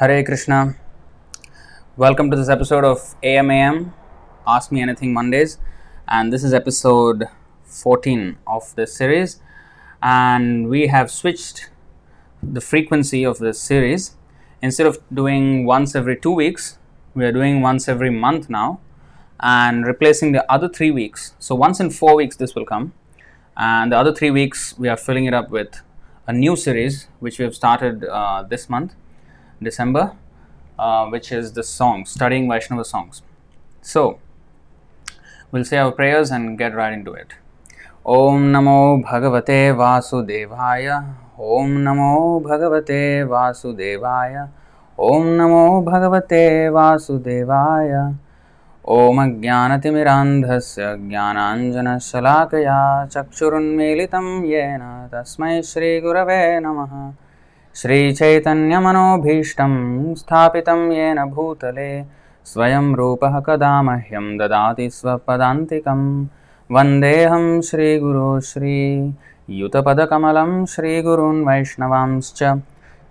Hare Krishna. Welcome to this episode of AMAM Ask Me Anything Mondays. And this is episode 14 of this series. And we have switched the frequency of this series. Instead of doing once every two weeks, we are doing once every month now and replacing the other three weeks. So, once in four weeks, this will come. And the other three weeks, we are filling it up with a new series which we have started uh, this month, December, uh, which is the songs, studying Vaishnava songs. So, we'll say our prayers and get right into it. Om Namo Bhagavate Vasudevaya. Om Namo Bhagavate Vasudevaya. Om Namo Bhagavate Vasudevaya. ॐ अज्ञानतिमिरान्धस्य ज्ञानाञ्जनशलाकया चक्षुरुन्मीलितं येन तस्मै श्रीगुरवे नमः श्रीचैतन्यमनोभीष्टं स्थापितं येन भूतले स्वयं रूपः कदा मह्यं ददाति स्वपदान्तिकं। वन्देऽहं श्रीगुरो श्रीयुतपदकमलं श्रीगुरून् वैष्णवांश्च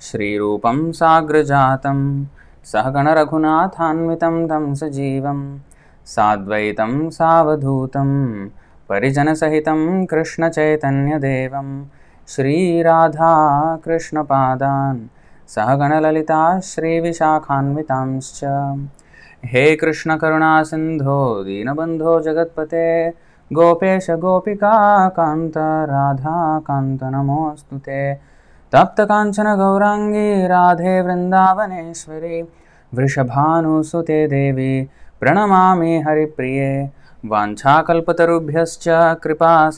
श्रीरूपं साग्रजातं सहगणरघुनाथान्वितं तं सजीवं साद्वैतं सावधूतं परिजनसहितं कृष्णचैतन्यदेवं श्रीराधाकृष्णपादान् सहगणललिता श्रीविशाखान्वितांश्च हे कृष्णकरुणासिन्धो, दीनबन्धो जगत्पते, गोपेश गोपिका कान्त, राधाकान्त नमोऽस्तु ते। गौराङ्गी राधे वृन्दावनेश्वरी वृषभानुसुते देवी, प्रणमामि हरिप्रिये। वाञ्छाकल्पतरुभ्यश्च कृपा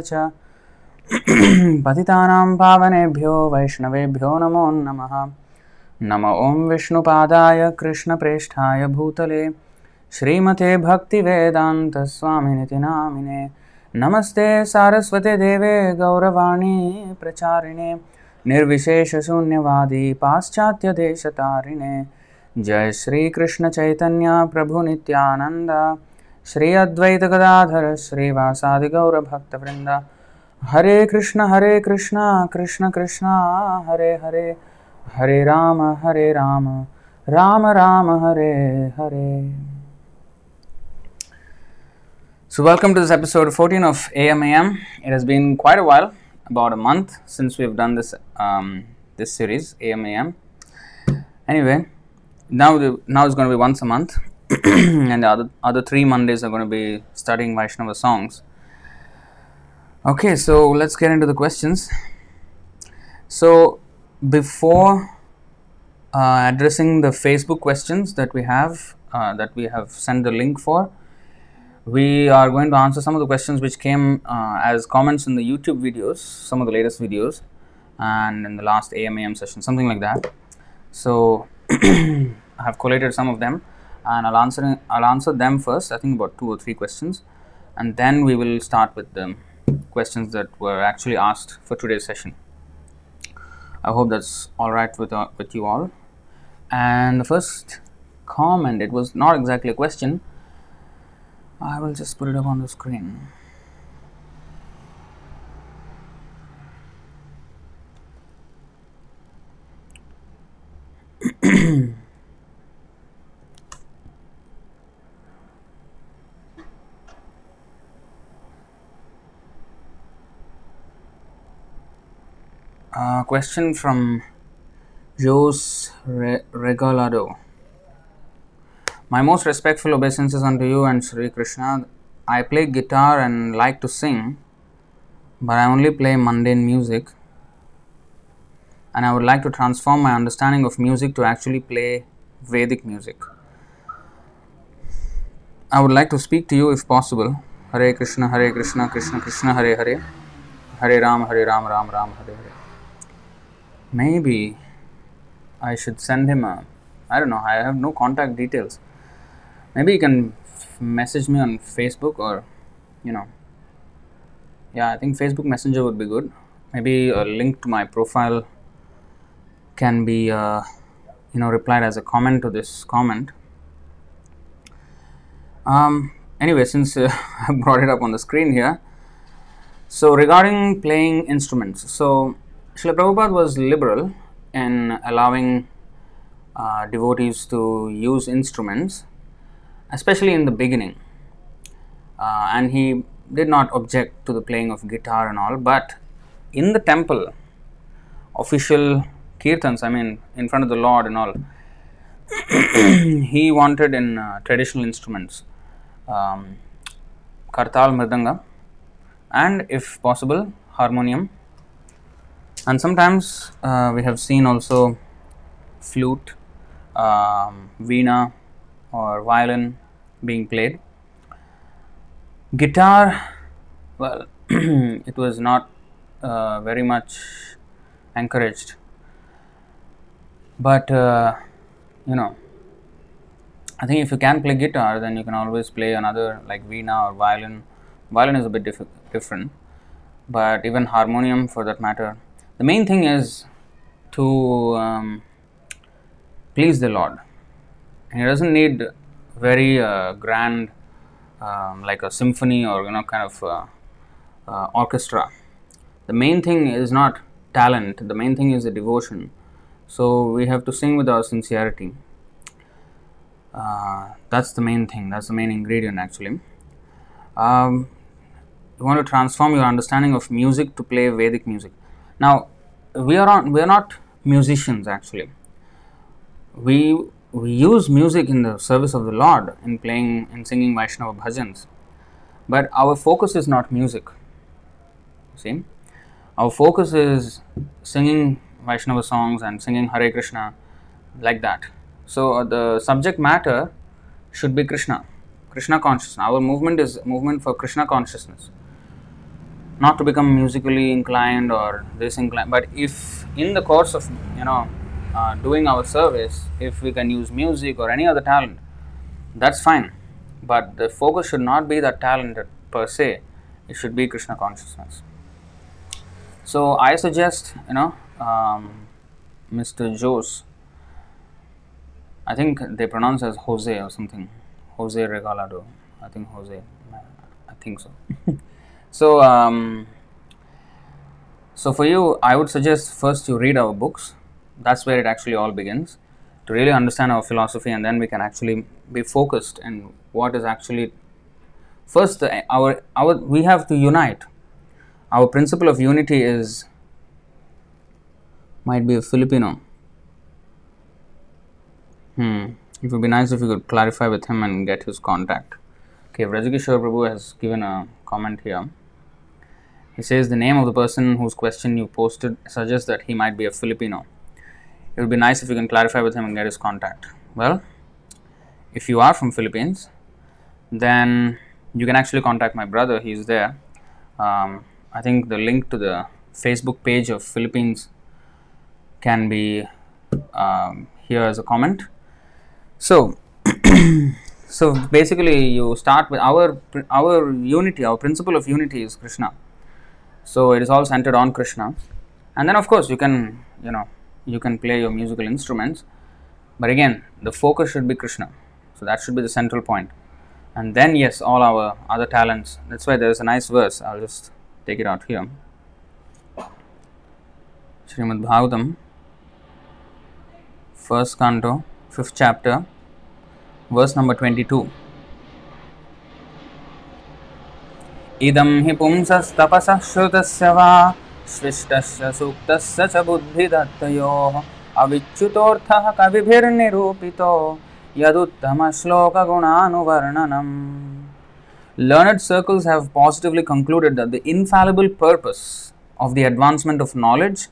च। पतितानां पावनेभ्यो वैष्णवेभ्यो नमो नमः। नम ॐ विष्णुपादाय कृष्णप्रेष्ठाय भूतले। श्रीमते भक्तिवेदान्तस्वामिनिति नामिने नमस्ते सारस्वते देवे गौरवाणी प्रचारिणे। निर्विशेषशून्यवादी पाश्चात्यदेशतारिणे। जय श्रीकृष्णचैतन्य प्रभुनित्यानन्द श्री अद्वैतगदाधर श्रीवासादिगौरभक्तवृन्द हरे कृष्ण हरे कृष्ण कृष्ण कृष्ण हरे हरे हरे राम हरे Ram Ram Ram Hare Hare So, welcome to this episode 14 of AMAM. It has been quite a while, about a month since we've done this um, this series AMAM. Anyway, now the, now it's going to be once a month, and the other other three Mondays are going to be studying Vaishnava songs. Okay, so let's get into the questions. So, before uh, addressing the Facebook questions that we have uh, that we have sent the link for we are going to answer some of the questions which came uh, as comments in the YouTube videos, some of the latest videos, and in the last AMAM session, something like that. So I have collated some of them, and I'll answer I'll answer them first. I think about two or three questions, and then we will start with the questions that were actually asked for today's session. I hope that's all right with uh, with you all. And the first comment, it was not exactly a question I will just put it up on the screen. uh, question from Jose Re- Regalado. My most respectful obeisances unto you and Sri Krishna. I play guitar and like to sing, but I only play mundane music. And I would like to transform my understanding of music to actually play Vedic music. I would like to speak to you if possible. Hare Krishna, Hare Krishna, Krishna Krishna, Hare Hare, Hare Ram, Hare Ram, Ram Ram, Hare Hare. Maybe I should send him a. I don't know, I have no contact details. Maybe you can message me on facebook or you know. Yeah i think facebook messenger would be good. Maybe a link to my profile can be uh, you know replied as a comment to this comment. Um, anyway since uh, i brought it up on the screen here. So regarding playing instruments so Srila Prabhupada was liberal in allowing uh, devotees to use instruments, especially in the beginning. Uh, and he did not object to the playing of guitar and all, but in the temple, official kirtans, I mean, in front of the Lord and all, he wanted in uh, traditional instruments um, kartal mridanga and if possible harmonium and sometimes uh, we have seen also flute um, veena or violin being played guitar well it was not uh, very much encouraged but uh, you know I think if you can play guitar, then you can always play another like veena or violin. Violin is a bit diff- different, but even harmonium for that matter. The main thing is to um, please the Lord. It doesn't need very uh, grand, um, like a symphony or you know, kind of uh, uh, orchestra. The main thing is not talent. The main thing is the devotion. So we have to sing with our sincerity uh, that's the main thing that's the main ingredient actually um, you want to transform your understanding of music to play vedic music now we are on we are not musicians actually. We we use music in the service of the lord in playing in singing vaishnava bhajans. But our focus is not music see. Our focus is singing vaishnava songs and singing hare krishna like that. So uh, the subject matter should be Krishna, Krishna consciousness. Our movement is movement for Krishna consciousness, not to become musically inclined or this inclined. But if in the course of you know uh, doing our service, if we can use music or any other talent, that's fine. But the focus should not be that talent per se. It should be Krishna consciousness. So I suggest you know um, Mr. Jose I think they pronounce as Jose or something. Jose Regalado. I think Jose. I think so. so, um, so for you, I would suggest first you read our books. That's where it actually all begins. To really understand our philosophy, and then we can actually be focused in what is actually. First, our our we have to unite. Our principle of unity is might be a Filipino Hmm. It would be nice if you could clarify with him and get his contact. Okay, Vrajageshwar Prabhu has given a comment here. He says the name of the person whose question you posted suggests that he might be a Filipino. It would be nice if you can clarify with him and get his contact. Well, if you are from Philippines, then you can actually contact my brother. He's there. Um, I think the link to the Facebook page of Philippines can be um, here as a comment so, so basically, you start with our our unity, our principle of unity is Krishna. So it is all centered on Krishna, and then of course you can you know you can play your musical instruments, but again the focus should be Krishna. So that should be the central point, and then yes, all our other talents. That's why there is a nice verse. I'll just take it out here. Srimad Bhagavatam, first canto, fifth chapter, verse number 22. इदं हि पुंसस्तपसः श्रुतस्य वा सृष्टस्य सूक्तस्य च बुद्धिदत्तयोः अविच्युतोऽर्थः कविभिर्निरूपितो यदुत्तमश्लोकगुणानुवर्णनम् Learned circles have positively concluded that the infallible purpose of the advancement of knowledge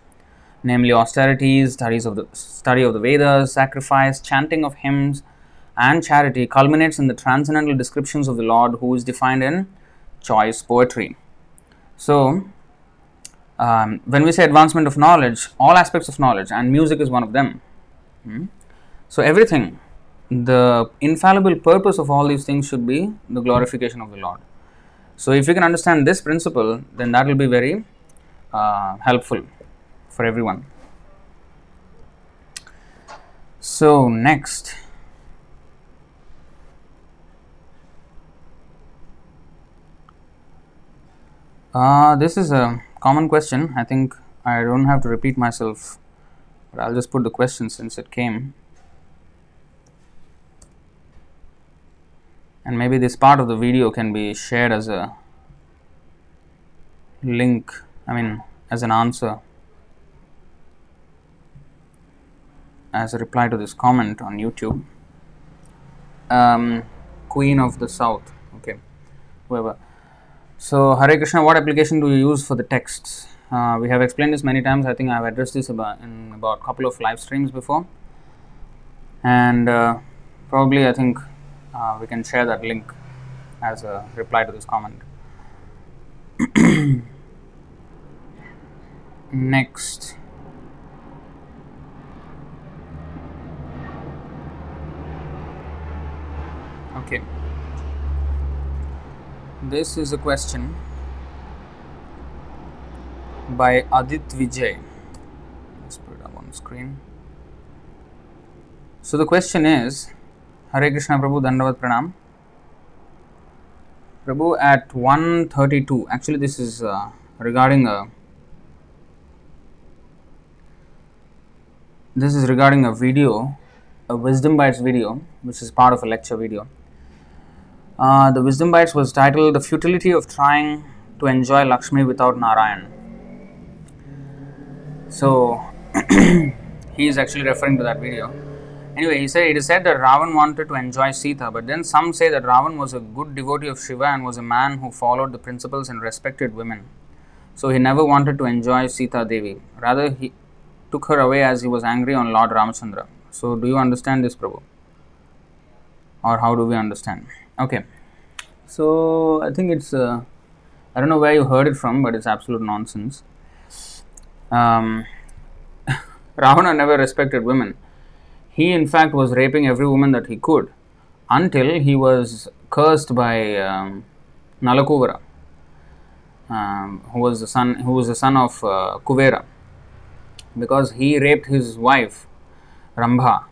namely austerities, studies of the study of the Vedas, sacrifice, chanting of hymns, and charity culminates in the transcendental descriptions of the Lord who is defined in choice poetry. So, um, when we say advancement of knowledge, all aspects of knowledge, and music is one of them. Hmm? So, everything, the infallible purpose of all these things should be the glorification of the Lord. So, if you can understand this principle, then that will be very uh, helpful for everyone. So, next. Uh, this is a common question. I think I don't have to repeat myself, but I'll just put the question since it came. And maybe this part of the video can be shared as a link, I mean, as an answer, as a reply to this comment on YouTube. Um, Queen of the South, okay, whoever so hare krishna what application do you use for the texts? Uh, we have explained this many times. I think i have addressed this about in about a couple of live streams before. And uh, probably i think uh, we can share that link as a reply to this comment. Next. Okay this is a question by adit vijay. Let's put it up on the screen. So the question is hare krishna prabhu dandavat pranam. Prabhu at 132 actually this is uh, regarding a this is regarding a video a wisdom bites video which is part of a lecture video uh, the wisdom bites was titled the futility of trying to enjoy lakshmi without narayan. So he is actually referring to that video. Anyway he said it is said that ravan wanted to enjoy sita but then some say that ravan was a good devotee of shiva and was a man who followed the principles and respected women. So he never wanted to enjoy sita devi. Rather he took her away as he was angry on lord ramachandra. So do you understand this prabhu? Or how do we understand okay. So i think it's uh, i don't know where you heard it from but it's absolute nonsense. Um, ravana never respected women. He in fact was raping every woman that he could until he was cursed by um, nalakuvara um, who was the son who was the son of uh, kuvera. Because he raped his wife rambha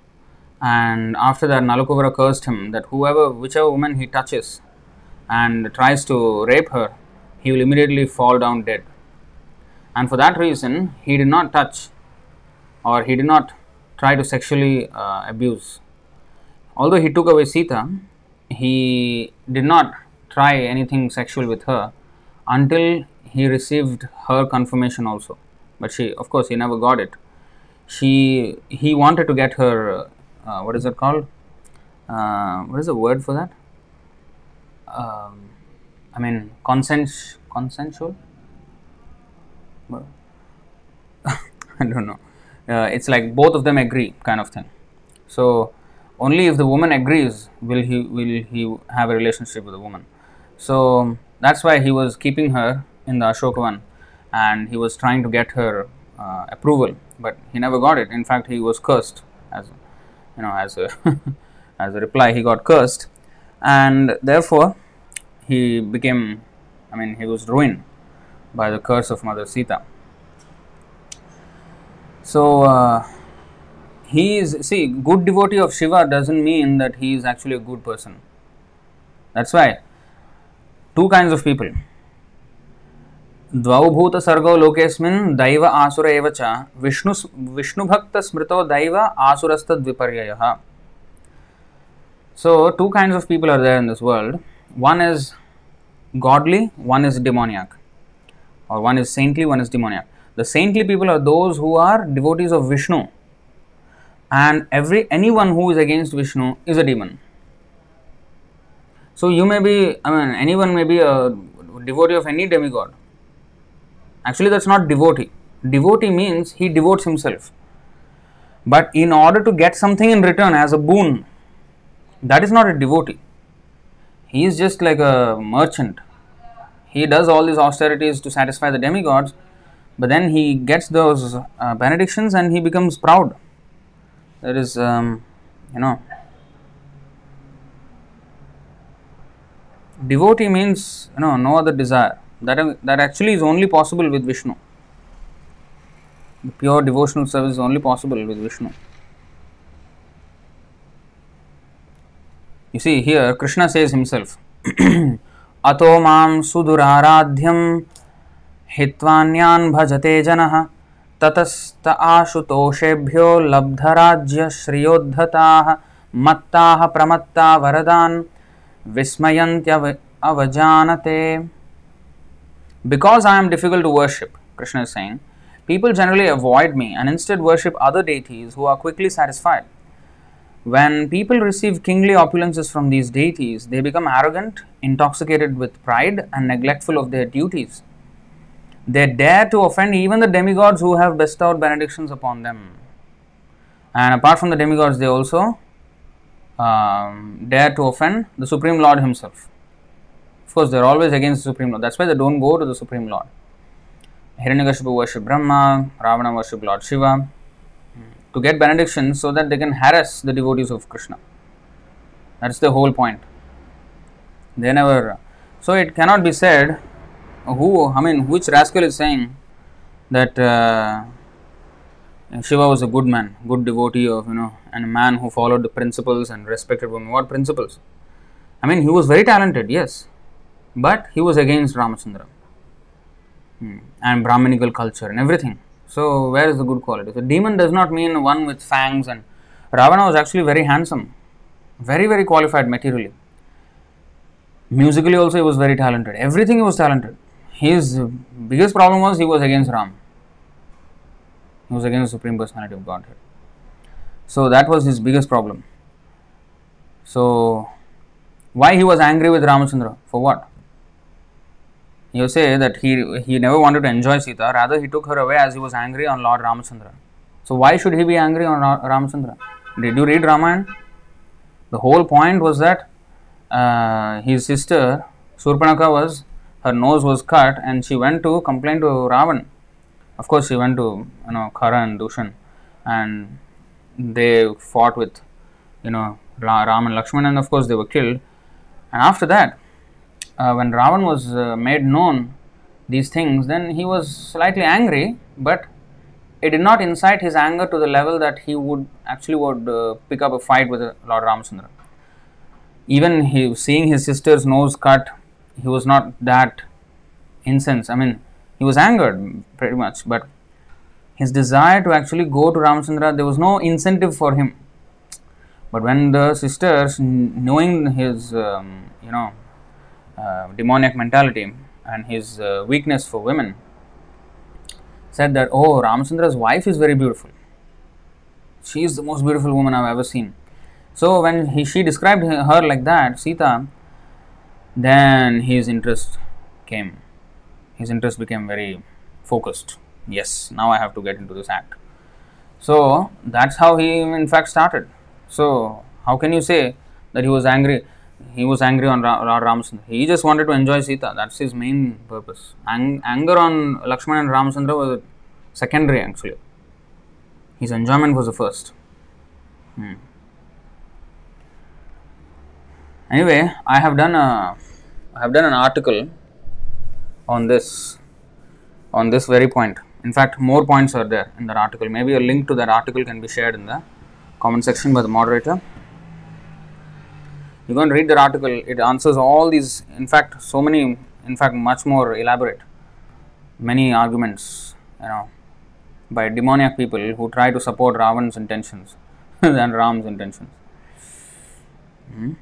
and after that nalakuvara cursed him that whoever whichever woman he touches and tries to rape her he will immediately fall down dead. And for that reason he did not touch or he did not try to sexually uh, abuse. Although he took away sita he did not try anything sexual with her until he received her confirmation also. But she of course he never got it. She he wanted to get her uh, what is it called? Uh, what is the word for that? Um, i mean consent consensual? I don't know. Uh, it's like both of them agree kind of thing. So only if the woman agrees will he will he have a relationship with the woman. So that's why he was keeping her in the ashokavan and he was trying to get her uh, approval but he never got it. In fact he was cursed as you know as a as a reply he got cursed. And therefore he became i mean he was ruined by the curse of mother sita. So uh, he is see good devotee of shiva doesn't mean that he is actually a good person. That's why two kinds of people द्वौभूत सर्गो लोकेस्मिन् दैव आसुर एव च। विष्णु विष्णुभक्त स्मृतो दैव आसुरस्त द्विपर्ययः so two kinds of people are there in this world one is godly one is demoniac और one is saintly one is demoniac the saintly people are those who are devotees of Vishnu and every anyone who is against Vishnu is a demon so you may be I mean anyone may be devotee of any demigod Actually, that's not devotee. Devotee means he devotes himself. But in order to get something in return as a boon, that is not a devotee. He is just like a merchant. He does all these austerities to satisfy the demigods, but then he gets those uh, benedictions and he becomes proud. That is, um, you know, devotee means you know no other desire. That that actually is only possible with Vishnu. The pure devotional service is only possible with Vishnu. You see, here Krishna says himself, Ato mam suduraradhyam हित्वान्यान् भजते जनः ततस्त आशुतोषेभ्यो लब्धराज्य श्रियोद्धताः मत्ताः प्रमत्ता वरदान् vismayanti avajanate. Because I am difficult to worship, Krishna is saying, people generally avoid me and instead worship other deities who are quickly satisfied. When people receive kingly opulences from these deities, they become arrogant, intoxicated with pride, and neglectful of their duties. They dare to offend even the demigods who have bestowed benedictions upon them. And apart from the demigods, they also um, dare to offend the Supreme Lord Himself. Course, they are always against the Supreme Lord. That's why they don't go to the Supreme Lord. Hiranyakashipu worship Brahma, Ravana worship Lord Shiva to get benedictions so that they can harass the devotees of Krishna. That's the whole point. They never. So it cannot be said who, I mean, which rascal is saying that uh, Shiva was a good man, good devotee of, you know, and a man who followed the principles and respected women. What principles? I mean, he was very talented, yes, but he was against Ramachandra hmm. and Brahminical culture and everything. So, where is the good quality? So, demon does not mean one with fangs, and Ravana was actually very handsome, very, very qualified materially. Musically, also, he was very talented. Everything he was talented. His biggest problem was he was against Ram. He was against the Supreme Personality of Godhead. So, that was his biggest problem. So, why he was angry with Ramachandra? For what? You say that he he never wanted to enjoy Sita, rather he took her away as he was angry on Lord Ramachandra. So why should he be angry on Ramachandra? Did you read Ramayana? The whole point was that uh, his sister Surpanaka was her nose was cut and she went to complain to Ravan. Of course, she went to you know Khara and Dushan, and they fought with you know Ram and Lakshman, and of course they were killed. And after that, uh, when Ravan was uh, made known these things, then he was slightly angry, but it did not incite his anger to the level that he would actually would uh, pick up a fight with Lord Ramchandra. Even he seeing his sister's nose cut, he was not that incensed. I mean, he was angered pretty much, but his desire to actually go to Ramchandra, there was no incentive for him. But when the sisters, knowing his, um, you know, uh, demoniac mentality and his uh, weakness for women, said that, Oh, Ramachandra's wife is very beautiful. She is the most beautiful woman I've ever seen. So, when he, she described her like that, Sita, then his interest came. His interest became very focused. Yes, now I have to get into this act. So, that's how he in fact started. So, how can you say that he was angry? He was angry on Ra- Ra- Ramchandra. He just wanted to enjoy Sita. That's his main purpose. Ang- anger on Lakshman and Ramchandra was secondary actually. His enjoyment was the first. Hmm. Anyway, I have done a I have done an article on this on this very point. In fact, more points are there in that article. Maybe a link to that article can be shared in the comment section by the moderator you go and read that article it answers all these in fact so many in fact much more elaborate many arguments you know by demoniac people who try to support ravan's intentions than ram's intentions hmm?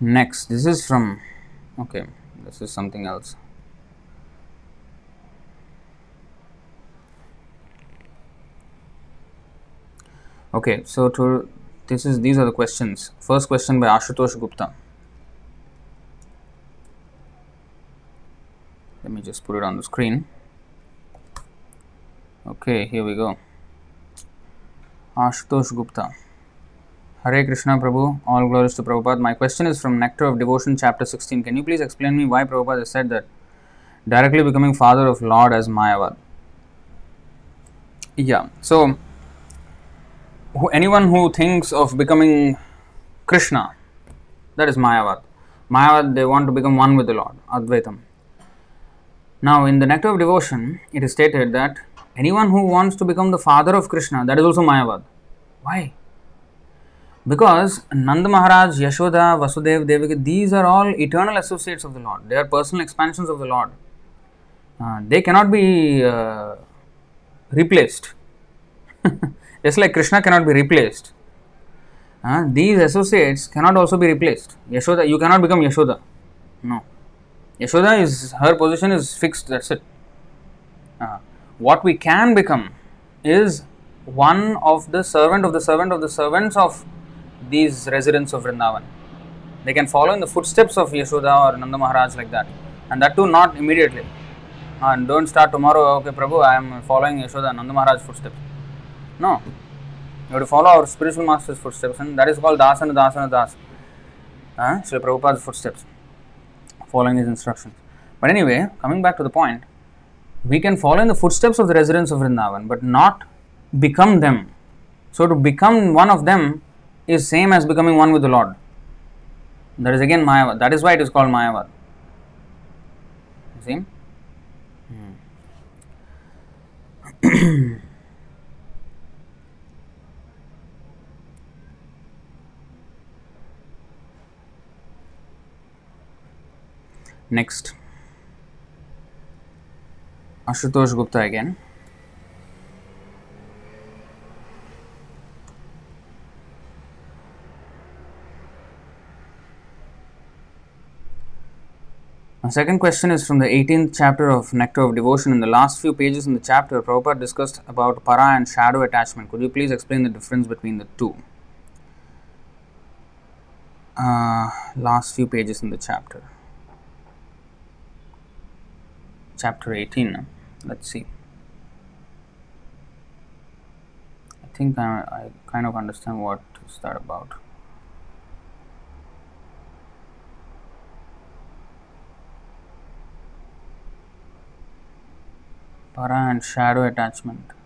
next this is from okay this is something else Okay, so to this is these are the questions. First question by Ashutosh Gupta. Let me just put it on the screen. Okay, here we go. Ashutosh Gupta. Hare Krishna Prabhu, all glories to Prabhupada. My question is from Nectar of Devotion, chapter 16. Can you please explain me why Prabhupada said that directly becoming father of Lord as Mayavad? Yeah, so who, anyone who thinks of becoming Krishna, that is Mayavad. Mayavad, they want to become one with the Lord, Advaitam. Now, in the Nectar of Devotion, it is stated that anyone who wants to become the father of Krishna, that is also Mayavad. Why? Because Nanda Maharaj, Yashoda, Vasudev, Devaki, these are all eternal associates of the Lord. They are personal expansions of the Lord. Uh, they cannot be uh, replaced. Just like Krishna cannot be replaced, uh, these associates cannot also be replaced. Yashoda, you cannot become Yashoda. No. Yashoda is her position is fixed. That's it. Uh, what we can become is one of the servant of the servant of the servants of these residents of Vrindavan. They can follow in the footsteps of Yashoda or Nanda Maharaj like that, and that too not immediately. And don't start tomorrow. Okay, Prabhu, I am following Yashoda Nanda Maharaj footsteps. No, you have to follow our spiritual master's footsteps, and that is called Dasana Dasana Das. Uh, Srila Prabhupada's footsteps, following his instructions. But anyway, coming back to the point, we can follow in the footsteps of the residents of Vrindavan, but not become them. So to become one of them is same as becoming one with the Lord. That is again Mayavad. That is why it is called Mayavad. See? Hmm. Next, Ashutosh Gupta again. A second question is from the 18th chapter of Nectar of Devotion. In the last few pages in the chapter, Prabhupada discussed about para and shadow attachment. Could you please explain the difference between the two? Uh, last few pages in the chapter. Chapter 18. Let's see. I think I, I kind of understand what is that about. para and shadow attachment.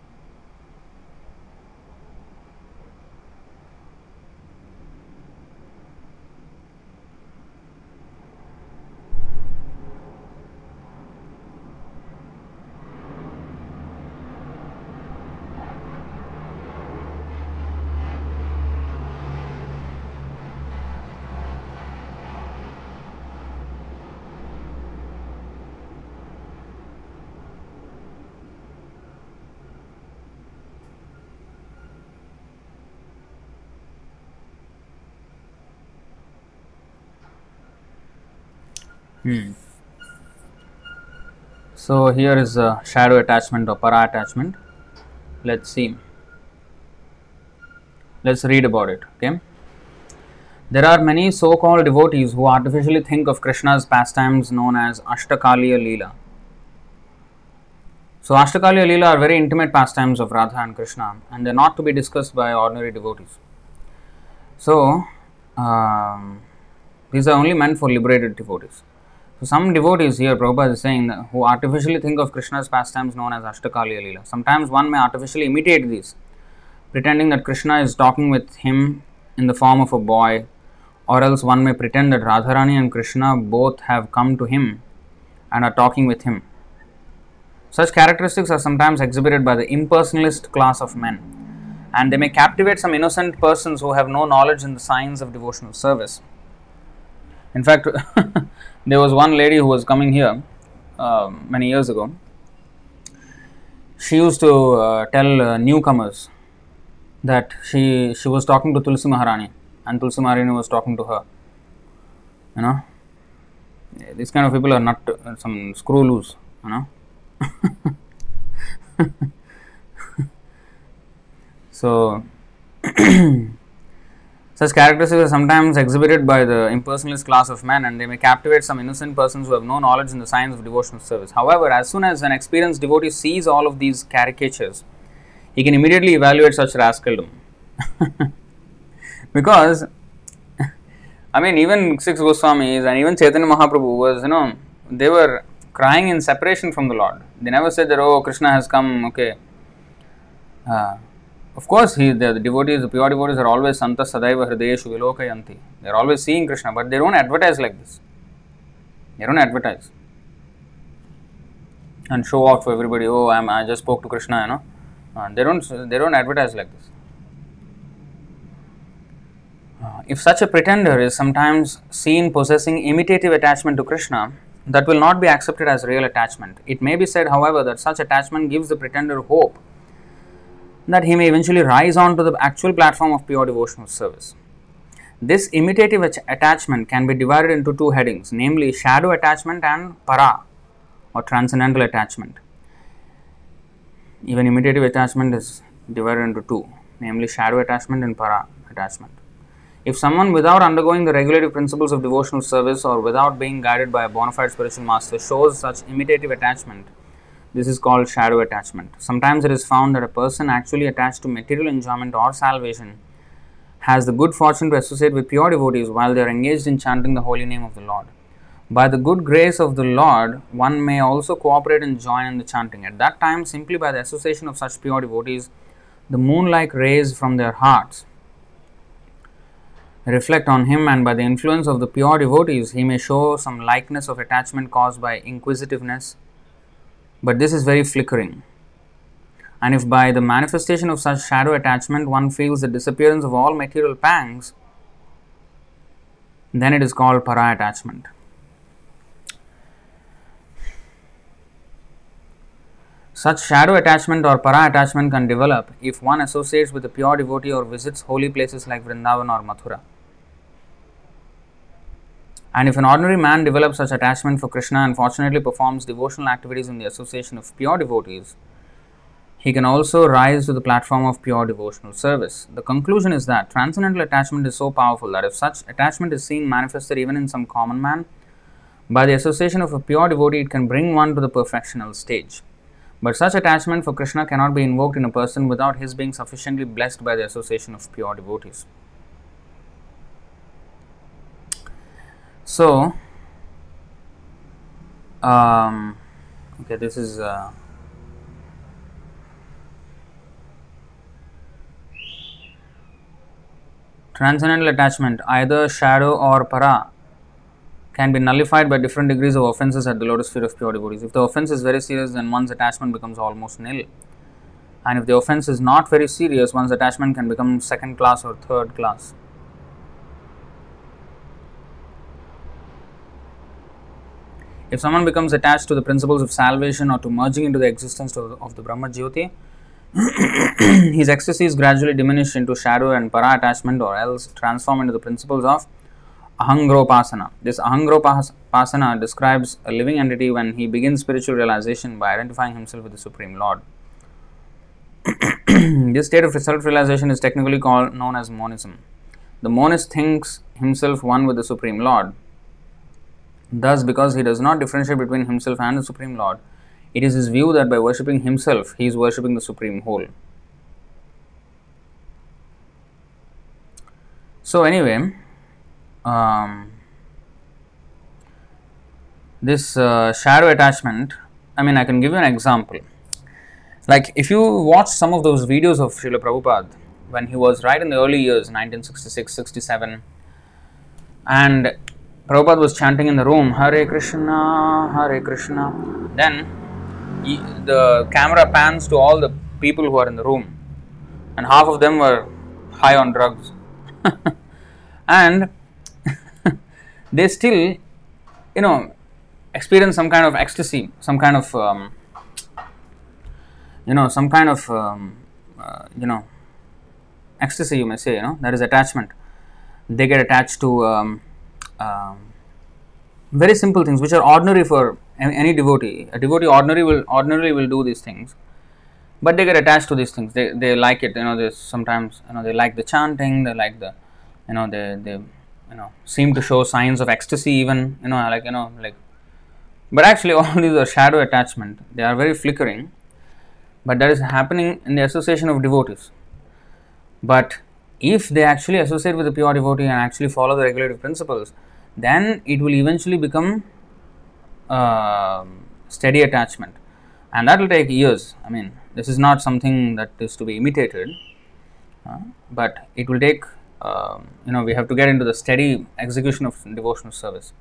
Hmm. So here is a shadow attachment or para attachment. Let's see. Let's read about it. Okay. There are many so-called devotees who artificially think of Krishna's pastimes known as Ashtakaliya Leela. So Ashtakaliya Leela are very intimate pastimes of Radha and Krishna, and they're not to be discussed by ordinary devotees. So um, these are only meant for liberated devotees. So some devotees here, Prabhupada is saying that who artificially think of Krishna's pastimes known as Ashtakaliya Leela. Sometimes one may artificially imitate these, pretending that Krishna is talking with him in the form of a boy, or else one may pretend that Radharani and Krishna both have come to him and are talking with him. Such characteristics are sometimes exhibited by the impersonalist class of men, and they may captivate some innocent persons who have no knowledge in the science of devotional service. In fact, there was one lady who was coming here uh, many years ago. She used to uh, tell uh, newcomers that she she was talking to Tulsi Maharani and Tulsi Maharani was talking to her. You know, these kind of people are not uh, some screw loose. You know. so Such characteristics are sometimes exhibited by the impersonalist class of men and they may captivate some innocent persons who have no knowledge in the science of devotional service. However, as soon as an experienced devotee sees all of these caricatures, he can immediately evaluate such rascaldom. because, I mean, even six Goswamis and even Chaitanya Mahaprabhu was, you know, they were crying in separation from the Lord. They never said that, oh, Krishna has come, okay. Uh, of course, he, the, the, devotees, the pure devotees are always Santa Sadaiva Hridayeshu Vilokayanti. They are always seeing Krishna, but they don't advertise like this. They don't advertise and show off to everybody. Oh, I'm, I just spoke to Krishna, you know. Uh, they don't. They don't advertise like this. Uh, if such a pretender is sometimes seen possessing imitative attachment to Krishna, that will not be accepted as real attachment. It may be said, however, that such attachment gives the pretender hope that he may eventually rise on to the actual platform of pure devotional service. This imitative ach- attachment can be divided into two headings, namely shadow attachment and para or transcendental attachment. Even imitative attachment is divided into two, namely shadow attachment and para attachment. If someone, without undergoing the regulative principles of devotional service or without being guided by a bona fide spiritual master, shows such imitative attachment, this is called shadow attachment. Sometimes it is found that a person actually attached to material enjoyment or salvation has the good fortune to associate with pure devotees while they are engaged in chanting the holy name of the Lord. By the good grace of the Lord, one may also cooperate and join in the chanting. At that time, simply by the association of such pure devotees, the moon like rays from their hearts reflect on him, and by the influence of the pure devotees, he may show some likeness of attachment caused by inquisitiveness. But this is very flickering. And if by the manifestation of such shadow attachment one feels the disappearance of all material pangs, then it is called para attachment. Such shadow attachment or para attachment can develop if one associates with a pure devotee or visits holy places like Vrindavan or Mathura. And if an ordinary man develops such attachment for Krishna and fortunately performs devotional activities in the association of pure devotees, he can also rise to the platform of pure devotional service. The conclusion is that transcendental attachment is so powerful that if such attachment is seen manifested even in some common man, by the association of a pure devotee, it can bring one to the perfectional stage. But such attachment for Krishna cannot be invoked in a person without his being sufficiently blessed by the association of pure devotees. So, um, okay, this is. Uh, transcendental attachment, either shadow or para, can be nullified by different degrees of offenses at the lotus feet of pure devotees. If the offense is very serious, then one's attachment becomes almost nil. And if the offense is not very serious, one's attachment can become second class or third class. If someone becomes attached to the principles of salvation or to merging into the existence of, the Brahma Jyoti, his ecstasy is gradually diminished into shadow and para attachment or else transform into the principles of ahangrahopasana. This ahangrahopasana describes a living entity when he begins spiritual realization by identifying himself with the Supreme Lord. this state of self realization is technically called known as monism. The monist thinks himself one with the Supreme Lord. Thus, because he does not differentiate between himself and the Supreme Lord, it is his view that by worshipping himself, he is worshipping the Supreme Whole. So, anyway, um, this uh, shadow attachment, I mean, I can give you an example. Like, if you watch some of those videos of Srila Prabhupada when he was right in the early years, 1966 67, and Prabhupada was chanting in the room, Hare Krishna, Hare Krishna. Then he, the camera pans to all the people who are in the room, and half of them were high on drugs. and they still, you know, experience some kind of ecstasy, some kind of, um, you know, some kind of, um, uh, you know, ecstasy, you may say, you know, that is attachment. They get attached to um, um, very simple things which are ordinary for any devotee. A devotee ordinary will ordinarily will do these things, but they get attached to these things. They, they like it. You know, they sometimes you know they like the chanting. They like the, you know, they they you know seem to show signs of ecstasy even. You know, like you know like, but actually all these are shadow attachment. They are very flickering, but that is happening in the association of devotees. But if they actually associate with the pure devotee and actually follow the regulative principles, then it will eventually become uh, steady attachment, and that will take years. I mean, this is not something that is to be imitated, uh, but it will take. Uh, you know, we have to get into the steady execution of devotional service.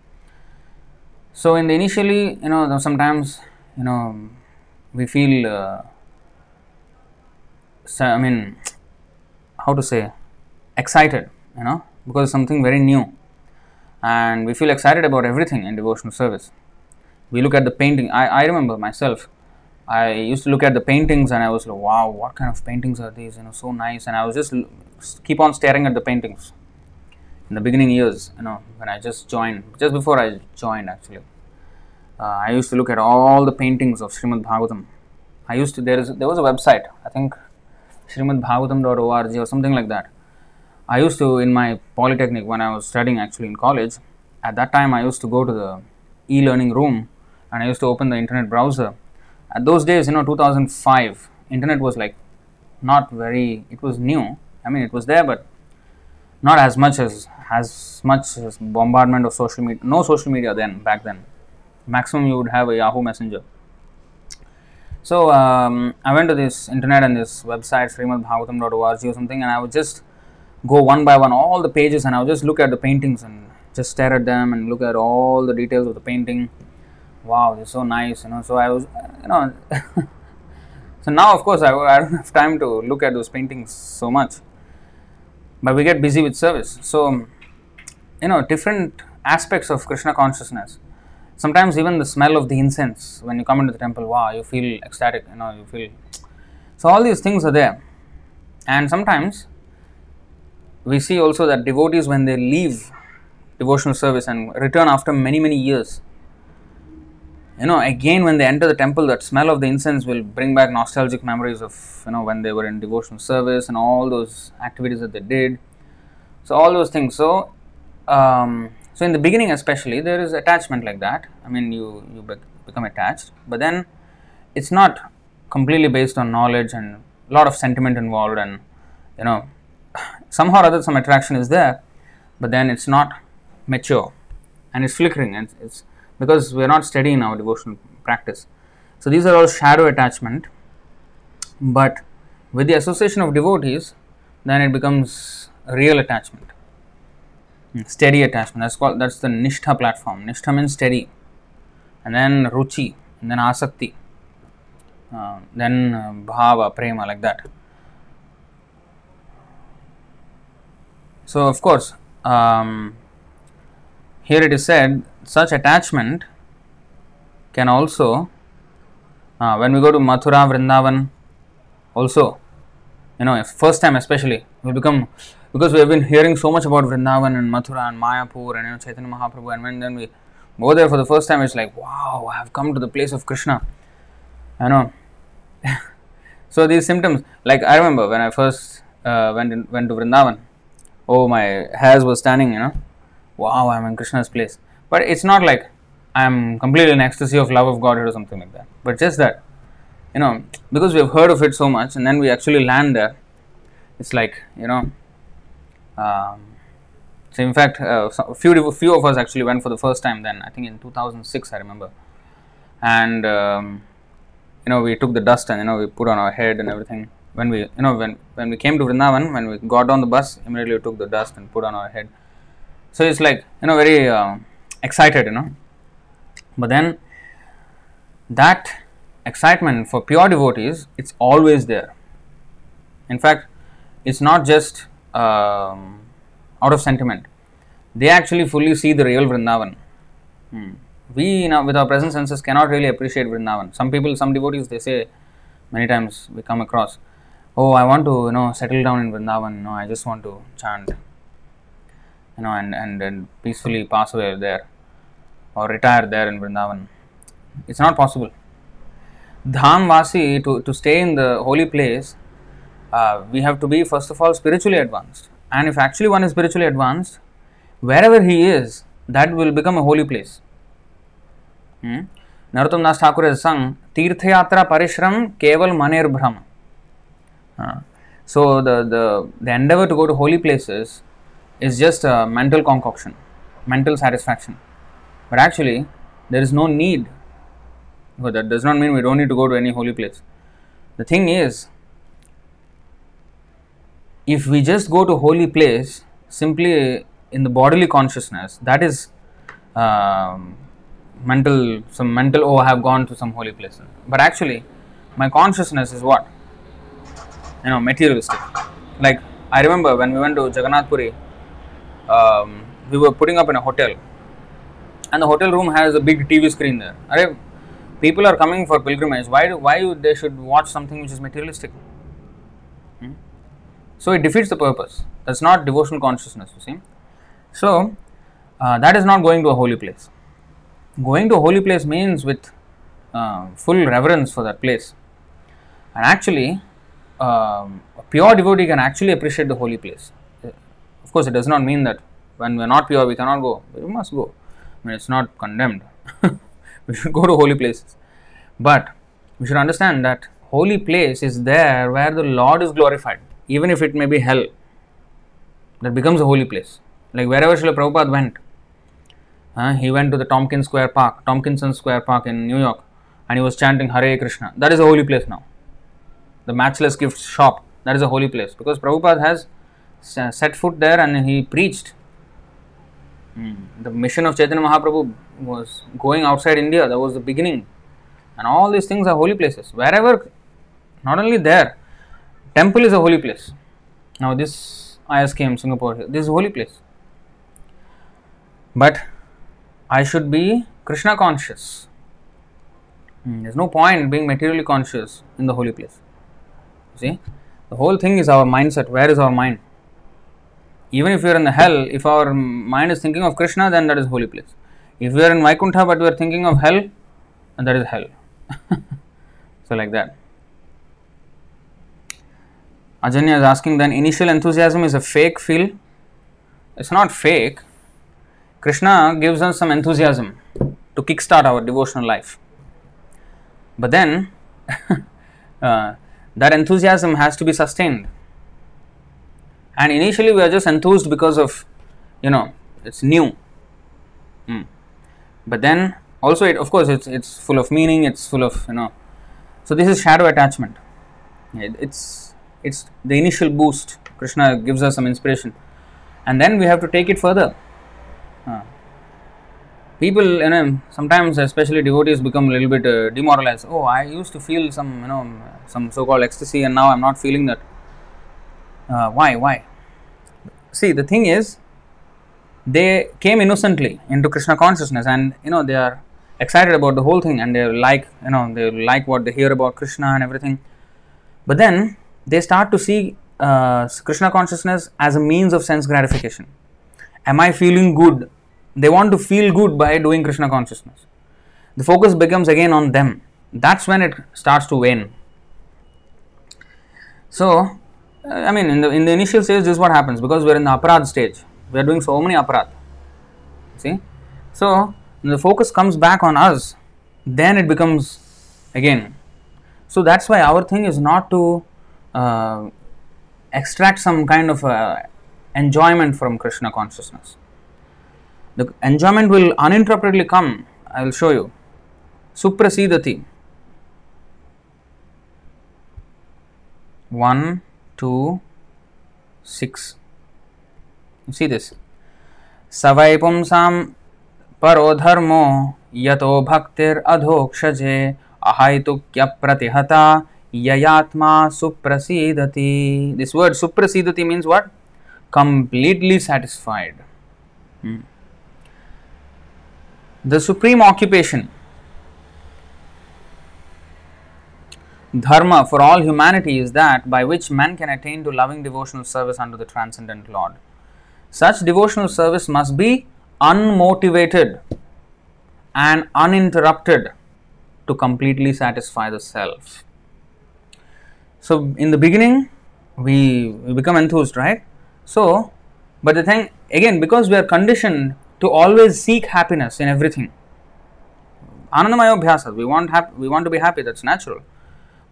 So, in the initially, you know, sometimes, you know, we feel. Uh, so, I mean, how to say excited you know because something very new and we feel excited about everything in devotional service we look at the painting i, I remember myself I used to look at the paintings and I was like, wow, what kind of paintings are these? You know, so nice. And I was just keep on staring at the paintings in the beginning years. You know, when I just joined, just before I joined actually, uh, I used to look at all the paintings of Srimad Bhagavatam. I used to there is there was a website I think srimadbhagavatam.org or something like that. I used to in my polytechnic when I was studying actually in college. At that time, I used to go to the e-learning room and I used to open the internet browser. At those days, you know, 2005, internet was like not very. It was new. I mean, it was there, but not as much as as much as bombardment of social media. No social media then back then. Maximum you would have a Yahoo Messenger. So um, I went to this internet and this website srimadbhagavatam.org or something, and I would just go one by one all the pages, and I would just look at the paintings and just stare at them and look at all the details of the painting. Wow, it's so nice, you know. So I was, you know. so now, of course, I, I don't have time to look at those paintings so much, but we get busy with service. So, you know, different aspects of Krishna consciousness sometimes even the smell of the incense when you come into the temple wow you feel ecstatic you know you feel so all these things are there and sometimes we see also that devotees when they leave devotional service and return after many many years you know again when they enter the temple that smell of the incense will bring back nostalgic memories of you know when they were in devotional service and all those activities that they did. So all those things. So um, so in the beginning especially there is attachment like that. I mean you you bec- become attached. But then it's not completely based on knowledge and a lot of sentiment involved and you know somehow or other some attraction is there but then it's not mature. And it's flickering and it's because we're not steady in our devotional practice. So these are all shadow attachment but with the association of devotees then it becomes real attachment. Steady attachment that's called that's the nishtha platform. Nishtha means steady and then ruchi and then asakti uh, then uh, bhava prema like that so of course um, here it is said such attachment can also uh, when we go to mathura vrindavan also you know first time especially we become because we have been hearing so much about Vrindavan and Mathura and Mayapur and you know Chaitanya Mahaprabhu and when then we go there for the first time it's like wow I have come to the place of Krishna I know. So these symptoms like I remember when I first uh, went in, went to Vrindavan oh my hairs were standing you know wow I'm in Krishna's place but it's not like I'm completely in ecstasy of love of Godhead or something like that but just that you know because we have heard of it so much and then we actually land there it's like you know um, so in fact, uh, so few few of us actually went for the first time. Then I think in 2006, I remember, and um, you know we took the dust and you know we put on our head and everything. When we you know when when we came to Vrindavan, when we got on the bus, immediately we took the dust and put on our head. So it's like you know very uh, excited, you know. But then that excitement for pure devotees, it's always there. In fact, it's not just um, out of sentiment. They actually fully see the real Vrindavan. Hmm. We, you know, with our present senses, cannot really appreciate Vrindavan. Some people, some devotees, they say many times we come across, "Oh, I want to, you know, settle down in Vrindavan. No, I just want to chant, you know, and and, and peacefully pass away there, or retire there in Vrindavan." It's not possible. Dham Vasi to to stay in the holy place uh, we have to be first of all spiritually advanced and if actually one is spiritually advanced wherever he is that will become a holy place hmm? narottam das thakur has sung tirthayatra parishram keval maner brahma uh, so the, the the endeavor to go to holy places is just a mental concoction mental satisfaction. But actually there is no need but that. Does not mean we don't need to go to any holy place. The thing is if we just go to holy place simply in the bodily consciousness that is um, mental some mental oh i have gone to some holy place but actually my consciousness is what you know materialistic like i remember when we went to jagannath puri um, we were putting up in a hotel and the hotel room has a big tv screen there अरे people are coming for pilgrimage, why do, why they should watch something which is materialistic? Hmm? So it defeats the purpose. That's not devotional consciousness. You see. So uh, that is not going to a holy place. Going to a holy place means with uh, full reverence for that place. And actually, um, a pure devotee can actually appreciate the holy place. Of course, it does not mean that when we are not pure, we cannot go. We must go. I mean, it's not condemned. we should go to holy places. But we should understand that holy place is there where the Lord is glorified, even if it may be hell. That becomes a holy place. Like wherever Srila Prabhupada went, uh, he went to the Tompkins Square Park, Tompkinson Square Park in New York, and he was chanting Hare Krishna. That is a holy place now. The Matchless Gift Shop, that is a holy place because Prabhupada has set foot there and he preached. Hmm. The mission of Chaitanya Mahaprabhu was going outside India, that was the beginning. And all these things are holy places. Wherever, not only there, temple is a holy place. Now, this ISKM Singapore, this is holy place. But I should be Krishna conscious. Hmm, There's no point being materially conscious in the holy place. See, the whole thing is our mindset. Where is our mind? Even if we are in the hell, if our mind is thinking of Krishna, then that is holy place. If we are in Vaikuntha but we are thinking of hell, then that is hell. so, like that. Ajanya is asking then initial enthusiasm is a fake feel. It's not fake. Krishna gives us some enthusiasm to kickstart our devotional life. But then uh, that enthusiasm has to be sustained. And initially we are just enthused because of, you know, it's new. Hmm. But then also it of course it's it's full of meaning, it's full of, you know. So this is shadow attachment. It- It's it's the initial boost. Krishna gives us some inspiration. And then we have to take it further. People you know sometimes especially devotees become a little bit uh, demoralized. Oh i used to feel some you know some so called ecstasy and now i'm not feeling that. Uh, why why? See the thing is they came innocently into krishna consciousness and you know they are excited about the whole thing and they like you know they like what they hear about krishna and everything. But then they start to see uh, krishna consciousness as a means of sense gratification. Am i feeling good they want to feel good by doing krishna consciousness. The focus becomes again on them. That's when it starts to wane. So uh, i mean in the in the initial stage this is what happens because we're in the aparad stage. We are doing so many aparad. See? So the focus comes back on us then it becomes again. So that's why our thing is not to uh, extract some kind of uh, enjoyment from krishna consciousness the enjoyment will uninterruptedly come. I will show you. Suprasidati. One, two, six. You see this? Savai pumsam paro dharmo yato bhaktir adhokshje ahaitukya pratihata yayatma suprasidati. This word suprasidati means what? The supreme occupation, dharma for all humanity, is that by which man can attain to loving devotional service unto the transcendent Lord. Such devotional service must be unmotivated and uninterrupted to completely satisfy the self. So, in the beginning, we become enthused, right? So, but the thing again, because we are conditioned to always seek happiness in everything. Anandamaya abhyasa, we want hap- we want to be happy, that's natural.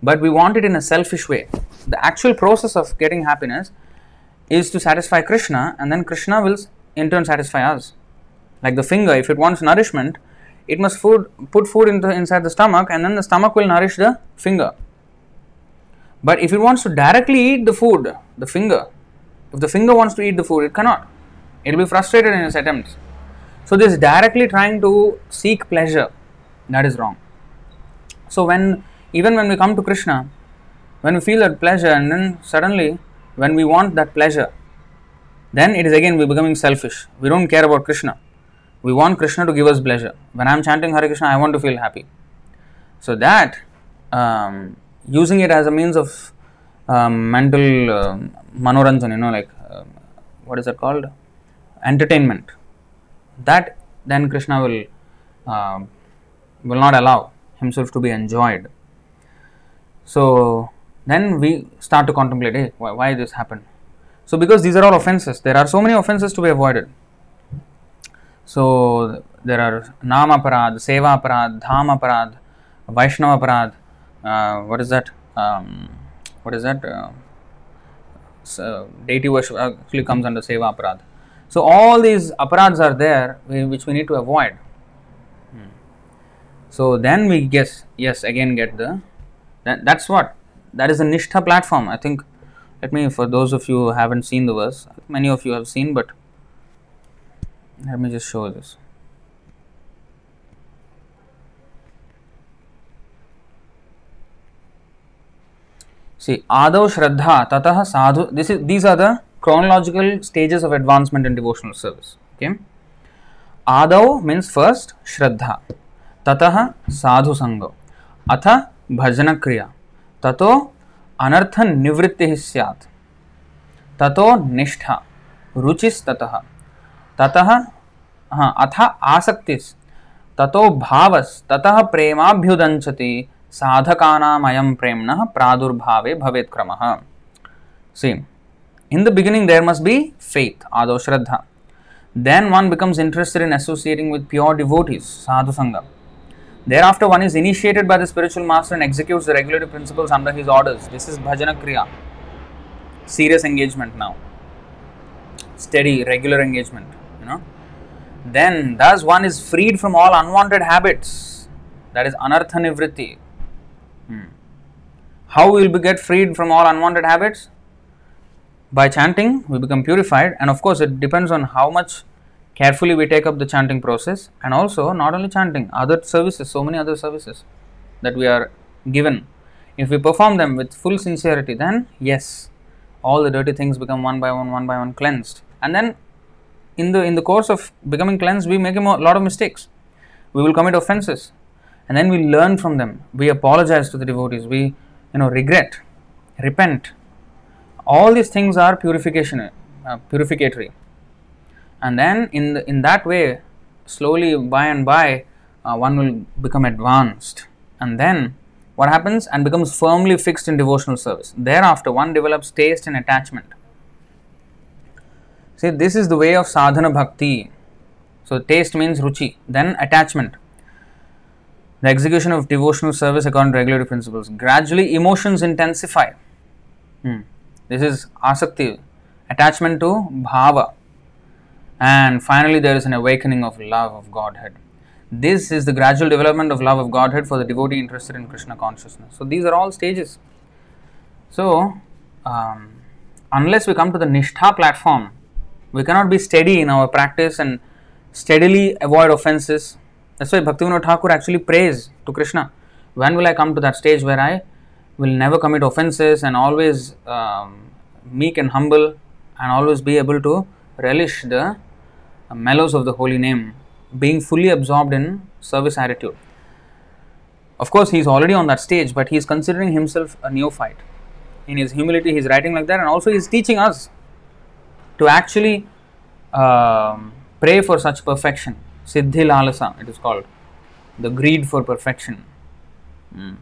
But we want it in a selfish way. The actual process of getting happiness is to satisfy Krishna, and then Krishna will in turn satisfy us. Like the finger, if it wants nourishment, it must food, put food into, inside the stomach, and then the stomach will nourish the finger. But if it wants to directly eat the food, the finger, if the finger wants to eat the food, it cannot. It will be frustrated in its attempts. So, this directly trying to seek pleasure, that is wrong. So, when even when we come to Krishna, when we feel that pleasure, and then suddenly when we want that pleasure, then it is again we becoming selfish. We don't care about Krishna. We want Krishna to give us pleasure. When I am chanting Hare Krishna, I want to feel happy. So that um, using it as a means of um, mental um manoranjan, you know, like um, what is it called? Entertainment. That then Krishna will um will not allow himself to be enjoyed. So then we start to contemplate, hey, why, why this happened? So because these are all offenses, there are so many offenses to be avoided. So there are nama Aparad, Seva Aparad, Dham Aparad, Vaishnava Aparad. Uh, what is that? Um, what is that? Uh, so deity worship actually comes under Seva Aparad. So all these aparads are there which we need to avoid. So then we guess, yes, again get the. That, that's what. That is the Nishtha platform. I think. Let me, for those of you who haven't seen the verse, many of you have seen, but let me just show this. See, Adav Shraddha, Tatah Sadhu. This is these are the chronological stages of advancement in devotional service. Okay. Adav means first Shraddha, Tatah Sadhu Sangha, Atha Bhajana Kriya, Tato Anartha Nivritti Syat, Tato Nishtha, Ruchis Tatah, Tatah हाँ अथ आसक्तिस् ततो भावस् ततः प्रेमाभ्युदञ्चति साधकानामयं प्रेम्णः प्रादुर्भावे भवेत् क्रमः See, in the beginning there must be faith, ado shraddha. Then one becomes interested in associating with pure devotees, sadhu sangha. Thereafter one is initiated by the spiritual master and executes the regulative principles under his orders. This is bhajana kriya. Serious engagement now. Steady, regular engagement, you know. Then thus one is freed from all unwanted habits. That is anartha nivritti. Hmm. How will we get freed from all unwanted habits? By chanting, we become purified, and of course, it depends on how much carefully we take up the chanting process, and also not only chanting, other services, so many other services that we are given. If we perform them with full sincerity, then yes, all the dirty things become one by one, one by one cleansed, and then in the in the course of becoming cleansed, we make a mo- lot of mistakes. We will commit offenses, and then we learn from them. We apologize to the devotees. We you know regret, repent. All these things are purification, uh, purificatory, and then in the, in that way, slowly by and by, uh, one will become advanced, and then what happens and becomes firmly fixed in devotional service. Thereafter, one develops taste and attachment. See, this is the way of sadhana bhakti. So, taste means ruchi, then attachment. The execution of devotional service according to regulative principles. Gradually, emotions intensify. Hmm. This is asakti, attachment to bhava. And finally, there is an awakening of love of Godhead. This is the gradual development of love of Godhead for the devotee interested in Krishna consciousness. So, these are all stages. So, um, unless we come to the Nishtha platform, we cannot be steady in our practice and steadily avoid offenses. That's why Bhaktivinoda Thakur actually prays to Krishna. When will I come to that stage where I will never commit offenses and always um, meek and humble and always be able to relish the uh, mellows of the holy name, being fully absorbed in service attitude. Of course, he is already on that stage, but he is considering himself a neophyte. In his humility, he is writing like that, and also he is teaching us to actually um, pray for such perfection. Siddhi Lalasa, it is called. The greed for perfection. Mm.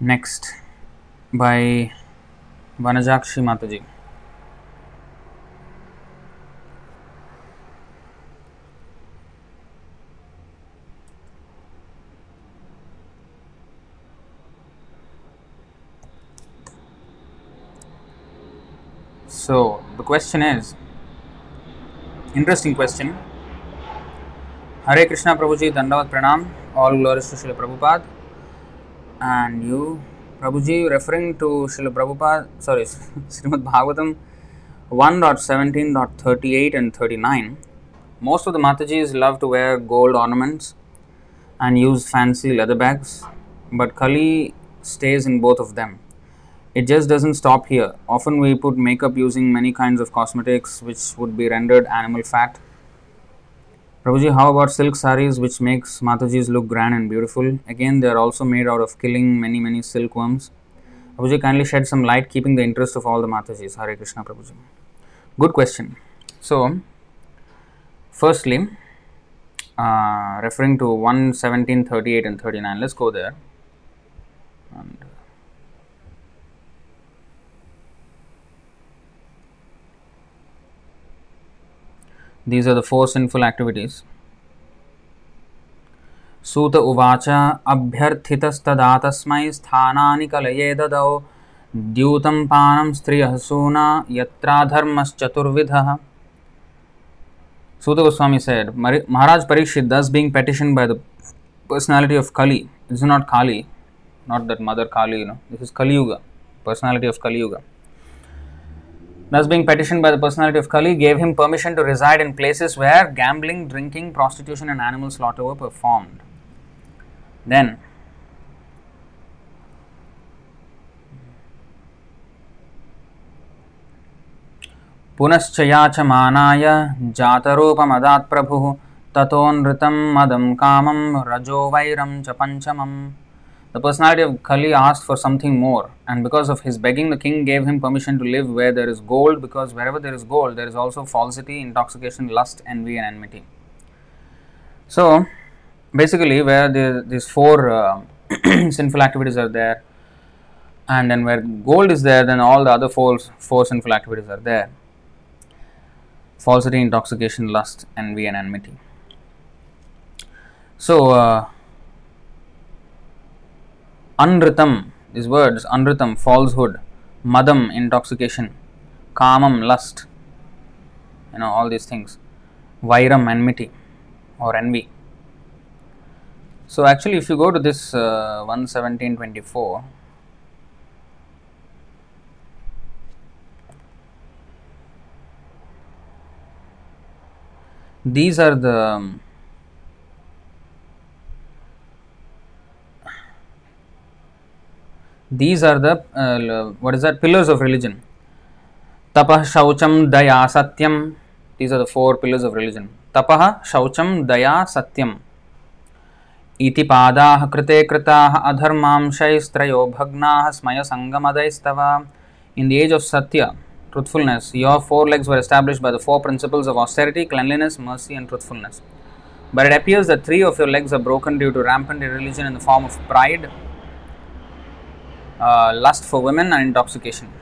Next by Vanajakshi Mata ji so the question is interesting question Hare Krishna Prabhu ji दंडवत प्रणाम all glory Sushil Prabhupada And you, Prabhuji, referring to Srila Prabhupada, sorry, Srimad Bhagavatam 1.17.38 and 39. Most of the Matajis love to wear gold ornaments and use fancy leather bags, but Kali stays in both of them. it just doesn't stop here. Often we put makeup using many kinds of cosmetics which would be rendered animal fat. Prabhuji, how about silk saris which makes Matajis look grand and beautiful? Again, they are also made out of killing many, many silkworms. Prabhuji, kindly shed some light keeping the interest of all the Matajis. Hare Krishna, Prabhuji. Good question. So, firstly, uh, referring to 117, 38 and 39, let's go there. And these are the four sinful activities. Suta उवाच अभ्यर्थितस्तदातस्मै स्थानानि कलये ददौ द्यूतं पानं स्त्रियसूना यत्राधर्मश्चतुर्विधः सूत Goswami said मरि Maharaj Parikshit thus being petitioned by the personality of Kali is not खाली not that mother खाली you know this is Kaliyuga personality of Kaliyuga Thus being petitioned by the personality of Kali, gave him permission to reside in places where gambling, drinking, prostitution, and animal slaughter were performed. Then, पुनश्च याचमानाय जातरूपमदात् प्रभुः ततोनृतं मदं कामं रजो वैरं च पञ्चमम् the personality of Kali asked for something more, and because of his begging, the king gave him permission to live where there is gold, because wherever there is gold, there is also falsity, intoxication, lust, envy, and enmity. So, basically, where the, these four uh, sinful activities are there, and then where gold is there, then all the other four, four sinful activities are there falsity, intoxication, lust, envy, and enmity. So, uh, anritam, these words, anritam, falsehood, madam, intoxication, kamam, lust, you know, all these things, vairam, enmity, or envy. So, actually, if you go to this uh, 117.24, these are the these are the uh, what is that pillars of religion tapah shaucham daya satyam these are the four pillars of religion tapah shaucham daya satyam इति पादाः कृते कृताः अधर्मांशैस्त्रयो भग्नाः स्मयसङ्गमदैस्तव in the age of सत्य truthfulness. Your four legs were established by the four principles of austerity, cleanliness, mercy, and truthfulness. But it appears that three of your legs are broken due to rampant irreligion in the form of pride, uh, lust for women, and intoxication.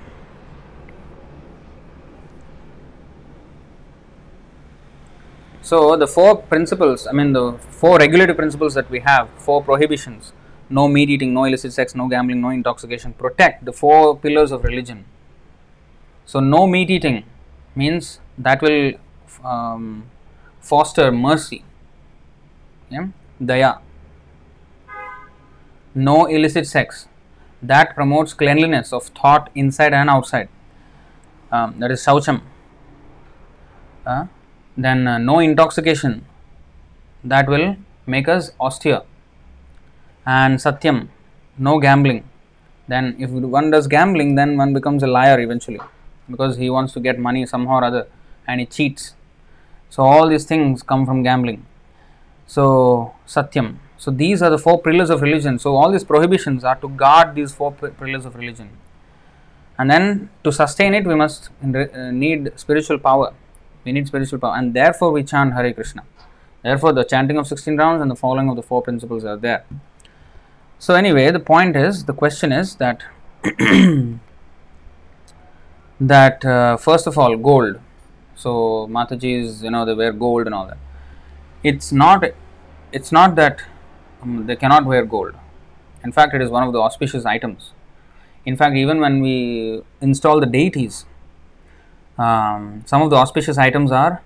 So, the four principles, I mean, the four regulative principles that we have, four prohibitions no meat eating, no illicit sex, no gambling, no intoxication protect the four pillars of religion so, no meat eating means that will um, foster mercy, yeah? daya. No illicit sex that promotes cleanliness of thought inside and outside. Um, that is saucham. Uh, then uh, no intoxication that will make us austere. And satyam, no gambling. Then, if one does gambling, then one becomes a liar eventually because he wants to get money somehow or other and he cheats. So, all these things come from gambling. So, Satyam. So, these are the four pillars of religion. So, all these prohibitions are to guard these four pillars of religion. And then to sustain it, we must uh, need spiritual power. We need spiritual power, and therefore we chant Hare Krishna. Therefore, the chanting of 16 rounds and the following of the four principles are there. So, anyway, the point is the question is that that uh, first of all gold so mataji's you know they wear gold and all that it's not it's not that um, they cannot wear gold. In fact it is one of the auspicious items. In fact even when we install the deities um, some of the auspicious items are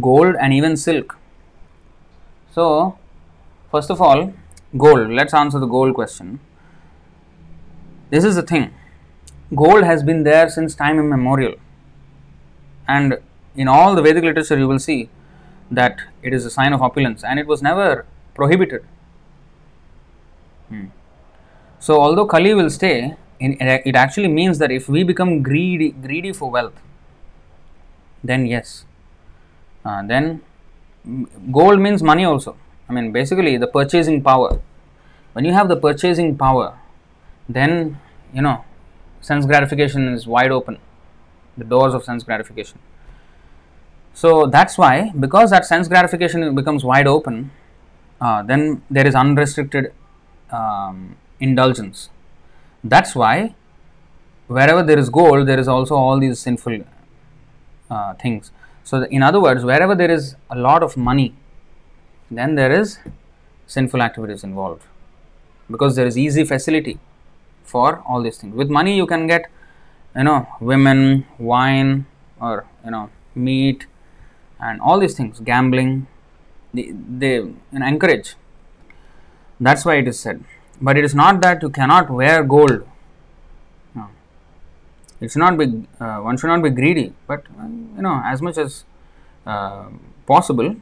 gold and even silk. So first of all gold. Let's answer the gold question. This is the thing. Gold has been there since time immemorial. And in all the Vedic literature, you will see that it is a sign of opulence. And it was never prohibited. Hmm. So, although Kali will stay, it actually means that if we become greedy, greedy for wealth, then yes, uh, then gold means money also. I mean, basically the purchasing power. When you have the purchasing power, then you know sense gratification is wide open, the doors of sense gratification. So that's why, because that sense gratification becomes wide open, uh, then there is unrestricted um, indulgence. That's why wherever there is gold, there is also all these sinful uh, things. So, in other words, wherever there is a lot of money, then there is sinful activities involved because there is easy facility for all these things. With money, you can get, you know, women, wine, or you know, meat, and all these things. Gambling, they, they you encourage. That's why it is said. But it is not that you cannot wear gold. No. It should not be. Uh, one should not be greedy, but uh, you know, as much as uh, possible,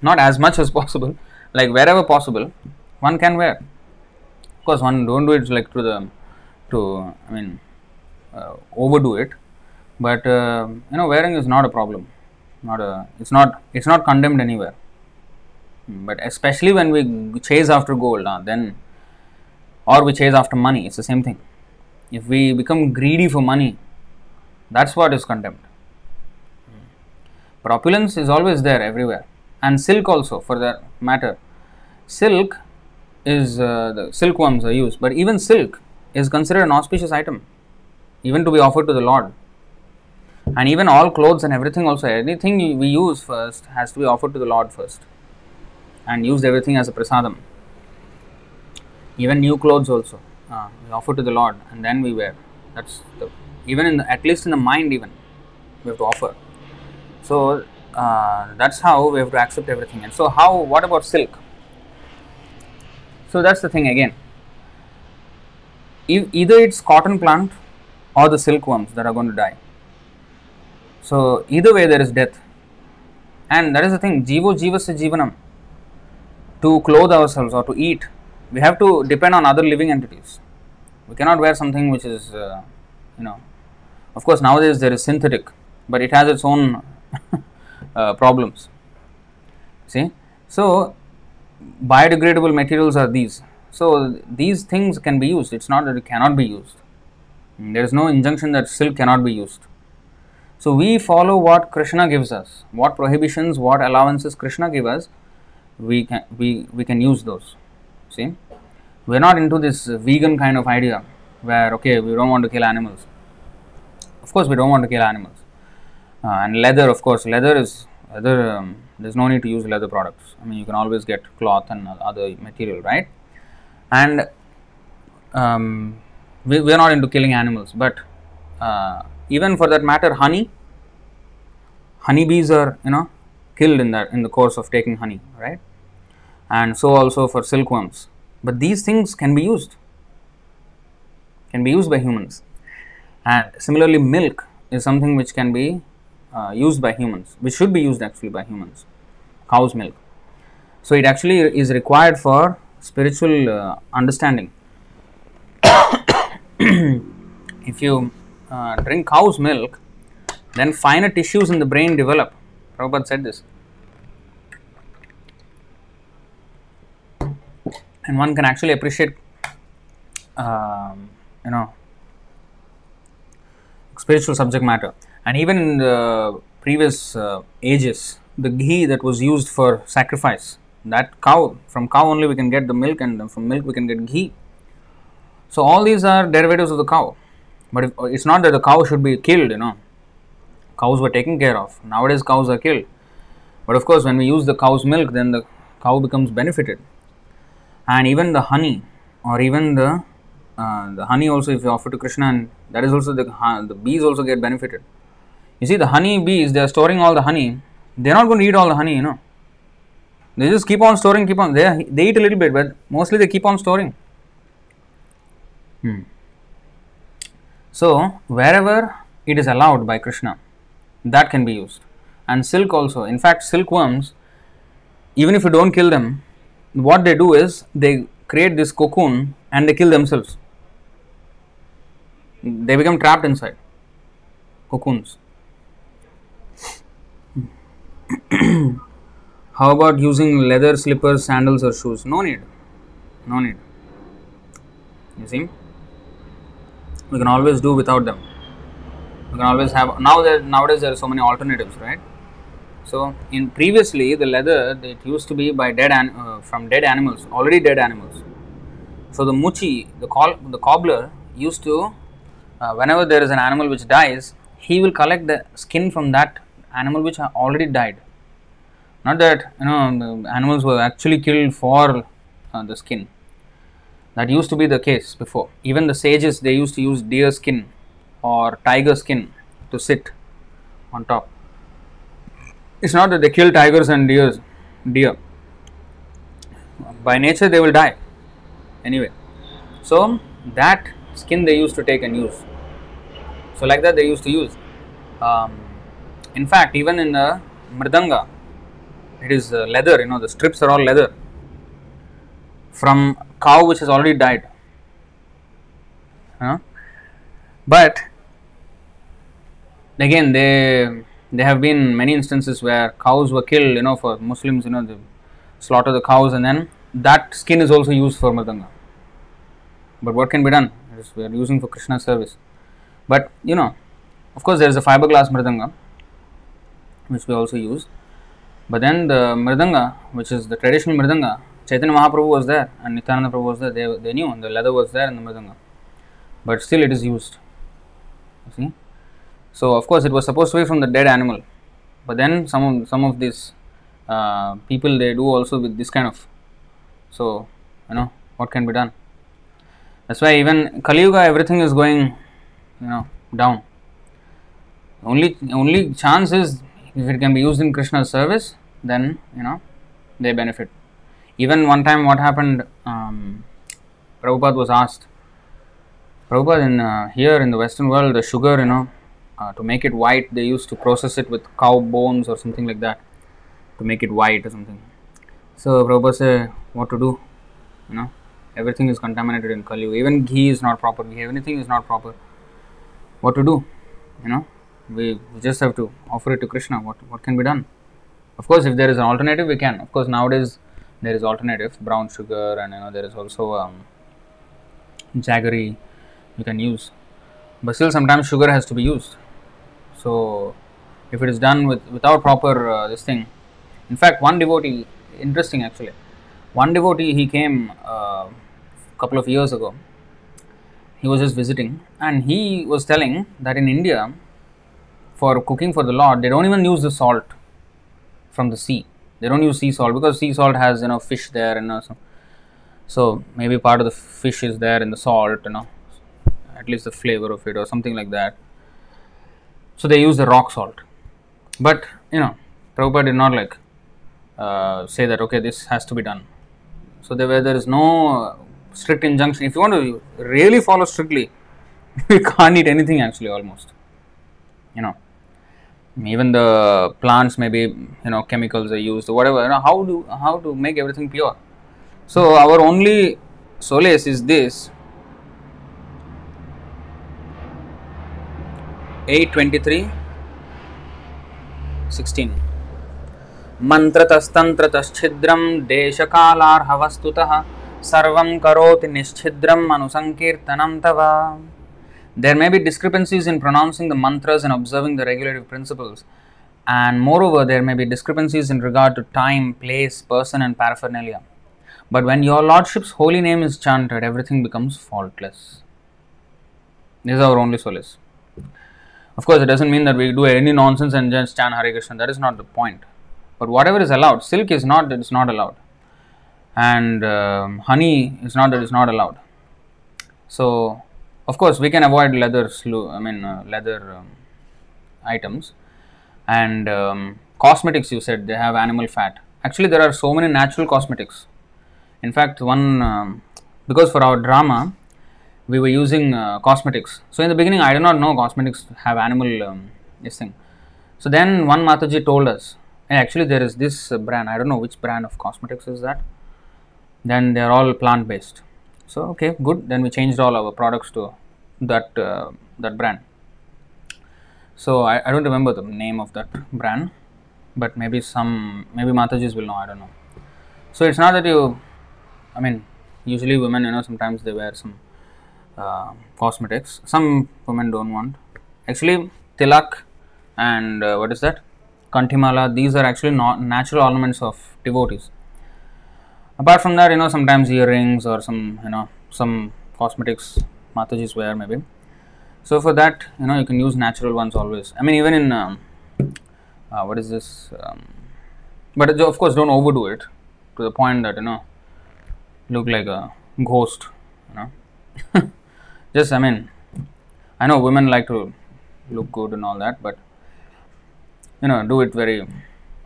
not as much as possible, like wherever possible, one can wear. Of course, one don't do it like to the to. I mean, uh, overdo it, but uh, you know, wearing is not a problem. Not a. It's not. It's not condemned anywhere. But especially when we chase after gold, uh, then or we chase after money, it's the same thing. If we become greedy for money, that's what is condemned. But opulence is always there everywhere, and silk also, for that matter. Silk is uh, the silkworms are used, but even silk is considered an auspicious item, even to be offered to the Lord. And even all clothes and everything also, anything we use first has to be offered to the Lord first, and used everything as a prasadam. Even new clothes also, uh, we offer to the Lord, and then we wear. That's the even in the, at least in the mind even we have to offer. So uh, that's how we have to accept everything. And so how? What about silk? So that's the thing again. If either it's cotton plant or the silkworms that are going to die. So either way there is death. And that is the thing. Jivo jivasya jivanam. To clothe ourselves or to eat, we have to depend on other living entities. We cannot wear something which is, uh, you know, of course nowadays there is synthetic, but it has its own uh, problems. See, so biodegradable materials are these. So these things can be used. It's not that it cannot be used. There is no injunction that silk cannot be used. So we follow what Krishna gives us, what prohibitions, what allowances Krishna gives us. We can we we can use those. See, we're not into this vegan kind of idea where okay we don't want to kill animals. Of course, we don't want to kill animals. Uh, and leather, of course, leather is leather. Um, there's no need to use leather products. I mean, you can always get cloth and other material, right? And um, we, we are not into killing animals, but uh, even for that matter, honey. Honeybees are you know killed in that in the course of taking honey, right? And so also for silkworms. But these things can be used. Can be used by humans. And similarly, milk is something which can be uh, used by humans, which should be used actually by humans. Cow's milk. So it actually is required for spiritual uh, understanding. if you uh, drink cow's milk, then finer tissues in the brain develop. Prabhupada said this. And one can actually appreciate, um, you know, spiritual subject matter. And even in the previous uh, ages, the ghee that was used for sacrifice, that cow, from cow only we can get the milk, and from milk we can get ghee. So, all these are derivatives of the cow. But if, it's not that the cow should be killed, you know. Cows were taken care of. Nowadays, cows are killed. But of course, when we use the cow's milk, then the cow becomes benefited. And even the honey, or even the uh, the honey also, if you offer to Krishna, and that is also the uh, the bees also get benefited. You see, the honey bees, they are storing all the honey. They are not going to eat all the honey, you know. They just keep on storing, keep on. They they eat a little bit, but mostly they keep on storing. Hmm. So wherever it is allowed by Krishna, that can be used. And silk also. In fact, silkworms, even if you don't kill them, what they do is they create this cocoon and they kill themselves. they become trapped inside cocoons. How about using leather slippers, sandals, or shoes? No need. No need. You see, we can always do without them. We can always have now. There nowadays there are so many alternatives, right? So in previously the leather it used to be by dead an, uh, from dead animals, already dead animals. So the muchi, the col- the cobbler used to uh, whenever there is an animal which dies, he will collect the skin from that animal which already died. Not that you know animals were actually killed for uh, the skin. That used to be the case before. Even the sages they used to use deer skin or tiger skin to sit on top. It's not that they kill tigers and deers, deer. By nature they will die anyway. So that skin they used to take and use. So like that they used to use. Um, in fact, even in the mridanga, it is uh, leather. You know the strips are all leather from cow which has already died. Huh? But again, they there have been many instances where cows were killed. You know, for Muslims, you know, they slaughter the cows and then that skin is also used for mridanga. But what can be done? We are using for Krishna service. But you know, of course, there is a fiberglass mridanga which we also use. But then the mridanga, which is the traditional mridanga, Chaitanya Mahaprabhu was there and Nityananda Prabhu was there. They, they knew and the leather was there in the mridanga, but still it is used. You see, so of course it was supposed to be from the dead animal, but then some of some of these uh, people they do also with this kind of. So you know what can be done. That's why even Kali Yuga everything is going, you know, down. Only only chance is if it can be used in Krishna's service, then you know they benefit. Even one time, what happened? Um, Prabhupada was asked. Prabhupada in uh, here in the Western world, the sugar, you know, uh, to make it white, they used to process it with cow bones or something like that to make it white or something. So Prabhupada said, what to do? You know, everything is contaminated in Kali. Even ghee is not proper. Anything is not proper. What to do? You know, we, we just have to offer it to Krishna. What what can be done? Of course, if there is an alternative, we can. Of course, nowadays there is alternative brown sugar, and you know there is also um, jaggery you can use. But still, sometimes sugar has to be used. So, if it is done with without proper uh, this thing, in fact, one devotee, interesting actually, one devotee he came a uh, couple of years ago. He was just visiting, and he was telling that in India, for cooking for the Lord, they don't even use the salt from the sea. They don't use sea salt because sea salt has you know fish there and you know, so, so maybe part of the fish is there in the salt, you know, at least the flavor of it or something like that. So they use the rock salt. But you know, Prabhupada did not like uh, say that okay, this has to be done. So there, where there is no strict injunction, if you want to really follow strictly, you can't eat anything actually almost. You know, even the plants maybe you know chemicals are used or whatever. You know, how do how to make everything pure? So our only solace is this 823 16 मन्त्रतस्तन्त्रतश्छिद्रं देशकालार्हवस्तुतः सर्वं करोति निश्छिद्रम् अनुसङ्कीर्तनं तव There may be discrepancies in pronouncing the mantras and observing the regulative principles, and moreover, there may be discrepancies in regard to time, place, person, and paraphernalia. But when your Lordship's holy name is chanted, everything becomes faultless. This is our only solace. Of course, it doesn't mean that we do any nonsense and just chant Hare Krishna. That is not the point. But whatever is allowed, silk is not that it's not allowed, and um, honey is not that it's not allowed. So, of course, we can avoid leather. I mean, uh, leather um, items and um, cosmetics. You said they have animal fat. Actually, there are so many natural cosmetics. In fact, one um, because for our drama, we were using uh, cosmetics. So in the beginning, I did not know cosmetics have animal um, this thing. So then one Mataji told us, hey, actually there is this brand. I don't know which brand of cosmetics is that. Then they are all plant based. So okay, good. Then we changed all our products to that uh, that brand. So I, I don't remember the name of that brand, but maybe some maybe Matajis will know. I don't know. So it's not that you, I mean, usually women, you know, sometimes they wear some uh, cosmetics. Some women don't want. Actually, tilak and uh, what is that? Kantimala. These are actually not natural ornaments of devotees. Apart from that, you know, sometimes earrings or some, you know, some cosmetics Matajis wear maybe. So for that, you know, you can use natural ones always. I mean, even in um, uh, what is this? Um, but of course, don't overdo it to the point that you know look like a ghost. You know, just I mean, I know women like to look good and all that, but you know, do it very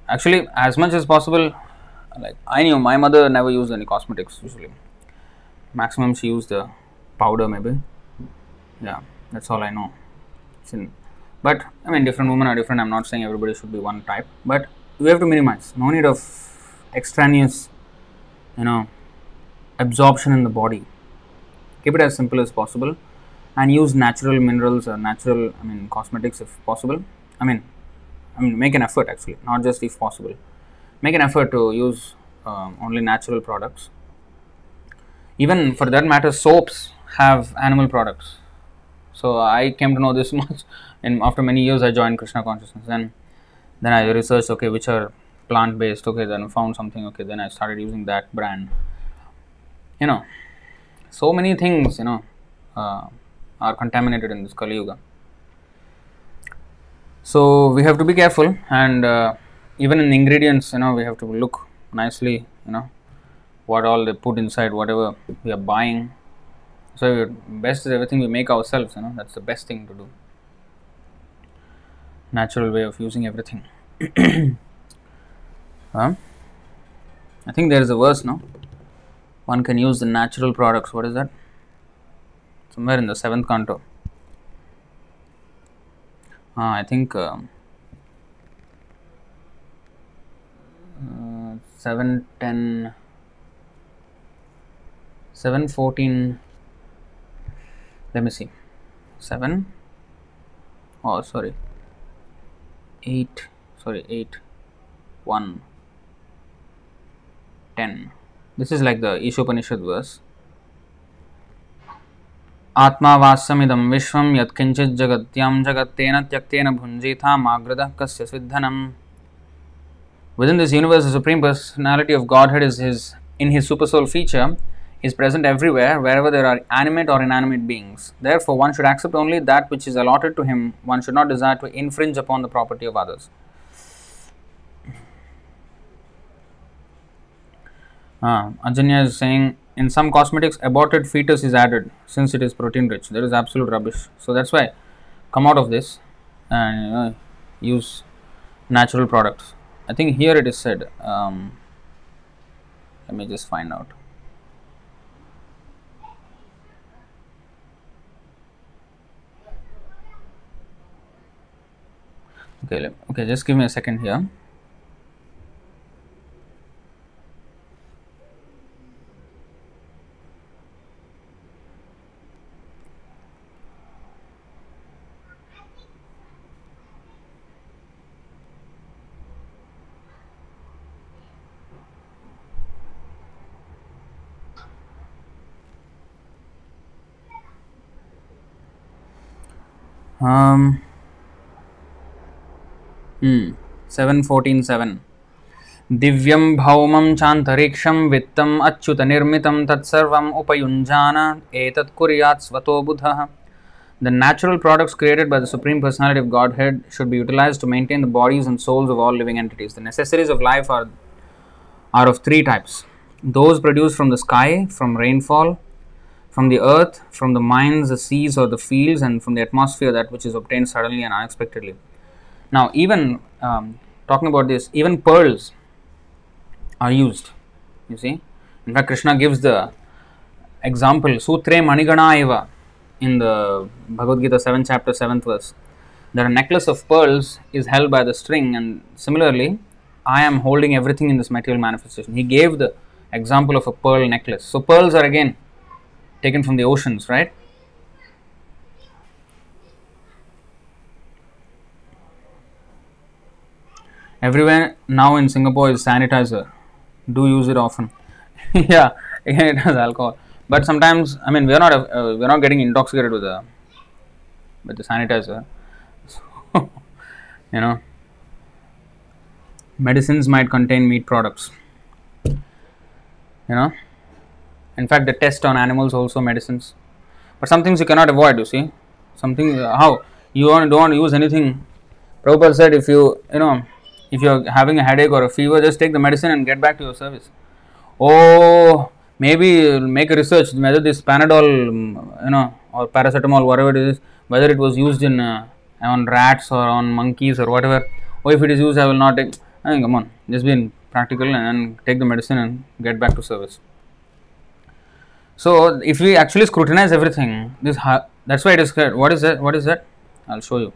actually as much as possible. Like I knew my mother never used any cosmetics usually. Maximum she used the powder maybe. Yeah that's all I know. But I mean, different women are different. I'm not saying everybody should be one type, but we have to minimize. No need of extraneous, you know, absorption in the body. Keep it as simple as possible, and use natural minerals or natural, I mean, cosmetics if possible. I mean, I mean, make an effort actually, not just if possible. Make an effort to use um, only natural products. Even for that matter, soaps have animal products so I came to know this much, and after many years, I joined Krishna consciousness. Then, then I researched okay, which are plant based. Okay, then found something. Okay, then I started using that brand. You know, so many things you know uh, are contaminated in this Kali Yuga. So we have to be careful, and uh, even in ingredients, you know, we have to look nicely. You know, what all they put inside, whatever we are buying so best is everything we make ourselves. You know that's the best thing to do. Natural way of using everything. huh? I think there is a verse now. One can use the natural products. What is that? Somewhere in the seventh canto. Ah, I think uh, 7 10 7 14 let me see. 7 oh sorry. 8 sorry 8 1 10 this is like the Ishopanishad verse आत्मावास्यमिदं विश्वं यत्किञ्चित् जगत्यां जगत्तेन त्यक्तेन भुञ्जीथा माग्रदः कस्य सिद्धनम् Within this universe, the Supreme Personality of Godhead is his in his super soul feature is present everywhere, wherever there are animate or inanimate beings. Therefore, one should accept only that which is allotted to him. One should not desire to infringe upon the property of others. Uh, Ajanya is saying in some cosmetics, aborted fetus is added since it is protein rich. There is absolute rubbish. So that's why come out of this and know, use natural products. I think here it is said. Um, let me just find out. okay okay just give me a second here um fourteen 7147 दिव्यम भौम चान्तरिक्षं वित्तम् अच्युत निर्मित उपयुञ्जान उपयुंजान कुर्यात् स्वतो बुधः। The natural products created by the supreme personality of godhead should be utilize to maintain the bodies and souls of all living entities the necessities of life are are of three types those produce from the sky from rainfall from the earth, from the mines, the seas, or the fields, and from the atmosphere, that which is obtained suddenly and unexpectedly. Now, even um, talking about this, even pearls are used. You see, in fact, Krishna gives the example Sutre Manigana Eva in the Bhagavad Gita 7 chapter 7th verse. That a necklace of pearls is held by the string, and similarly, I am holding everything in this material manifestation. He gave the example of a pearl necklace. So, pearls are again taken from the oceans, right? Everywhere now in Singapore is sanitizer. Do use it often. yeah, again it has alcohol, but sometimes I mean we are not uh, we are not getting intoxicated with the with the sanitizer. So, you know, medicines might contain meat products. You know in fact, the test on animals also medicines. But some things you cannot avoid. You see, something uh, how you don't want to use anything. Prabhupada said, if you you know, if you're having a headache or a fever, just take the medicine and get back to your service. Oh, maybe make a research whether this Panadol, mm, you know, or paracetamol, whatever it is, whether it was used in uh, on rats or on monkeys or whatever. Or if it is used, I will not take. I mean, come on, just be practical and take the medicine and get back to service. So, if we actually scrutinize everything, this ha- that's why it is clear. What is that? What is that? I'll show you.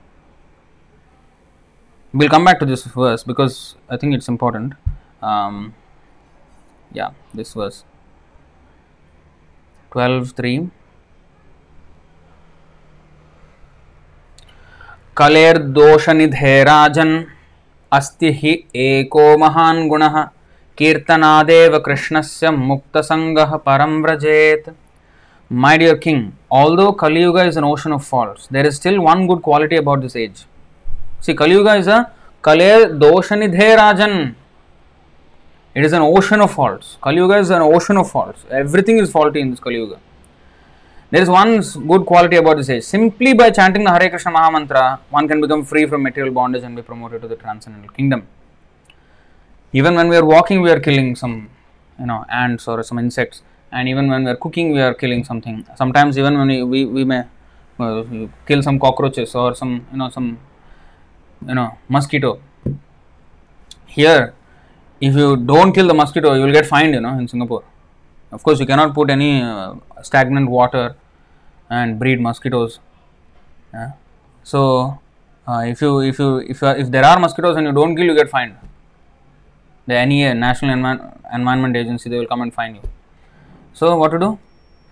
We'll come back to this verse because I think it's important. Um, yeah, this verse 12 3. कलेर्दोषनिधे राजन् अस्ति हि एको महान् गुणः कीर्तनादेव कृष्णस्य मुक्तसङ्गः परं व्रजेत् My dear king, although Kali Yuga is an ocean of faults, there is still one good quality about this age. See, Kali Yuga is a Kaler Doshanidhe Rajan. It is an ocean of faults. Kali Yuga is an ocean of faults. Everything is faulty in this Kali Yuga. There is one good quality about this age. Simply by chanting the Hare Krishna Mahamantra, one can become free from material bondage and be promoted to the transcendental kingdom. Even when we are walking, we are killing some, you know, ants or some insects. And even when we are cooking, we are killing something. Sometimes even when we, we, we may uh, kill some cockroaches or some, you know, some, you know, mosquito. Here, if you don't kill the mosquito, you will get fined, you know, in Singapore. Of course, you cannot put any uh, stagnant water and breed mosquitoes. Yeah. So, uh, if you if you if if there are mosquitoes and you don't kill, you get fined. The NEA, National Envi- Environment Agency, they will come and find you. So, what to do?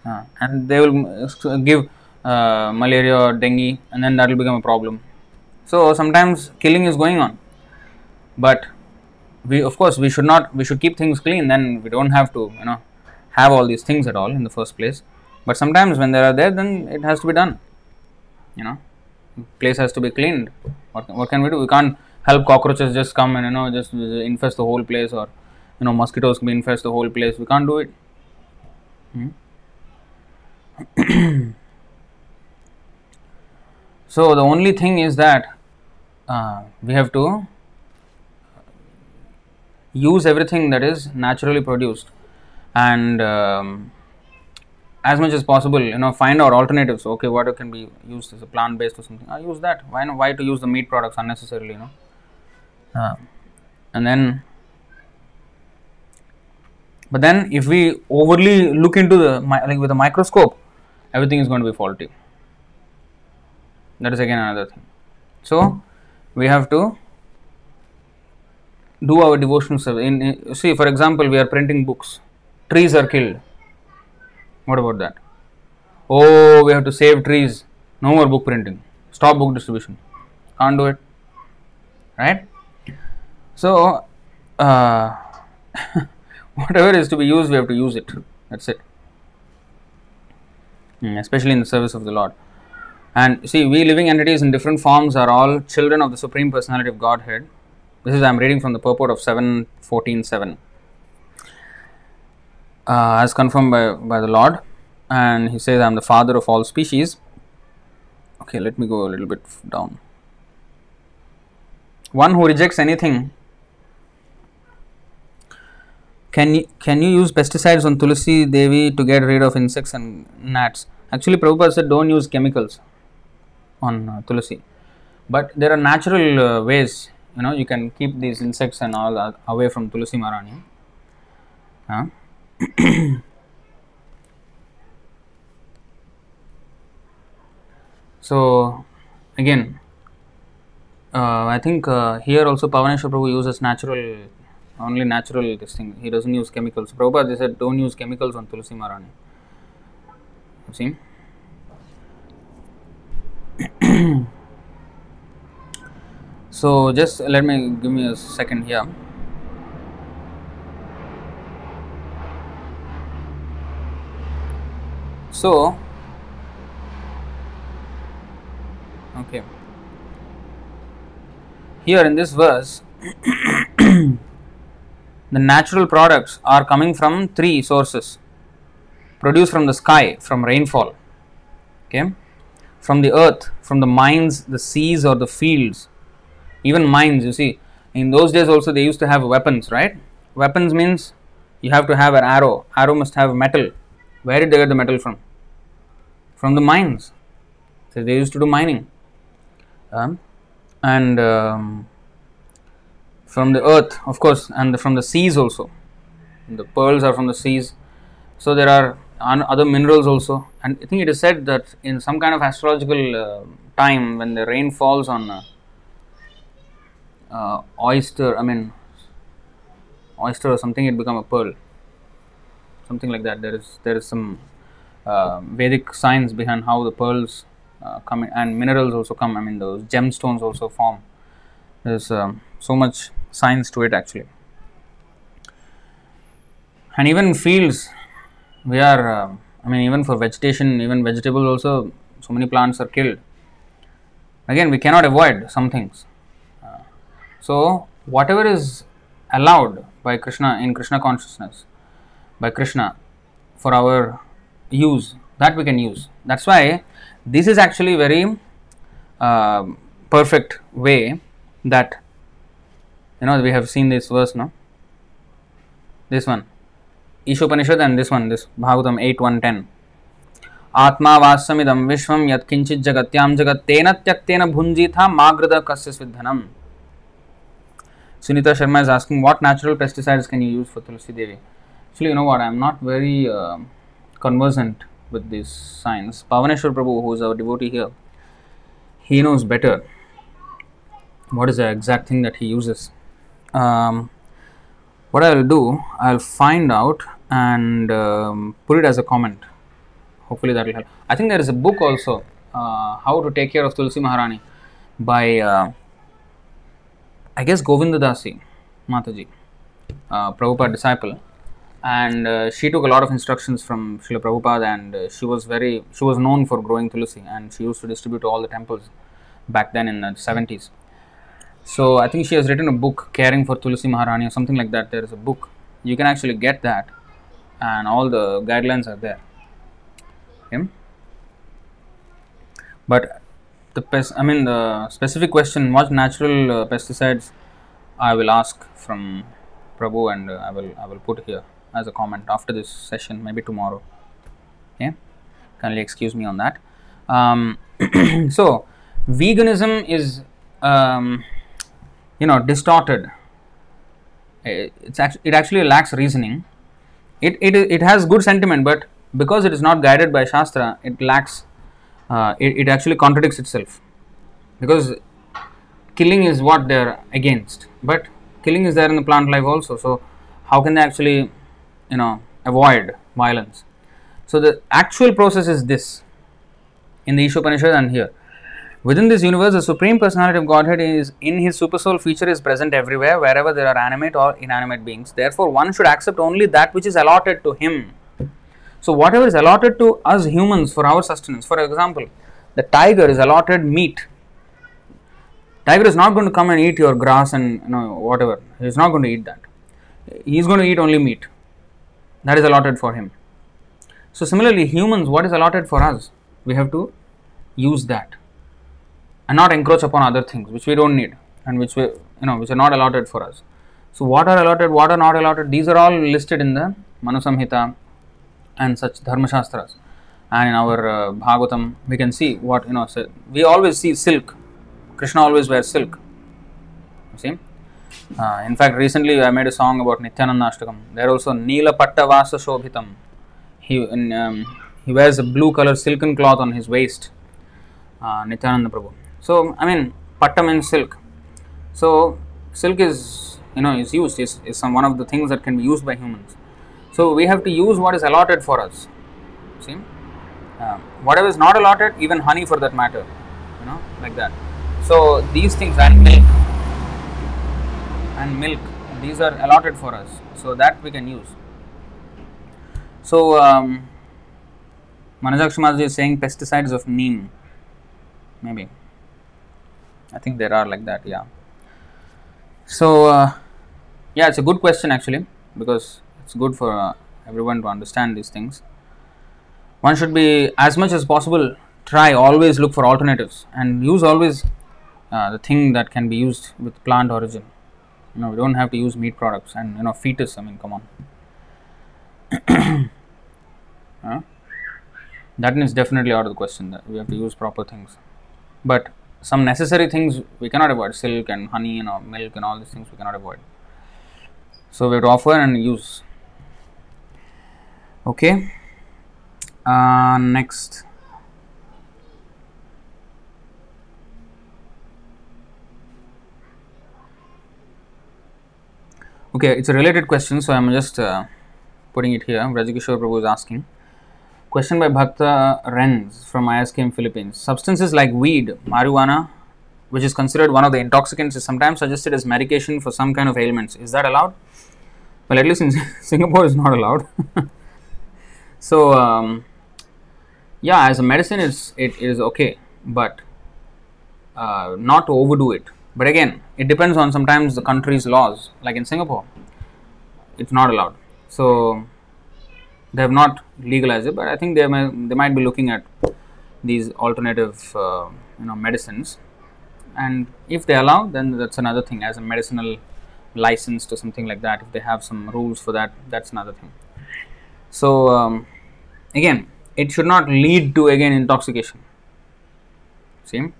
Uh, and they will uh, give uh, malaria or dengue, and then that will become a problem. So, sometimes killing is going on, but we of course we should not we should keep things clean. Then we don't have to you know have all these things at all in the first place. But sometimes when they are there, then it has to be done. You know, place has to be cleaned. What, what can we do? We can't help cockroaches just come and you know just infest the whole place, or you know mosquitoes can infest the whole place. We can't do it. Hmm? so the only thing is that uh, we have to use everything that is naturally produced and um, as much as possible you know find out alternatives okay what can be used as a plant based or something i use that why why to use the meat products unnecessarily you know and then but then if we overly look into the like with a microscope everything is going to be faulty. That is again another thing. So we have to do our devotional service. In, in see for example we are printing books. Trees are killed. What about that? Oh we have to save trees. No more book printing. Stop book distribution. Can't do it. Right so uh, whatever is to be used we have to use it. That's it. Mm, especially in the service of the lord. And see we living entities in different forms are all children of the supreme personality of godhead. This is i am reading from the purport of 7.14.7 uh, as confirmed by, by the Lord, and he says, I am the father of all species. Okay, let me go a little bit down. One who rejects anything, can you, can you use pesticides on Tulsi Devi to get rid of insects and gnats? Actually, Prabhupada said don't use chemicals on uh, Tulsi, but there are natural uh, ways. You know, you can keep these insects and all that away from Tulsi Maharani. Huh? so again uh, I think uh, here also Pavaneshwar Prabhu uses natural only natural this thing. He doesn't use chemicals. Prabhupada they said don't use chemicals on Tulsi Maharani see? So just let me give me a second here. So okay. Here in this verse the natural products are coming from three sources. Produced from the sky from rainfall okay? From the earth from the mines the seas or the fields. Even mines you see. In those days also they used to have weapons right? Weapons means you have to have an arrow. Arrow must have metal. Where did they get the metal from? From the mines. So they used to do mining. Um, and um, from the earth of course and from the seas also. The pearls are from the seas. So there are other minerals also. And i think it is said that in some kind of astrological uh, time when the rain falls on uh, uh, oyster i mean oyster or something it become a pearl. Something like that. There is there is some uh, vedic science behind how the pearls uh, come in, and minerals also come. I mean those gemstones also form. There's um, so much science to it actually. And even fields we are uh, i mean even for vegetation even vegetables also so many plants are killed. Again we cannot avoid some things. Uh, so whatever is allowed by krishna in krishna consciousness by krishna for our use that we can use. That's why this is actually very uh, perfect way that you know we have seen this verse now this one Ishopanishad and this one this bhagavatam 8 1 10 आत्मा वास्यमिदं विश्वं यत्किञ्चित् जगत्यां जगत्तेन त्यक्तेन भुञ्जीथा मागृद कस्य स्विद्धनम् Sunita Sharma is asking what natural pesticides can you use for Tulsi Devi? Actually, you know what, I am not very uh, conversant with this science. Pavaneshwar Prabhu, who is our devotee here, he knows better what is the exact thing that he uses. Um, what I will do, I will find out and um, put it as a comment. Hopefully that will help. I think there is a book also, uh, How to Take Care of Tulsi Maharani by, uh, I guess, Govinda Dasi Mataji, uh, Prabhupada disciple. And uh, she took a lot of instructions from Srila Prabhupada, and uh, she was very, she was known for growing tulsi, and she used to distribute to all the temples back then in the 70s. So I think she has written a book, Caring for Tulsi Maharani, or something like that. There is a book. You can actually get that, and all the guidelines are there. Okay. But the I mean the specific question, what natural uh, pesticides, I will ask from Prabhu, and uh, I will I will put here as a comment after this session, maybe tomorrow. Okay, kindly excuse me on that. Um, so, veganism is um, you know distorted. It's actually it actually lacks reasoning. It, it it has good sentiment, but because it is not guided by shastra, it lacks. Uh, it, it actually contradicts itself because killing is what they are against, but killing is there in the plant life also. So how can they actually you know avoid violence so the actual process is this in the Ishopanishad and here within this universe the supreme personality of godhead is in his supersoul feature is present everywhere wherever there are animate or inanimate beings. Therefore one should accept only that which is allotted to him. So whatever is allotted to us humans for our sustenance for example the tiger is allotted meat. Tiger is not going to come and eat your grass and you know whatever. He is not going to eat that. He is going to eat only meat. That is allotted for him. So, similarly, humans, what is allotted for us? We have to use that and not encroach upon other things which we don't need and which we, you know, which are not allotted for us. So, what are allotted, what are not allotted, these are all listed in the Manu Samhita and such Dharma Shastras. And in our uh, Bhagavatam, we can see what, you know, so we always see silk. Krishna always wears silk. You see? Uh, in fact, recently I made a song about Nityananda Ashtakam. There also Neela Patta Vasa Shobhitam. He, um, he wears a blue color silken cloth on his waist. Uh, Nityananda Prabhu. So, I mean, Patta means silk. So, silk is, you know, is used, is, is some one of the things that can be used by humans. So, we have to use what is allotted for us. See? Uh, whatever is not allotted, even honey for that matter, you know, like that. So these things and milk and milk these are allotted for us so that we can use. So um, Manajakshmaji is saying pesticides of neem maybe I think there are like that yeah. So uh, yeah it's a good question actually because it's good for uh, everyone to understand these things. One should be as much as possible try always look for alternatives and use always uh, the thing that can be used with plant origin. You know, we don't have to use meat products and you know fetus. I mean, come on. Huh? That is definitely out of the question. That we have to use proper things, but some necessary things we cannot avoid. Silk and honey, you know, milk and all these things we cannot avoid. So we have to offer and use. Okay. Uh, next. Okay, it's a related question, so I'm just uh, putting it here. Rajikishore Prabhu is asking. Question by Bhakta Renz from ISKM Philippines. Substances like weed, marijuana, which is considered one of the intoxicants, is sometimes suggested as medication for some kind of ailments. Is that allowed? Well, at least in Singapore, it's not allowed. so, um, yeah, as a medicine, it's it is okay, but uh, not to overdo it. But again, it depends on sometimes the country's laws. Like in Singapore, it's not allowed. So they have not legalized it, but I think they may, they might be looking at these alternative uh, you know medicines, and if they allow, then that's another thing. As a medicinal license to something like that, if they have some rules for that, that's another thing. So um, again, it should not lead to again intoxication. See,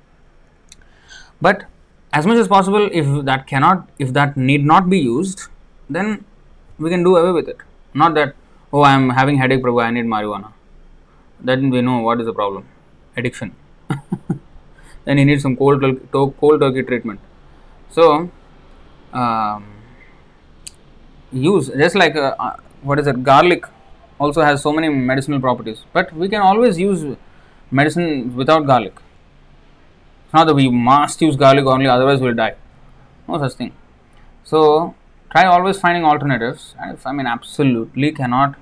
but as much as possible, if that cannot, if that need not be used, then we can do away with it. Not that oh I am having headache, Prabhu, I need marijuana. Then we know what is the problem, addiction. then you need some cold cold turkey treatment. So um, use just like uh, uh, what is it garlic also has so many medicinal properties, but we can always use medicine without garlic. It's not that we must use garlic only, otherwise we'll die. No such thing. So try always finding alternatives. And if i mean absolutely cannot.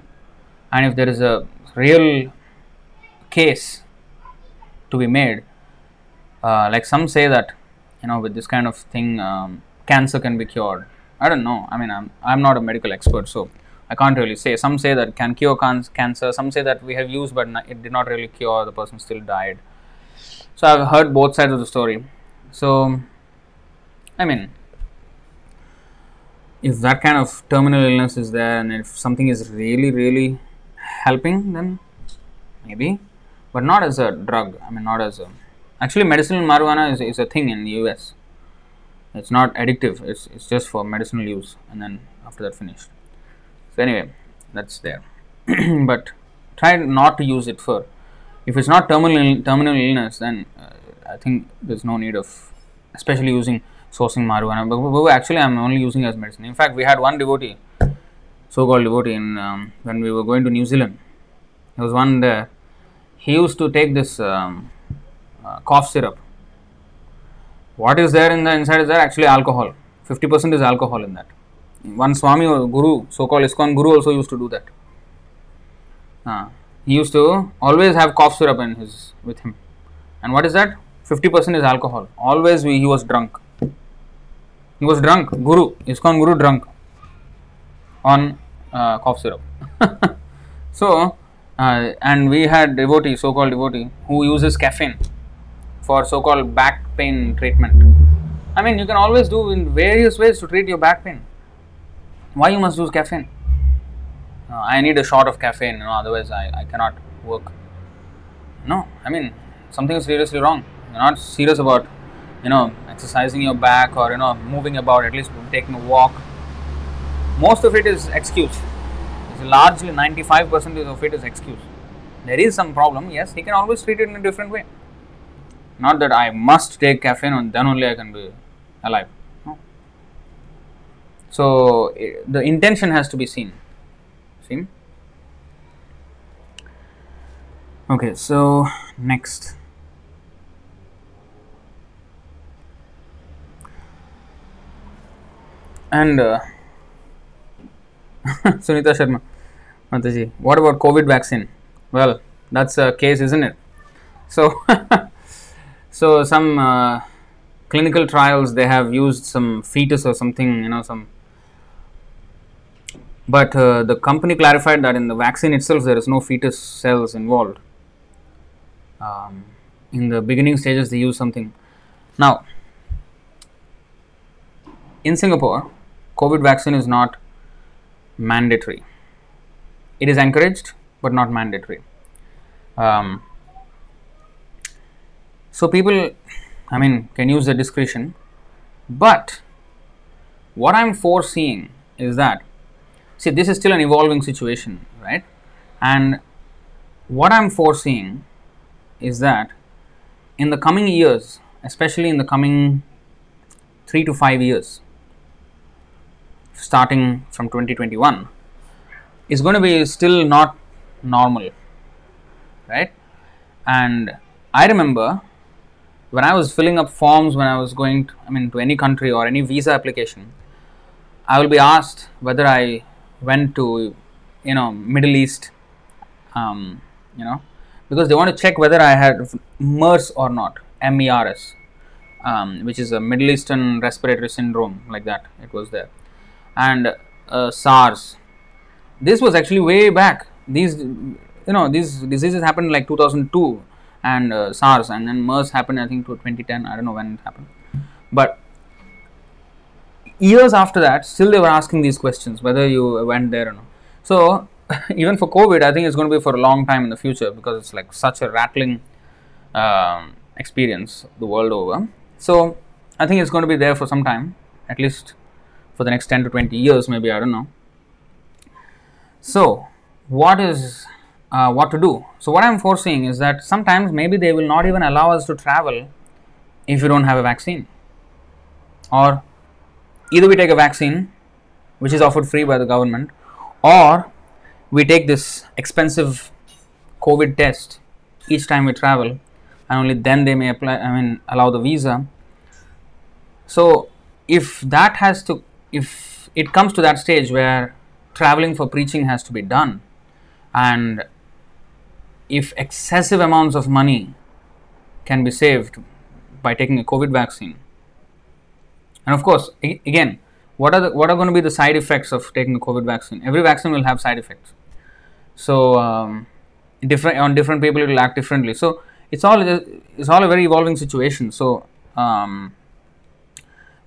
And if there is a real case to be made uh, like some say that you know with this kind of thing um, cancer can be cured. I don't know. I mean i'm i'm not a medical expert so i can't really say. Some say that can cure can- cancer. Some say that we have used but it did not really cure. The person still died. So i've heard both sides of the story. So i mean if that kind of terminal illness is there and if something is really really helping then maybe. But not as a drug. I mean not as a actually medicinal marijuana is, is a thing in the us it's not addictive. It's, it's just for medicinal use and then after that finished. So anyway that's there. But try not to use it for if it's not terminal terminal illness then uh, i think there's no need of especially using sourcing marijuana. But, actually, I'm only using as medicine. In fact, we had one devotee, so-called devotee, in um, when we were going to New Zealand. There was one there. He used to take this um, uh, cough syrup. What is there in the inside is there actually alcohol. Fifty percent is alcohol in that. One Swami or Guru, so-called ISKCON Guru, also used to do that. Uh, he used to always have cough syrup in his with him. And what is that? 50% is alcohol. Always we, he was drunk. He was drunk, Guru, ISKCON Guru drunk on uh, cough syrup. so, uh, and we had devotee, so called devotee, who uses caffeine for so called back pain treatment. I mean, you can always do in various ways to treat your back pain. Why you must use caffeine? Uh, I need a shot of caffeine, you know, otherwise I, I cannot work. No, I mean, something is seriously wrong. You're not serious about you know exercising your back or you know moving about at least taking a walk. Most of it is excuse. It's largely 95% of it is excuse. There is some problem yes he can always treat it in a different way. Not that i must take caffeine and then only i can be alive no. so eh, the intention has to be seen. See okay so next And uh, Sunita Sharma, Mataji, what about COVID vaccine? Well, that's a case, isn't it? So, so some uh, clinical trials they have used some fetus or something, you know, some. But uh, the company clarified that in the vaccine itself there is no fetus cells involved. Um, in the beginning stages they use something. Now, in Singapore, COVID vaccine is not mandatory. It is encouraged but not mandatory. Um, so people, I mean, can use the discretion, but what I'm foreseeing is that see this is still an evolving situation, right? And what I'm foreseeing is that in the coming years, especially in the coming three to five years, starting from 2021, is going to be still not normal, right? And I remember when I was filling up forms when I was going, to, I mean, to any country or any visa application, I will be asked whether I went to, you know, Middle East, um, you know, because they want to check whether I had MERS or not, MERS, um, which is a Middle Eastern respiratory syndrome, like that. It was there, and uh, SARS. This was actually way back. These, you know, these diseases happened like 2002 and uh, SARS, and then MERS happened, I think, to 2010. I don't know when it happened, but years after that, still they were asking these questions whether you went there or not. So even for COVID, I think it's going to be for a long time in the future because it's like such a rattling um, experience the world over. So I think it's going to be there for some time, at least for the next 10 to 20 years, maybe I don't know. So what is uh, what to do? So what I'm foreseeing is that sometimes maybe they will not even allow us to travel if you don't have a vaccine, or either we take a vaccine which is offered free by the government, or we take this expensive COVID test each time we travel, and only then they may apply. I mean, allow the visa. So, if that has to, if it comes to that stage where traveling for preaching has to be done, and if excessive amounts of money can be saved by taking a COVID vaccine, and of course, again, what are the, what are going to be the side effects of taking a COVID vaccine? Every vaccine will have side effects. So um, different on different people it will act differently. So it's all it's all a very evolving situation. So um,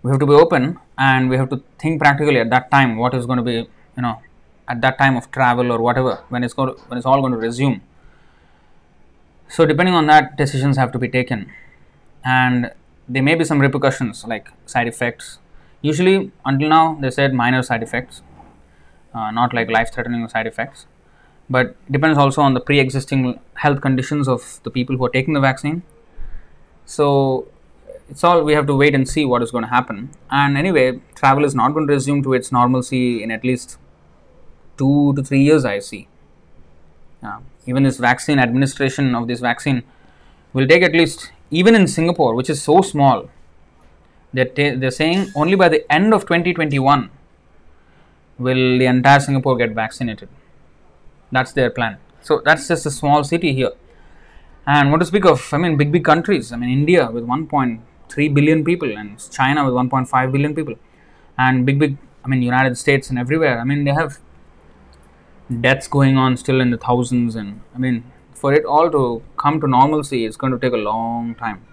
we have to be open and we have to think practically at that time what is going to be you know at that time of travel or whatever when it's going to, when it's all going to resume. So depending on that, decisions have to be taken, and there may be some repercussions like side effects. Usually, until now, they said minor side effects, uh, not like life-threatening side effects but depends also on the pre-existing health conditions of the people who are taking the vaccine so it's all we have to wait and see what is going to happen and anyway travel is not going to resume to its normalcy in at least two to three years i see uh, even this vaccine administration of this vaccine will take at least even in singapore which is so small they're, ta- they're saying only by the end of 2021 will the entire singapore get vaccinated that's their plan. So that's just a small city here. And what to speak of? I mean, big big countries. I mean, India with 1.3 billion people, and China with 1.5 billion people, and big big. I mean, United States and everywhere. I mean, they have deaths going on still in the thousands, and I mean, for it all to come to normalcy, it's going to take a long time.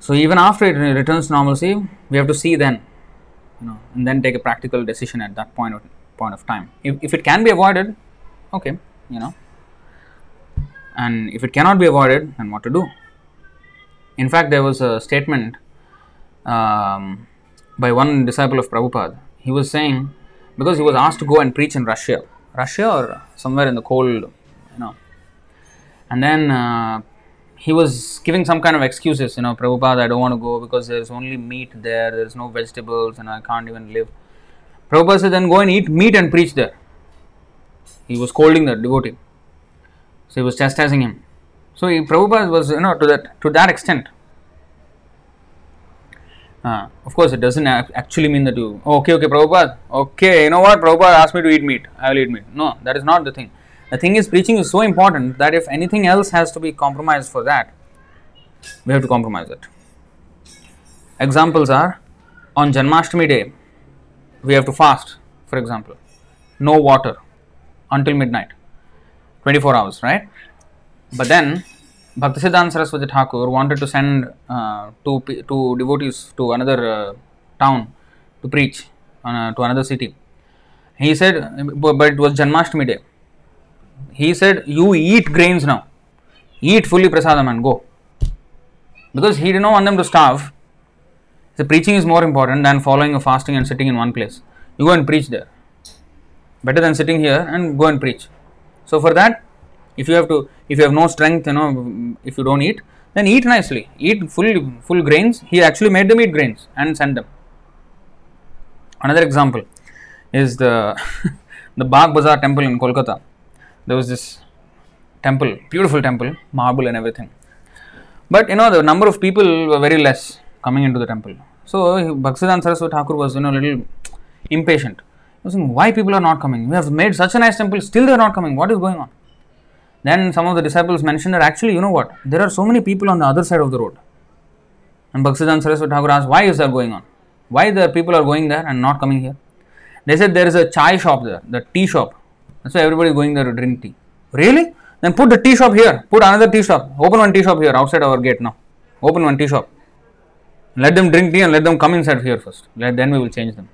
So even after it returns to normalcy, we have to see then, you know, and then take a practical decision at that point of, point of time. If, if it can be avoided, okay, you know, and if it cannot be avoided, then what to do? In fact, there was a statement um, by one disciple of Prabhupada. He was saying, because he was asked to go and preach in Russia, Russia or somewhere in the cold, you know, and then uh, he was giving some kind of excuses, you know, Prabhupada, I don't want to go because there's only meat there, there's no vegetables, and I can't even live. Prabhupada said, then go and eat meat and preach there. He was scolding the devotee. So he was chastising him. So Prabhupada was, you know, to that to that extent. Uh, of course, it doesn't actually mean that you, oh, okay, okay, Prabhupada, okay, you know what, Prabhupada asked me to eat meat, I will eat meat. No, that is not the thing. The thing is, preaching is so important that if anything else has to be compromised for that, we have to compromise it. Examples are on Janmashtami day, we have to fast, for example, no water until midnight, 24 hours, right? But then Bhaktisiddhanta Saraswati Thakur wanted to send uh, two, two devotees to another uh, town to preach uh, to another city. He said, but it was Janmashtami day. He said, You eat grains now. Eat fully prasadam and go. Because he did not want them to starve. The preaching is more important than following a fasting and sitting in one place. You go and preach there. Better than sitting here and go and preach. So for that, if you have to, if you have no strength, you know, if you don't eat, then eat nicely. Eat full full grains. He actually made them eat grains and send them. Another example is the the Bagh Bazaar temple in Kolkata. There was this temple, beautiful temple, marble and everything. But you know the number of people were very less coming into the temple. So Bhaktisiddhanta Saraswati Thakur was you know a little impatient. He was saying, why people are not coming? We have made such a nice temple, still they are not coming. What is going on? Then some of the disciples mentioned that actually, you know what? There are so many people on the other side of the road. And Bhaktisiddhanta Saraswati Thakur asked, why is that going on? Why the people are going there and not coming here? They said there is a chai shop there, the tea shop. That's why everybody is going there to drink tea. Really? Then put the tea shop here. Put another tea shop. Open one tea shop here outside our gate now. Open one tea shop. Let them drink tea and let them come inside here first. Let, then we will change them.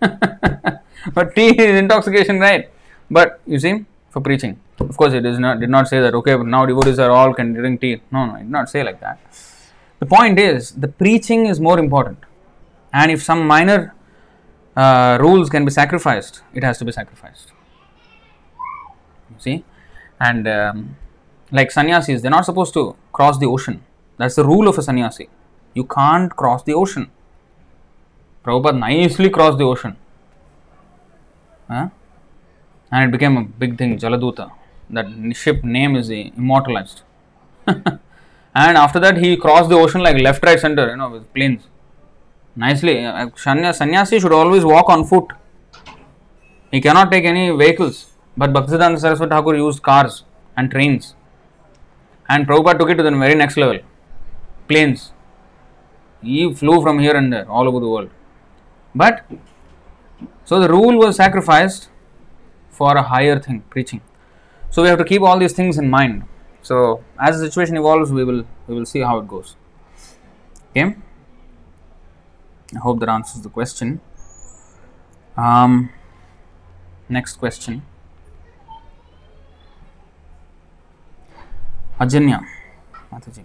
but tea is intoxication, right? But you see, for preaching, of course, it is not did not say that okay, but now devotees are all can drink tea. No, no, it did not say like that. The point is, the preaching is more important, and if some minor uh, rules can be sacrificed, it has to be sacrificed. See, and um, like sannyasis, they're not supposed to cross the ocean. That's the rule of a sannyasi. You can't cross the ocean. Prabhupada nicely crossed the ocean. Huh? And it became a big thing, Jaladuta. That ship name is immortalized. and after that, he crossed the ocean like left, right, center, you know, with planes. Nicely. Uh, Sanya, sannyasi should always walk on foot. He cannot take any vehicles. But Bhaktisiddhanta Saraswati Thakur used cars and trains. And Prabhupada took it to the very next level planes. He flew from here and there, all over the world. But, so the rule was sacrificed for a higher thing, preaching. So we have to keep all these things in mind. So as the situation evolves, we will we will see how it goes. Okay. I hope that answers the question. Um, next question. Ajanya, Mataji.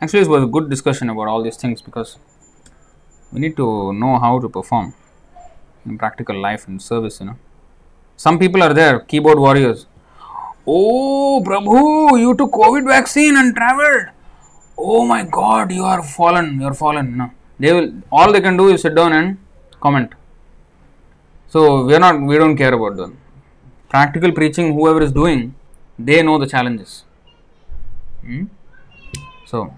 Actually, it was a good discussion about all these things because we need to know how to perform in practical life and service. You know, some people are there, keyboard warriors. Oh, Prabhu, you took COVID vaccine and traveled. Oh my God, you are fallen. You are fallen. No, they will. All they can do is sit down and comment. So we are not. We don't care about them. Practical preaching, whoever is doing, they know the challenges. Hmm? So,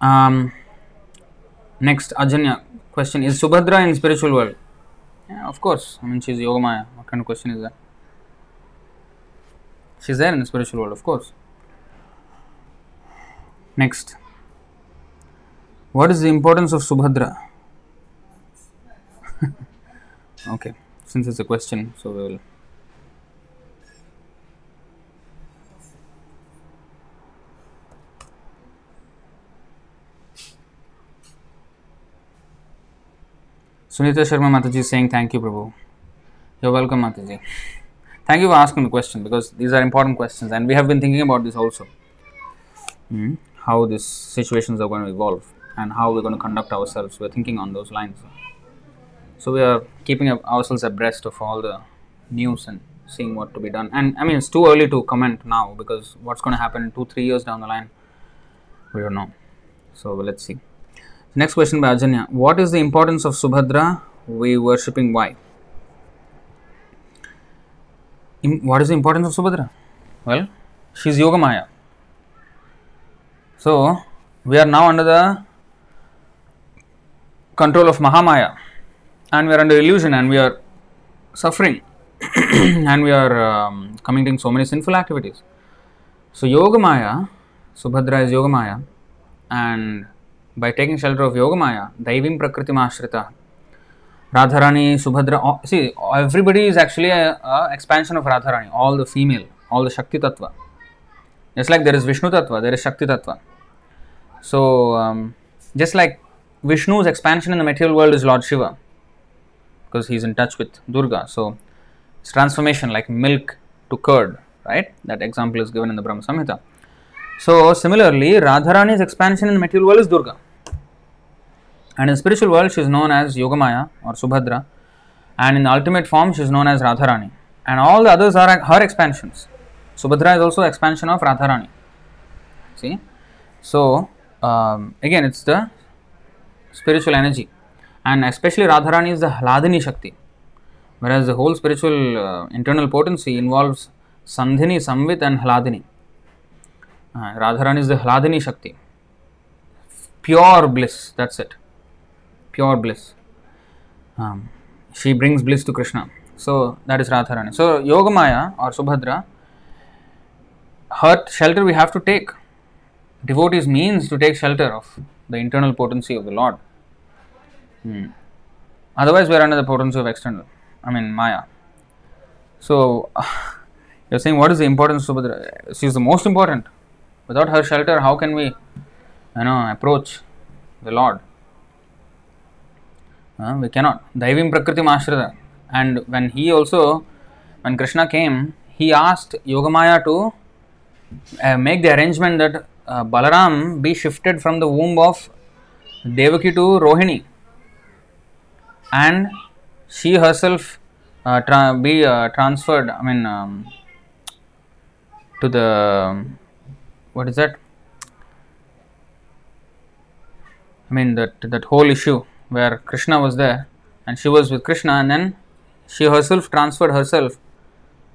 um, next Ajanya question is Subhadra in spiritual world? Yeah, of course. I mean, she's Yogamaya. What kind of question is that? She's there in the spiritual world, of course. Next, what is the importance of Subhadra? okay, since it's a question, so we will. Sunita Sharma Mataji saying thank you, Prabhu. You're welcome, Mataji. Thank you for asking the question because these are important questions and we have been thinking about this also. Hmm, How these situations are going to evolve and how we're going to conduct ourselves. We're thinking on those lines. So we are keeping ourselves abreast of all the news and seeing what to be done. And I mean, it's too early to comment now because what's going to happen two, three years down the line, we don't know. So let's see. Next question by Ajanya. What is the importance of Subhadra? We worshipping why? What is the importance of Subhadra? Well, she's Yogamaya. So we are now under the control of Mahamaya and we are under illusion and we are suffering and we are um, committing so many sinful activities. So Yogamaya, Subhadra is Yogamaya and by taking shelter of Yogamaya, Daivim Prakriti Ashrita, Radharani, Subhadra, see everybody is actually a, a expansion of Radharani, all the female, all the Shakti Tattva. Just like there is Vishnu Tattva, there is Shakti Tattva. So, um, just like Vishnu's expansion in the material world is Lord Shiva, because he's in touch with Durga. So, it's transformation like milk to curd, right? That example is given in the Brahma Samhita. So, similarly, Radharani's expansion in material world is Durga. And in spiritual world, she is known as Yogamaya or Subhadra. And in ultimate form, she is known as Radharani. And all the others are her expansions. Subhadra is also expansion of Radharani. See? So, um, again, it's the spiritual energy. And especially Radharani is the Hladini Shakti. Whereas the whole spiritual uh, internal potency involves Sandhini, Samvit, and Hladini. Uh, Radharani is the Hladini Shakti. Pure bliss, that's it. Pure bliss. Um, she brings bliss to Krishna. So, that is Radharani. So, Yogamaya or Subhadra, her shelter we have to take. Devotees means to take shelter of the internal potency of the Lord. Hmm. Otherwise, we are under the potency of external. I mean, Maya. So, you're saying what is the importance of Subhadra? She is the most important. Without her shelter, how can we, you know, approach the Lord? Uh, we cannot. Daivim Prakriti Ashrita. And when he also, when Krishna came, he asked Yogamaya to uh, make the arrangement that uh, Balaram be shifted from the womb of Devaki to Rohini. And she herself uh, tra- be uh, transferred, I mean, um, to the, what is that? I mean, that, that whole issue where Krishna was there and she was with Krishna and then she herself transferred herself.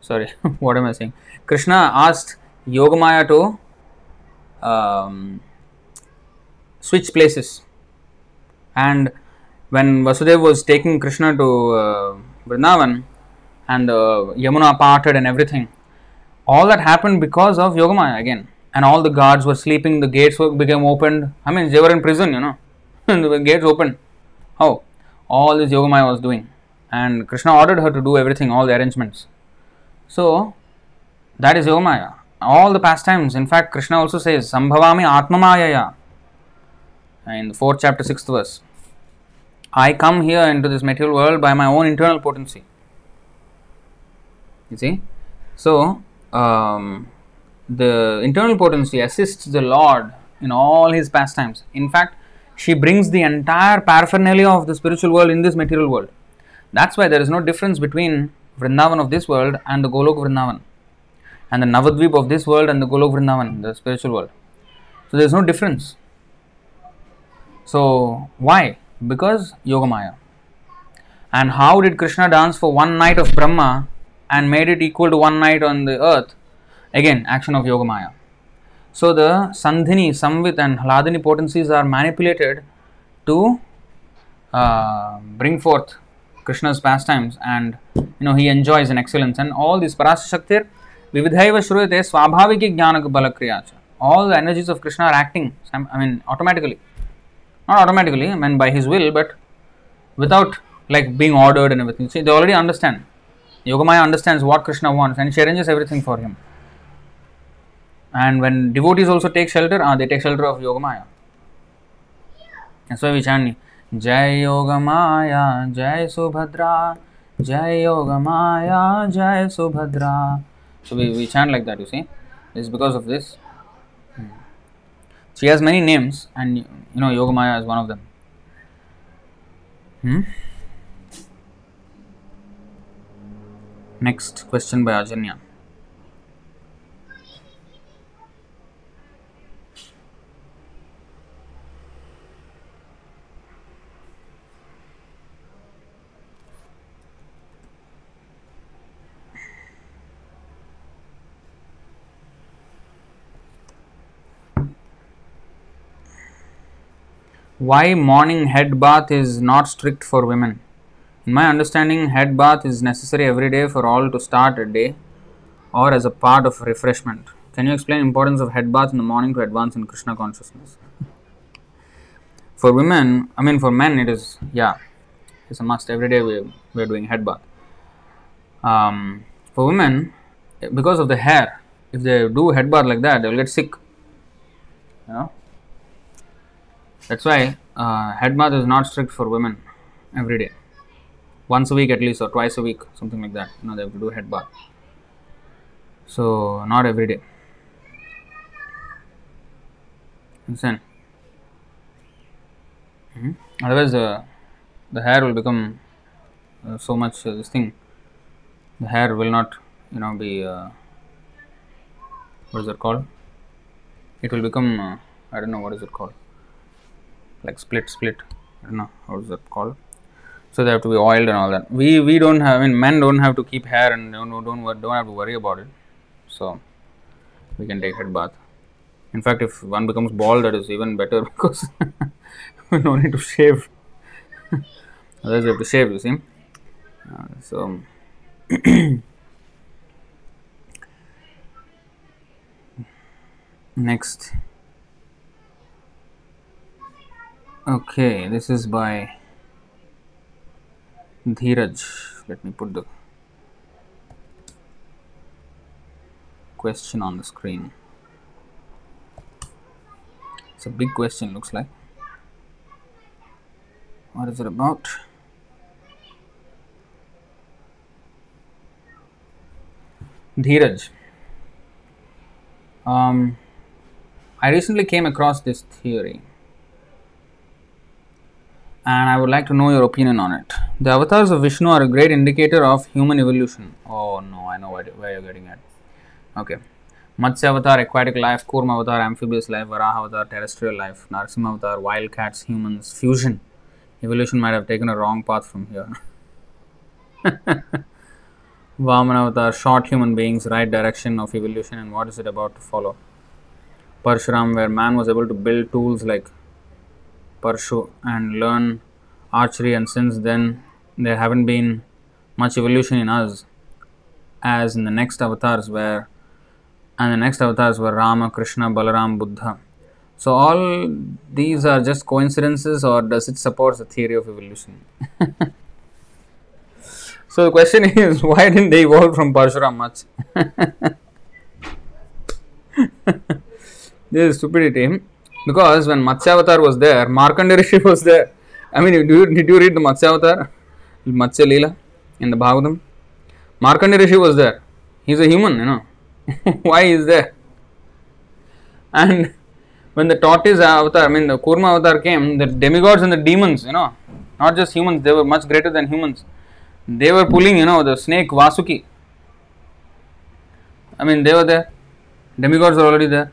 Sorry, what am I saying? Krishna asked Yogamaya to um, switch places. And when Vasudeva was taking Krishna to uh, Vrindavan and uh, Yamuna parted and everything, all that happened because of Yogamaya again. And all the guards were sleeping, the gates were, became opened. I mean, they were in prison, you know. the gates opened. How? All this Yogamaya was doing. And Krishna ordered her to do everything, all the arrangements. So, that is Yogamaya. All the pastimes, in fact, Krishna also says, Sambhavami Atmamayaya. In the fourth chapter, sixth verse. I come here into this material world by my own internal potency. You see? So, um, the internal potency assists the Lord in all his pastimes. In fact, she brings the entire paraphernalia of the spiritual world in this material world. That's why there is no difference between Vrindavan of this world and the Golok Vrindavan, and the Navadvip of this world and the Golok Vrindavan, the spiritual world. So there is no difference. So why? Because Yogamaya. And how did Krishna dance for one night of Brahma and made it equal to one night on the earth? Again, action of Yogamaya. So the Sandhini, Samvit, and Hladini potencies are manipulated to uh, bring forth Krishna's pastimes, and you know he enjoys in excellence. And all these Parashaktir, Vividhaiva Shruyate Swabhaviki Jnana Balakriyacha. All the energies of Krishna are acting, I mean, automatically. Not automatically, I mean, by his will, but without like being ordered and everything. See, they already understand. Yogamaya understands what Krishna wants and she arranges everything for him. And when devotees also take shelter, ah, they take shelter of Yogamaya. That's why we chant Jai Yogamaya, Jai Subhadra, Jai Yogamaya, Jai Subhadra. So we, we chant like that, you see. It's because of this. She has many names, and you know, Yogamaya is one of them. Hmm? Next question by Ajanya. Why morning head bath is not strict for women. In my understanding, head bath is necessary every day for all to start a day or as a part of refreshment. Can you explain importance of head bath in the morning to advance in Krishna consciousness? For women, I mean for men, it is yeah, it's a must. Every day we we are doing head bath. Um, for women, because of the hair, if they do head bath like that, they will get sick. You know, that's why uh, head bath is not strict for women every day. Once a week at least, or twice a week, something like that. You know, they have to do head bath. So not every day. Understand? hmm Otherwise, uh, the hair will become uh, so much uh, this thing. The hair will not, you know, be uh, what is it called? It will become uh, I don't know what is it called, like split, split. I don't know what is that called. So they have to be oiled and all that. We we don't have. I mean, men don't have to keep hair and don't don't don't, don't have to worry about it. So we can take head bath. In fact, if one becomes bald, that is even better because we don't need to shave. Otherwise, we have to shave. You see. Uh, so. Next. Okay, this is by Dheeraj. Let me put the question on the screen. It's a big question, looks like. What is it about? Dheeraj. Um, I recently came across this theory and I would like to know your opinion on it. The avatars of Vishnu are a great indicator of human evolution. Oh no, I know where, you're getting at. Okay. Matsya avatar, aquatic life, Kurma avatar, amphibious life, Varaha avatar, terrestrial life, Narsimha avatar, wildcats, humans, fusion. Evolution might have taken a wrong path from here. Vamana avatar, short human beings, right direction of evolution, and what is it about to follow? Parshuram, where man was able to build tools like Parshu and learn archery, and since then there haven't been much evolution in us as in the next avatars where and the next avatars were Rama, Krishna, Balaram, Buddha. So all these are just coincidences or does it support the theory of evolution? so the question is why didn't they evolve from Parshuram much? this is stupidity because when Matsyavatar was there, Markandeya Rishi was there. I mean, did you, did you read the Matsyavatar, Matsya Leela in the Bhagavatam? Markandeya Rishi was there. He's a human, you know. Why is there? And when the tortoise avatar, I mean the Kurma avatar came, the demigods and the demons, you know, not just humans, they were much greater than humans. They were pulling, you know, the snake Vasuki. I mean, they were there. Demigods were already there.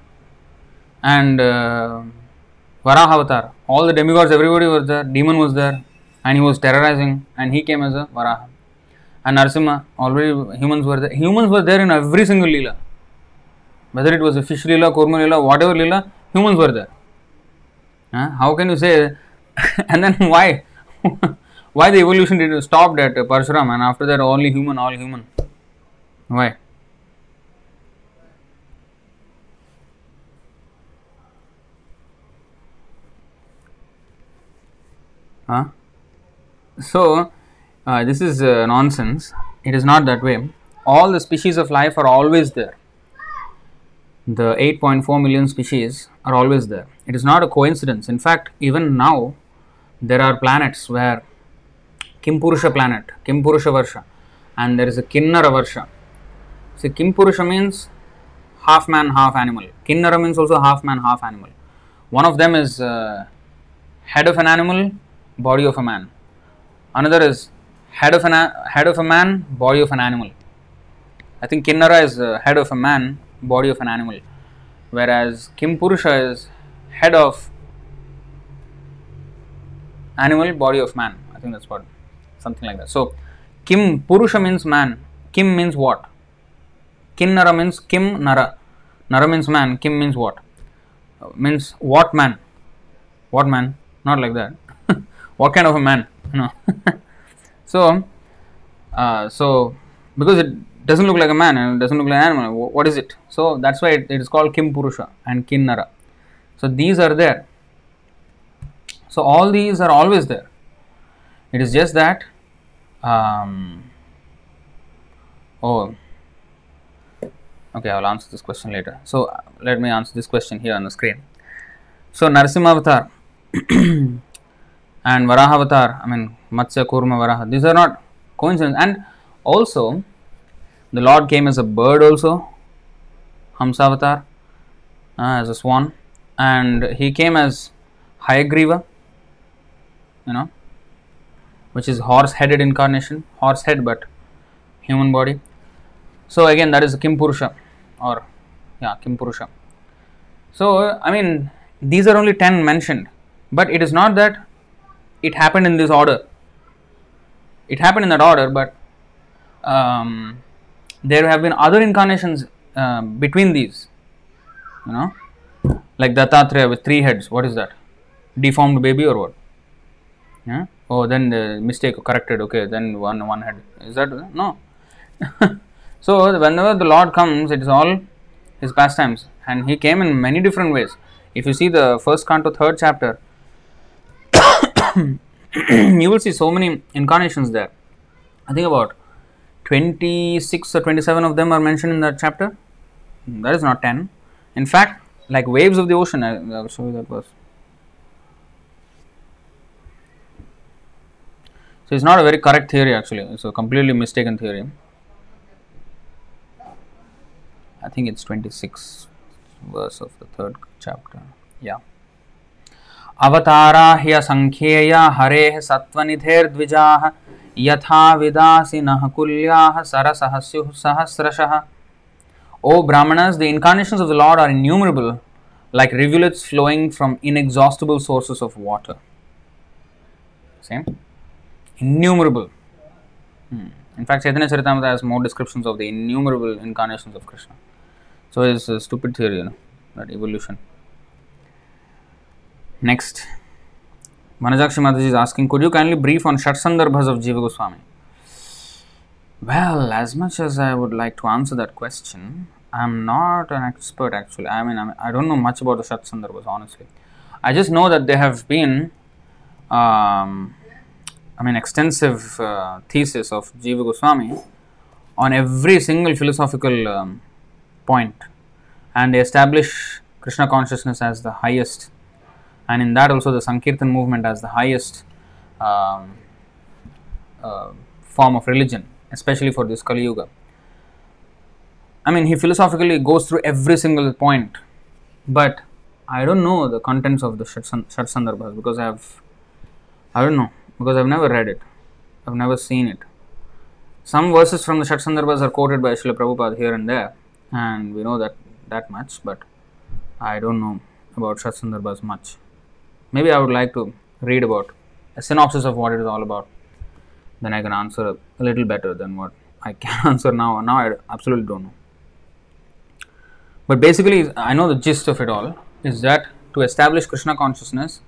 And uh, Varaha avatar, all the demigods, everybody was there. Demon was there, and he was terrorizing, and he came as a Varaha. And Narsimha, already humans were there. Humans were there in every single Leela. Whether it was a fish Leela, Kurma Leela, whatever Leela, humans were there. How can you say? and then why? why the evolution did stopped at Parshuram and after that only human, all human? Why? So, uh, this is uh, nonsense. It is not that way. All the species of life are always there. The 8.4 million species are always there. It is not a coincidence. In fact, even now, there are planets where Kimpurusha planet, Kimpurusha Varsha, and there is a Kinnara Varsha. See, Kimpurusha means half man, half animal. Kinnara means also half man, half animal. One of them is uh, head of an animal, body of a man. Another is head of an head of a man, body of an animal. I think Kinnara is uh, head of a man, body of an animal, whereas Kim Purusha is head of animal, body of man. I think that's what something like that. So Kim Purusha means man. Kim means what? Kinnara means Kim Nara. Nara means man. Kim means what? Uh, means what man? What man? not like that. What kind of a man? No. so, uh, so because it doesn't look like a man and it doesn't look like an animal, what is it? So that's why it, it is called Kim Purusha and Kinnara. So these are there. So all these are always there. It is just that. Um, oh, okay. I will answer this question later. So let me answer this question here on the screen. So Narasimha Avatar and Varaha Avatar. I mean Matsya, Kurma, Varaha. These are not coincidence. And also, the Lord came as a bird also, Hamsa Avatar, uh, as a swan, and he came as Hayagriva, you know, which is horse headed incarnation, horse head but human body. So, again, that is Kim Purusha or yeah, Kim Purusha. So, I mean, these are only 10 mentioned, but it is not that it happened in this order. It happened in that order, but um, there have been other incarnations uh, between these. You know, like Dattatreya with three heads. What is that? Deformed baby or what? Yeah. Oh, then the mistake corrected. Okay, then one one head. Is that no? so whenever the Lord comes, it is all his pastimes, and he came in many different ways. If you see the first canto, third chapter, you will see so many incarnations there. I think about 26 or 27 of them are mentioned in that chapter. That is not 10. In fact, like waves of the ocean, I, will show you that verse. So it's not a very correct theory actually, it's a completely mistaken theory. I think it's 26 verse of the third chapter. Yeah. अवतारा ह्यसङ्ख्येया हरेः सत्त्वनिधेर्द्विजाः यथा विदासिनः कुल्याः सरसः स्युः सहस्रशः O Brahmanas, the incarnations of the Lord are innumerable, like rivulets flowing from inexhaustible sources of water. Same? Innumerable. Hmm. In fact, Chaitanya Charitamrita has more descriptions of the innumerable incarnations of Krishna. So it's a stupid theory, you know, that evolution. Next, Vanajakshi Mataji is asking, could you kindly brief on Shat Sandarbhas of Jiva Goswami? Well, as much as I would like to answer that question, I'm not an expert actually. I mean, I, don't know much about the Shat Sandarbhas, honestly. I just know that there have been, um, I mean, extensive uh, thesis of Jiva Goswami on every single philosophical um, point, and they establish Krishna consciousness as the highest, and in that also the Sankirtan movement as the highest um, uh, form of religion especially for this Kali Yuga. I mean, he philosophically goes through every single point, but I don't know the contents of the Shat Sandarbhas because I have, I don't know, because I've never read it, I've never seen it. Some verses from the Shat Sandarbhas are quoted by Srila Prabhupada here and there, and we know that that much, but I don't know about Shat Sandarbhas much. Maybe I would like to read about a synopsis of what it is all about then I can answer a little better than what I can answer now. Now I absolutely don't know. But basically, I know the gist of it all is that to establish Krishna consciousness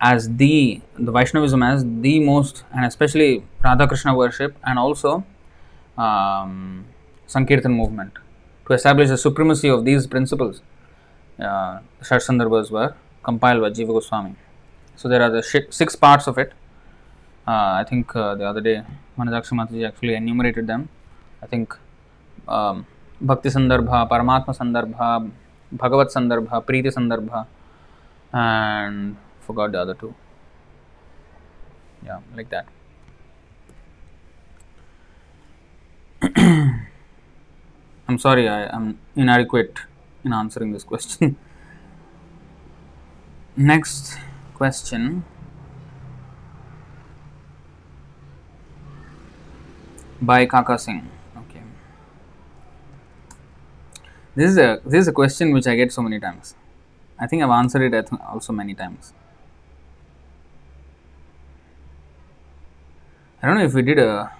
as the the Vaishnavism as the most and especially Radha Krishna worship and also um, Sankirtan movement to establish the supremacy of these principles. Uh, Shat were compiled by Jiva Goswami. So there are the six parts of it uh, I think uh, the other day Vanajakshi Mataji actually enumerated them. I think um, Bhakti Sandarbha, Paramatma Sandarbha, Bhagavat Sandarbha, Preeti Sandarbha, and forgot the other two. Yeah, like that. I'm sorry, I am inadequate in answering this question. Next question by Kaka Singh. Okay. This is a this is a question which I get so many times. I think I've answered it also many times. I don't know if we did a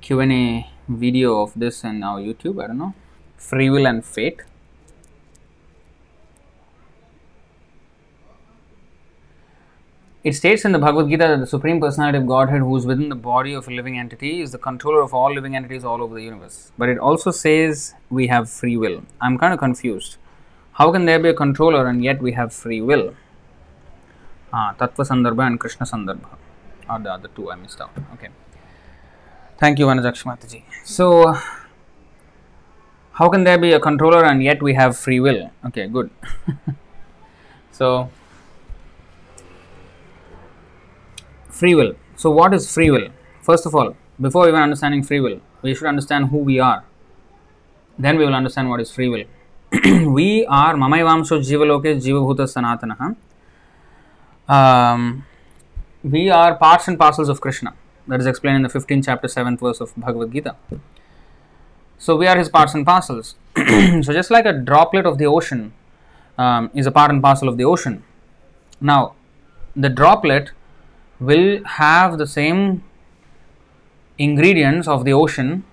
Q&A video of this in our YouTube, I don't know. Free will and fate. It states in the Bhagavad Gita that the Supreme Personality of Godhead, who is within the body of a living entity, is the controller of all living entities all over the universe. But it also says we have free will. I'm kind of confused. How can there be a controller and yet we have free will? Ah, Tattva Sandarbha and Krishna Sandarbha are the other two I missed out. Okay. Thank you, Vanajakshmataji. So, how can there be a controller and yet we have free will? Okay, good. so, free will. So, what is free will? First of all, before even understanding free will, we should understand who we are. Then we will understand what is free will. we are Mamaivamsho Jivaloke Jivabhuta Sanatana. Um, we are parts and parcels of Krishna. That is explained in the 15th chapter, 7th verse of Bhagavad Gita. So we are his parts and parcels. so just like a droplet of the ocean um, is a part and parcel of the ocean. Now, the droplet will have the same ingredients of the ocean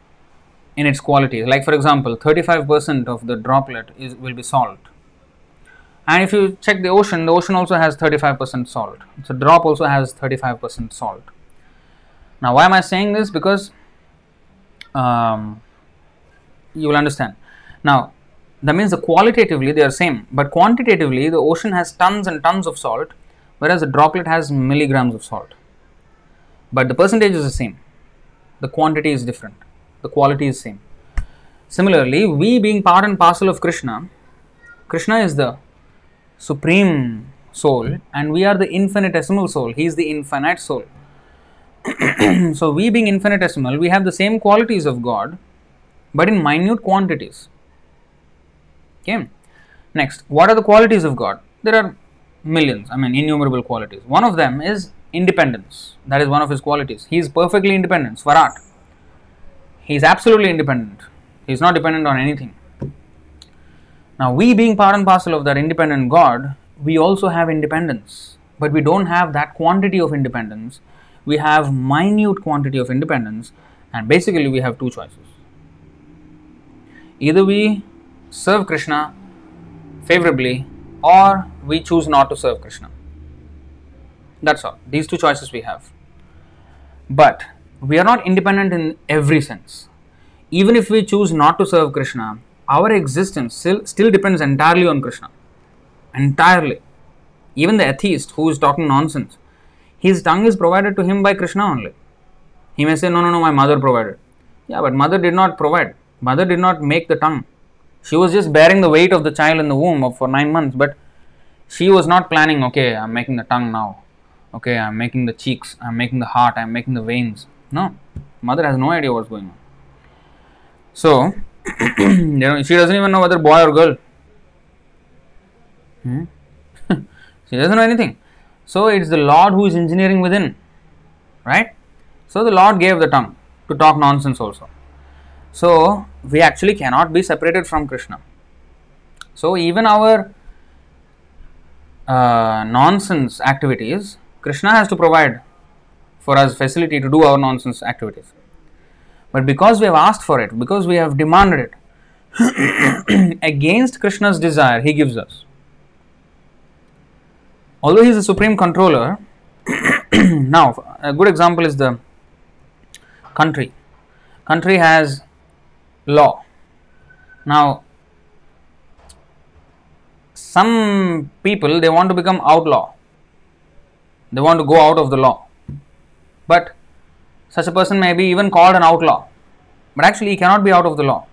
in its qualities. Like for example, 35% of the droplet is will be salt. And if you check the ocean, the ocean also has 35% salt. So drop also has 35% salt. Now, why am I saying this? Because um, you will understand. Now, that means the qualitatively they are same, but quantitatively the ocean has tons and tons of salt, whereas a droplet has milligrams of salt. But the percentage is the same. The quantity is different. The quality is same. Similarly, we being part and parcel of Krishna, Krishna is the supreme soul, and we are the infinitesimal soul. He is the infinite soul. so, we being infinitesimal, we have the same qualities of God, but in minute quantities. Okay. Next, what are the qualities of God? There are millions, I mean, innumerable qualities. One of them is independence. That is one of his qualities. He is perfectly independent, Swarat. He is absolutely independent. He is not dependent on anything. Now, we being part and parcel of that independent God, we also have independence, but we don't have that quantity of independence. We have minute quantity of independence, and basically, we have two choices. Either we serve Krishna favorably, or we choose not to serve Krishna. That's all. These two choices we have. But we are not independent in every sense. Even if we choose not to serve Krishna, our existence still, still depends entirely on Krishna. Entirely. Even the atheist who is talking nonsense, his tongue is provided to him by Krishna only. He may say, No, no, no, my mother provided. Yeah, but mother did not provide. Mother did not make the tongue. She was just bearing the weight of the child in the womb for nine months, but she was not planning, okay, I'm making the tongue now. Okay, I'm making the cheeks, I'm making the heart, I'm making the veins. No, mother has no idea what's going on. So, you know, she doesn't even know whether boy or girl. Hmm? she doesn't know anything. So, it's the Lord who is engineering within, right? So, the Lord gave the tongue to talk nonsense also. So, we actually cannot be separated from Krishna. So, even our uh, nonsense activities, Krishna has to provide for us facility to do our nonsense activities. But because we have asked for it, because we have demanded it, against Krishna's desire, he gives us. Although he is the supreme controller, now a good example is the country. Country has law. Now, some people they want to become outlaw. They want to go out of the law. But such a person may be even called an outlaw. But actually, he cannot be out of the law.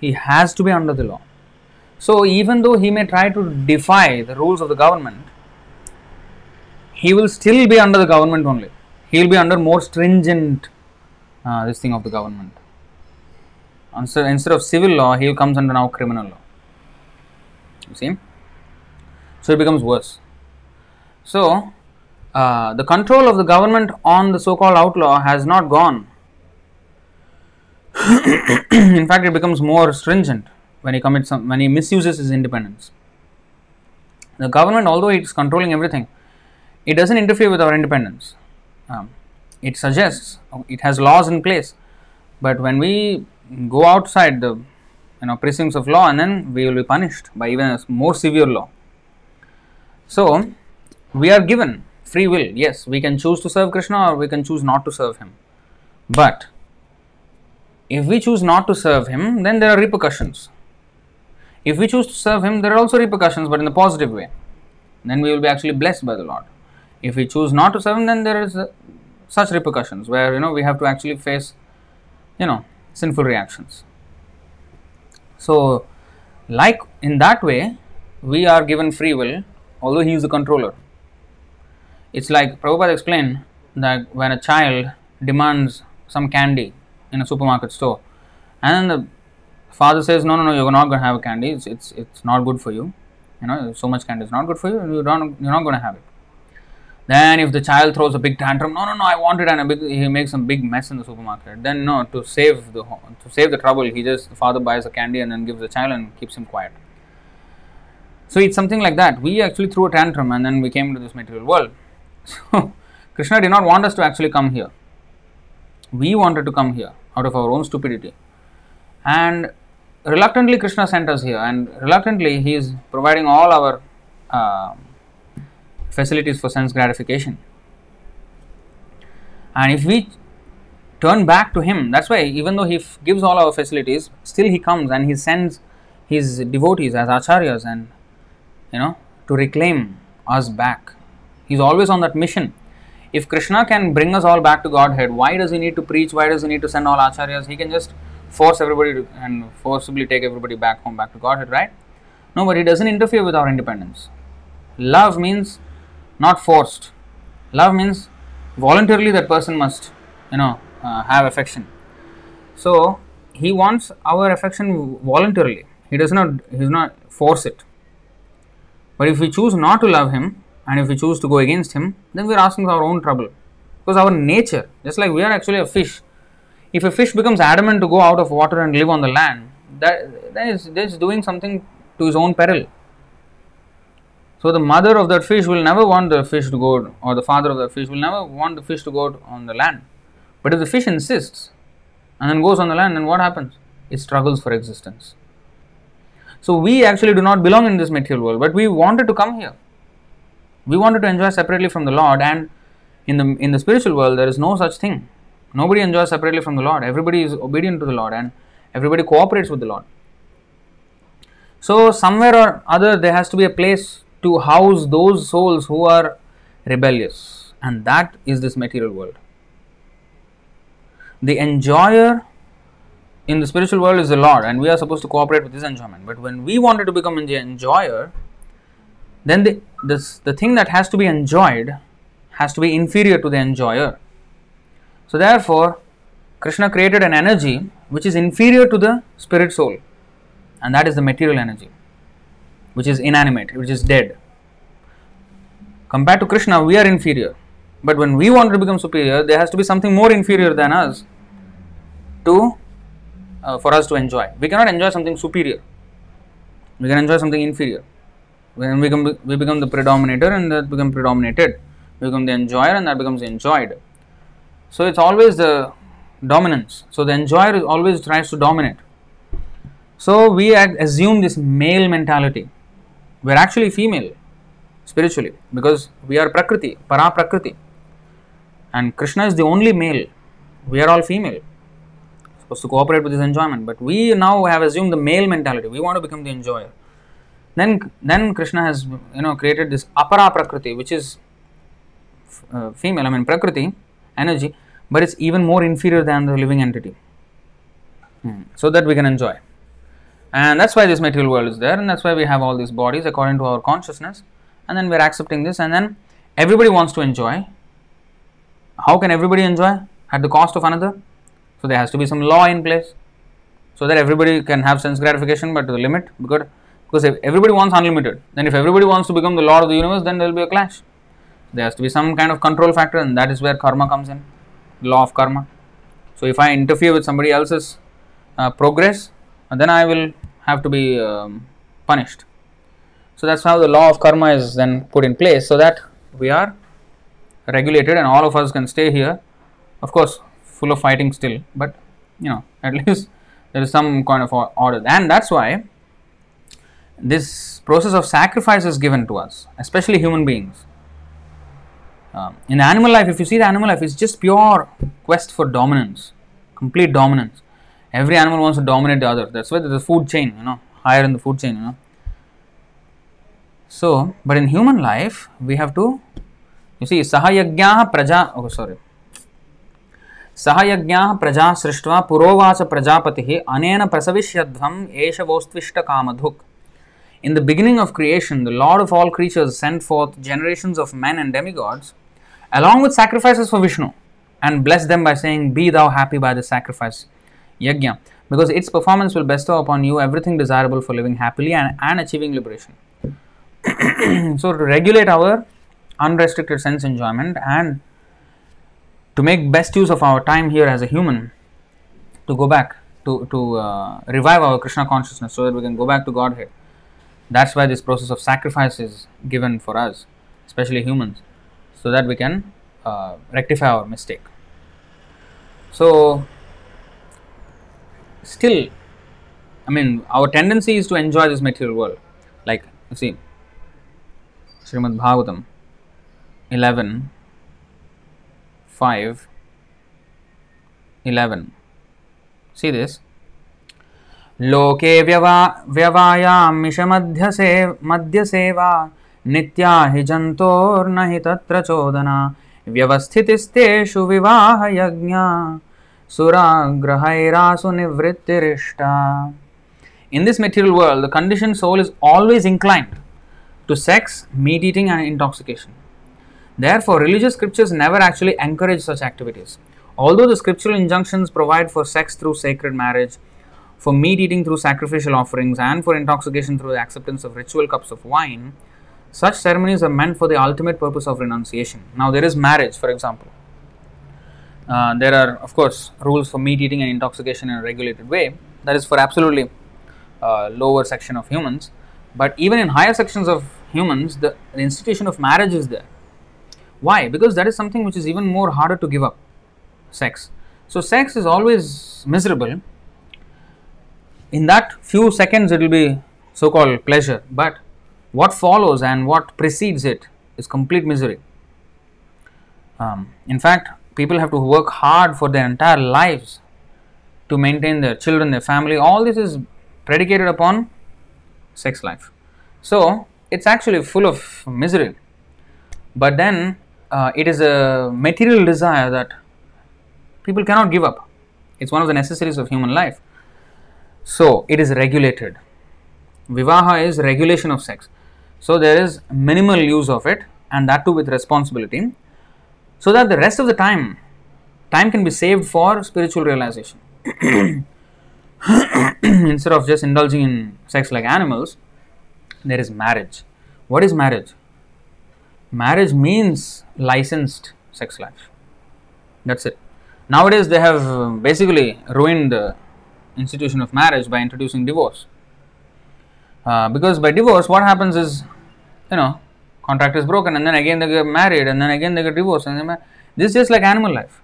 He has to be under the law. So, even though he may try to defy the rules of the government, he will still be under the government only. He will be under more stringent uh, this thing of the government. Instead, instead of civil law, he comes under now criminal law. You see? So it becomes worse. So, uh, the control of the government on the so called outlaw has not gone. In fact, it becomes more stringent when he commits some, when he misuses his independence. The government, although it is controlling everything, it doesn't interfere with our independence. Um, it suggests it has laws in place, but when we go outside the you know precincts of law, and then we will be punished by even a more severe law. So, we are given free will. Yes, we can choose to serve Krishna or we can choose not to serve him. But if we choose not to serve him, then there are repercussions. If we choose to serve him, there are also repercussions, but in a positive way. Then we will be actually blessed by the Lord. If we choose not to serve him, then there is such repercussions where you know we have to actually face you know sinful reactions. So, like in that way, we are given free will, although he is the controller. It's like Prabhupada explained that when a child demands some candy in a supermarket store, and the father says, "No, no, no, you're not going to have a candy. It's, it's it's not good for you. You know, so much candy is not good for you. You don't, you're not going to have it." Then, if the child throws a big tantrum, no, no, no, I want it, and big, he makes some big mess in the supermarket. Then, no, to save the to save the trouble, he just the father buys a candy and then gives the child and keeps him quiet. So it's something like that. We actually threw a tantrum and then we came to this material world. So Krishna did not want us to actually come here. We wanted to come here out of our own stupidity, and reluctantly Krishna sent us here, and reluctantly he is providing all our. Uh, facilities for sense gratification. And if we turn back to Him, that's why even though He f- gives all our facilities, still He comes and He sends His devotees as acharyas and you know to reclaim us back. He's always on that mission. If Krishna can bring us all back to Godhead, why does He need to preach? Why does He need to send all acharyas? He can just force everybody to, and forcibly take everybody back home, back to Godhead, right? No, but He doesn't interfere with our independence. Love means not forced. Love means voluntarily that person must, you know, uh, have affection. So he wants our affection voluntarily. He does not. He does not force it. But if we choose not to love him, and if we choose to go against him, then we are asking our own trouble. Because our nature, just like we are actually a fish, if a fish becomes adamant to go out of water and live on the land, that that is doing something to his own peril. So the mother of that fish will never want the fish to go, or the father of that fish will never want the fish to go on the land. But if the fish insists and then goes on the land, then what happens? It struggles for existence. So we actually do not belong in this material world, but we wanted to come here. We wanted to enjoy separately from the Lord, and in the in the spiritual world there is no such thing. Nobody enjoys separately from the Lord. Everybody is obedient to the Lord, and everybody cooperates with the Lord. So somewhere or other there has to be a place to house those souls who are rebellious, and that is this material world. The enjoyer in the spiritual world is the Lord, and we are supposed to cooperate with His enjoyment. But when we wanted to become an enjoyer, then the, this, the thing that has to be enjoyed has to be inferior to the enjoyer. So, therefore, Krishna created an energy which is inferior to the spirit soul, and that is the material energy which is inanimate, which is dead. Compared to Krishna, we are inferior. But when we want to become superior, there has to be something more inferior than us to uh, for us to enjoy. We cannot enjoy something superior. We can enjoy something inferior. When we become, we become the predominator and that become predominated. We become the enjoyer and that becomes enjoyed. So it's always the dominance. So the enjoyer always tries to dominate. So we assume this male mentality we are actually female spiritually because we are Prakriti, Para Prakriti. And Krishna is the only male. We are all female. Supposed to cooperate with his enjoyment. But we now have assumed the male mentality. We want to become the enjoyer. Then, then Krishna has you know created this apara prakriti, which is uh, female. I mean prakriti, energy, but it's even more inferior than the living entity. Hmm. So that we can enjoy and that's why this material world is there and that's why we have all these bodies according to our consciousness. And then we're accepting this and then everybody wants to enjoy. How can everybody enjoy? At the cost of another? So there has to be some law in place so that everybody can have sense gratification but to the limit because because if everybody wants unlimited then if everybody wants to become the lord of the universe then there will be a clash. There has to be some kind of control factor and that is where karma comes in law of karma. So if i interfere with somebody else's uh, progress and then I will have to be um, punished. So that's how the law of karma is then put in place so that we are regulated and all of us can stay here. Of course, full of fighting still, but you know, at least there is some kind of order. And that's why this process of sacrifice is given to us, especially human beings. Um, in animal life, if you see the animal life, it's just pure quest for dominance, complete dominance Every animal wants to dominate the other. That's why there's a food chain, you know, higher in the food chain, you know. So, but in human life, we have to, you see, sahayagyaha praja, oh sorry. सहयज्ञाः प्रजा सृष्ट्वा पुरोवाच प्रजापतिः अनेन प्रसविष्यध्वम् एष वोस्त्विष्टकामधुक् In the beginning of creation, the Lord of all creatures sent forth generations of men and demigods, along with sacrifices for Vishnu, and blessed them by saying, Be thou happy by the sacrifice, Yajna, because its performance will bestow upon you everything desirable for living happily and, and achieving liberation. so, to regulate our unrestricted sense enjoyment and to make best use of our time here as a human, to go back, to, to uh, revive our Krishna consciousness so that we can go back to Godhead. That's why this process of sacrifice is given for us, especially humans, so that we can uh, rectify our mistake. So, still, I mean, our tendency is to enjoy this material world. Like, you see, Srimad Bhagavatam 11 5 11 see this लोके व्यवा व्यवायामिषमध्यसे मध्यसेवा नित्या हि जन्तोर्न हि तत्र चोदना व्यवस्थितिस्तेषु विवाहयज्ञा Suragrahairasu nivrittirishta. In this material world, the conditioned soul is always inclined to sex, meat eating, and intoxication. Therefore, religious scriptures never actually encourage such activities. Although the scriptural injunctions provide for sex through sacred marriage, for meat eating through sacrificial offerings, and for intoxication through the acceptance of ritual cups of wine, such ceremonies are meant for the ultimate purpose of renunciation. Now, there is marriage, for example. Uh, there are, of course, rules for meat eating and intoxication in a regulated way. That is for absolutely uh, lower section of humans. But even in higher sections of humans, the, the institution of marriage is there. Why? Because that is something which is even more harder to give up sex. So, sex is always miserable. In that few seconds, it will be so called pleasure, but what follows and what precedes it is complete misery. Um, in fact, people have to work hard for their entire lives to maintain their children, their family. All this is predicated upon sex life. So, it's actually full of misery. But then uh, it is a material desire that people cannot give up. It's one of the necessities of human life. So it is regulated. Vivaha is regulation of sex. So there is minimal use of it, and that too with responsibility, so that the rest of the time, time can be saved for spiritual realization. Instead of just indulging in sex like animals, there is marriage. What is marriage? marriage means licensed sex life. That's it. Nowadays, they have uh, basically ruined the institution of marriage by introducing divorce. Uh, because by divorce, what happens is, you know, contract is broken, and then again they get married, and then again they get divorced, and ma- this is just like animal life.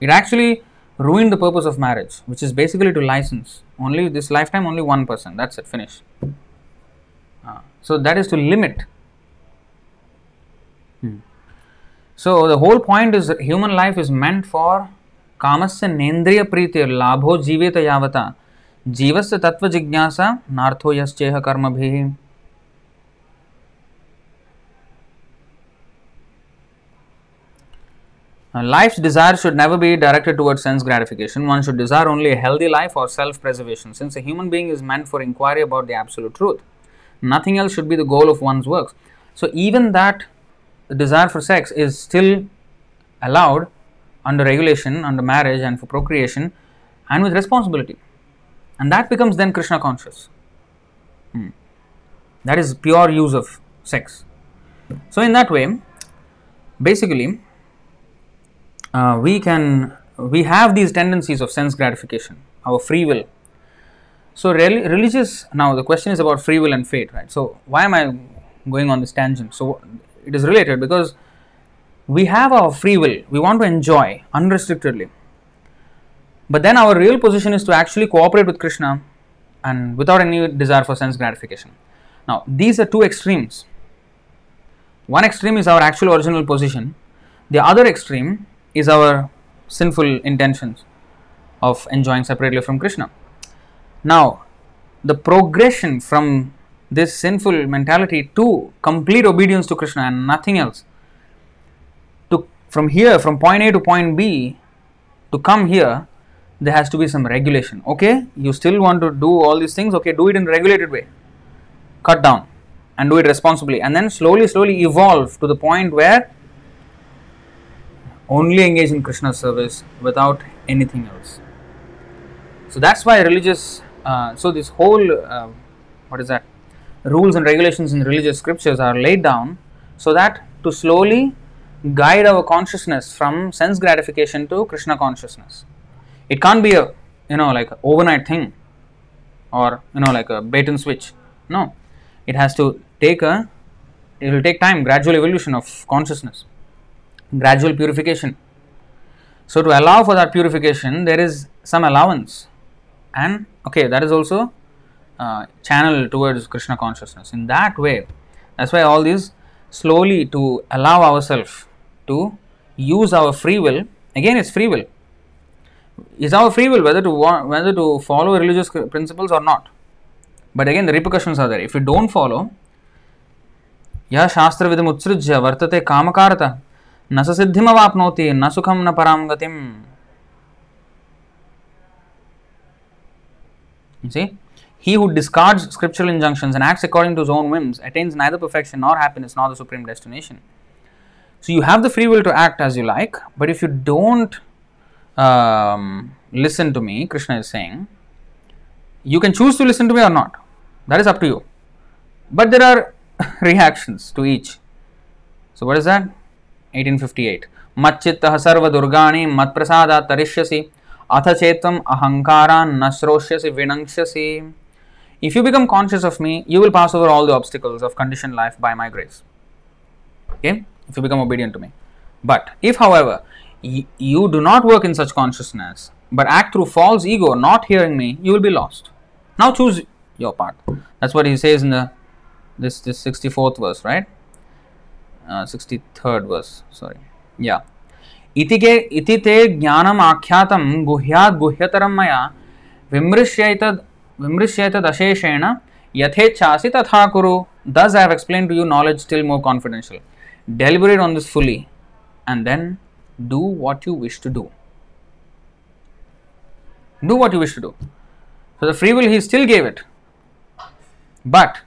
It actually ruined the purpose of marriage, which is basically to license only this lifetime, only one person. That's it, finish. Uh, so that is to limit So the whole point is that human life is meant for कामस्य नेन्द्रिय प्रीतिर लाभो जीवेत यावता जीवस्य तत्व जिज्ञासा नार्थो यश्चेह Uh, life's desire should never be directed towards sense gratification. One should desire only a healthy life or self preservation, since a human being is meant for inquiry about the absolute truth. Nothing else should be the goal of one's works. So, even that desire for sex is still allowed under regulation, under marriage, and for procreation, and with responsibility. And that becomes then Krishna conscious. Hmm. That is pure use of sex. So, in that way, basically, uh, we can we have these tendencies of sense gratification, our free will. So, re- religious now the question is about free will and fate, right? So, why am I going on this tangent? So, it is related because we have our free will, we want to enjoy unrestrictedly. But then our real position is to actually cooperate with Krishna and without any desire for sense gratification. Now, these are two extremes. One extreme is our actual original position, The other extreme is our sinful intentions of enjoying separately from Krishna. Now, the progression from this sinful mentality to complete obedience to Krishna and nothing else. To from here, from point A to point B, to come here, there has to be some regulation. Okay, you still want to do all these things, okay, do it in a regulated way. Cut down and do it responsibly, and then slowly, slowly evolve to the point where only engage in Krishna service without anything else. So that's why religious. Uh, so this whole uh, what is that? Rules and regulations in religious scriptures are laid down so that to slowly guide our consciousness from sense gratification to Krishna consciousness. It can't be a you know like overnight thing or you know like a bait and switch. No, it has to take a it will take time gradual evolution of consciousness gradual purification so to allow for that purification there is some allowance and okay that is also uh, channel towards krishna consciousness in that way that's why all these slowly to allow ourselves to use our free will again it's free will is our free will whether to wa- whether to follow religious principles or not but again the repercussions are there if you don't follow यह शास्त्रविधमुत्सृज्य वर्तते कामकारता न स सिद्धिमवाप्नोति न सुखम न परां गतिम You see, he who discards scriptural injunctions and acts according to his own whims attains neither perfection nor happiness nor the supreme destination. So you have the free will to act as you like, but if you don't um, listen to me, Krishna is saying, you can choose to listen to me or not. That is up to you. But there are reactions to each. So what is that? 1858. मच्चित्तः सर्वदुर्गाणि मत्प्रसादात् तरिष्यसि अथ चेत्त्वम् अहङ्कारान् न श्रोष्यसि विनङ्क्ष्यसि If you become conscious of me, you will pass over all the obstacles of conditioned life by my grace. Okay? If you become obedient to me. But if, however, y- you do not work in such consciousness, but act through false ego, not hearing me, you will be lost. Now choose your part. That's what he says in the this this 64th verse, right? 63rd verse, sorry. Yeah. इतिके, इतिते ज्ञानम आख्यातम गुह्या गुह्यतरम मया विमृश्यत विमृश्यत अशेषेण यथेच्छासि तथा कुरु। Thus I have explain to you knowledge still more confidential deliberate on this fully and then do what you wish to do do what you wish to do so the free will he still gave it but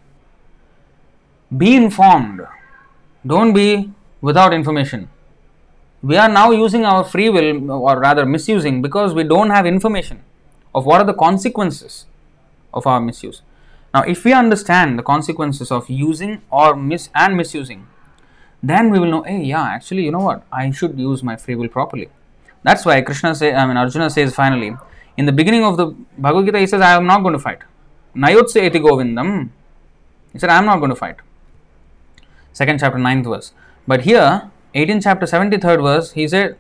be informed Don't be without information. We are now using our free will, or rather misusing, because we don't have information of what are the consequences of our misuse. Now, if we understand the consequences of using or mis and misusing, then we will know, hey, yeah, actually, you know what? I should use my free will properly. That's why Krishna say, I mean, Arjuna says finally, in the beginning of the Bhagavad Gita, he says, I am not going to fight. Nayotse eti govindam. He said, I am not going to fight. Second chapter, ninth verse. But here, 18th chapter, 73rd verse, he said,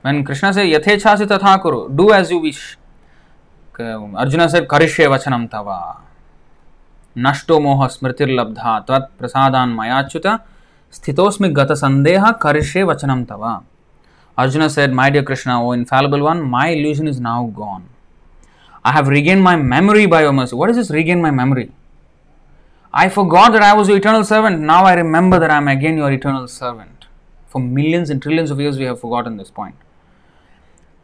when Krishna said, Yathechasi tatha kuru, do as you wish. Arjuna said, Karishye vachanam tava. Nashto moha smritir labdha tvat prasadan mayachyuta sthitosmi gata sandeha karishye vachanam tava. Arjuna said, My dear Krishna, O infallible one, my illusion is now gone. I have regained my memory by your mercy. What is this regain my memory? I forgot that I was your eternal servant. Now I remember that I am again your eternal servant. For millions and trillions of years, we have forgotten this point.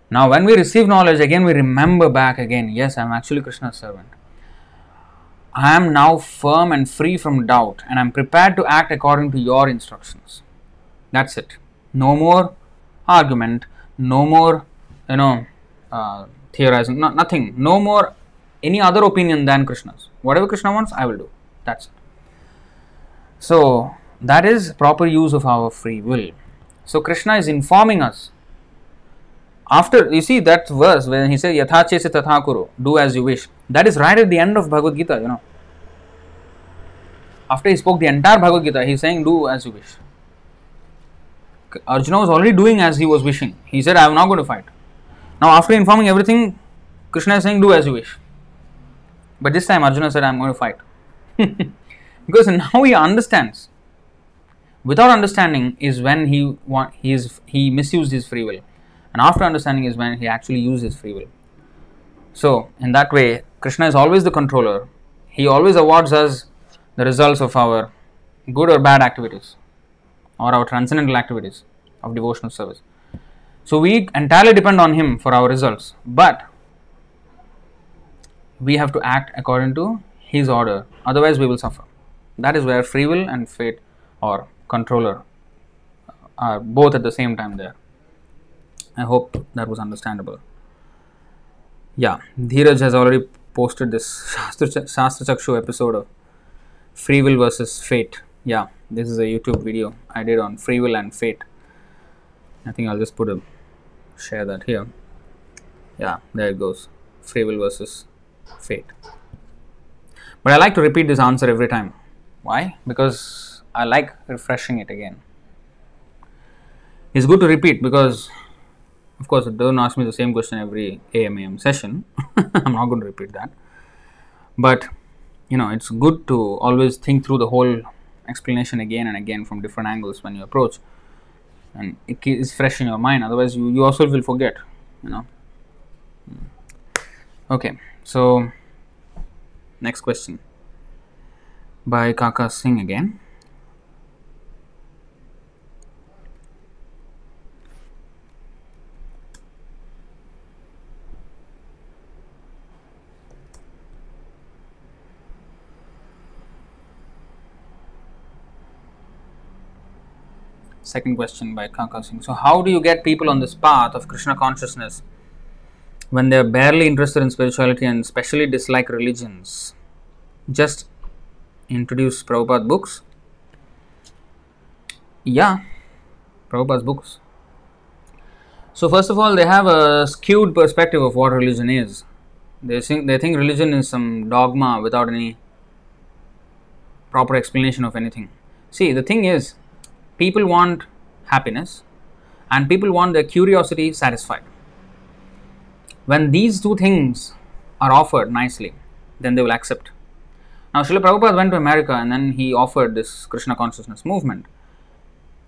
Now, when we receive knowledge, again we remember back again, yes, I am actually Krishna's servant. I am now firm and free from doubt, and I am prepared to act according to your instructions. That's it. No more argument, no more, you know, uh, theorizing, no, nothing, no more any other opinion than Krishna's. Whatever Krishna wants, I will do. That's it. So, that is proper use of our free will. So, Krishna is informing us. After you see that verse when he says Yatha chesi do as you wish, that is right at the end of Bhagavad Gita, you know. After he spoke the entire Bhagavad Gita, he is saying, Do as you wish. Arjuna was already doing as he was wishing. He said, I am not going to fight. Now, after informing everything, Krishna is saying, Do as you wish. But this time, Arjuna said, I am going to fight. because now he understands Without understanding is when he want, he is he misused his free will, and after understanding is when he actually used his free will. So in that way, Krishna is always the controller. He always awards us the results of our good or bad activities or our transcendental activities of devotional service. So we entirely depend on him for our results, but we have to act according to his order, otherwise, we will suffer. That is where free will and fate or controller uh, are both at the same time there. I hope that was understandable. Yeah, Dheeraj has already posted this Shastra, Shastra Chakshu episode of free will versus fate. Yeah, this is a YouTube video I did on free will and fate. I think I'll just put a share that here. Yeah, there it goes. Free will versus fate. But I like to repeat this answer every time. Why? Because I like refreshing it again. It's good to repeat because, of course, don't ask me the same question every AMAM session. I'm not going to repeat that. But, you know, it's good to always think through the whole explanation again and again from different angles when you approach. And it is fresh in your mind, otherwise, you, you also will forget, you know. Hmm. Okay, so Next question by Kaka Singh again. Second question by Kaka Singh. So, how do you get people on this path of Krishna consciousness when they are barely interested in spirituality and especially dislike religions, just introduce Prabhupada books. Yeah, Prabhupada's books. So first of all, they have a skewed perspective of what religion is. They think they think religion is some dogma without any proper explanation of anything. See, the thing is, people want happiness, and people want their curiosity satisfied. When these two things are offered nicely, then they will accept. Now, Srila Prabhupada went to America and then he offered this Krishna consciousness movement.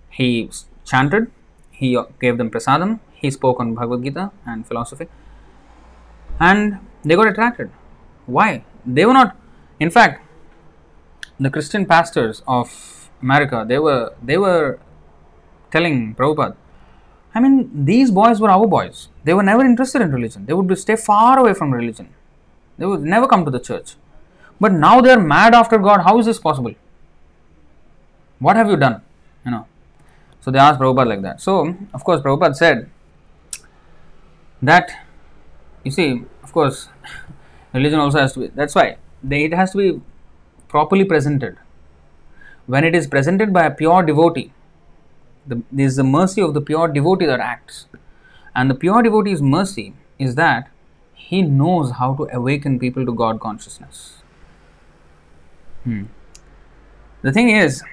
He chanted, he gave them prasadam, he spoke on Bhagavad Gita and philosophy, and they got attracted. Why? They were not, in fact, the Christian pastors of America, they were they were telling Prabhupada I mean, these boys were our boys. They were never interested in religion. They would stay far away from religion. They would never come to the church. But now they are mad after God. How is this possible? What have you done? You know. So they asked Prabhupada like that. So, of course, Prabhupada said that, you see, of course, religion also has to be, that's why they, it has to be properly presented. When it is presented by a pure devotee, the, this is the mercy of the pure devotee that acts. And the pure devotee's mercy is that he knows how to awaken people to God consciousness. Hmm. The thing is,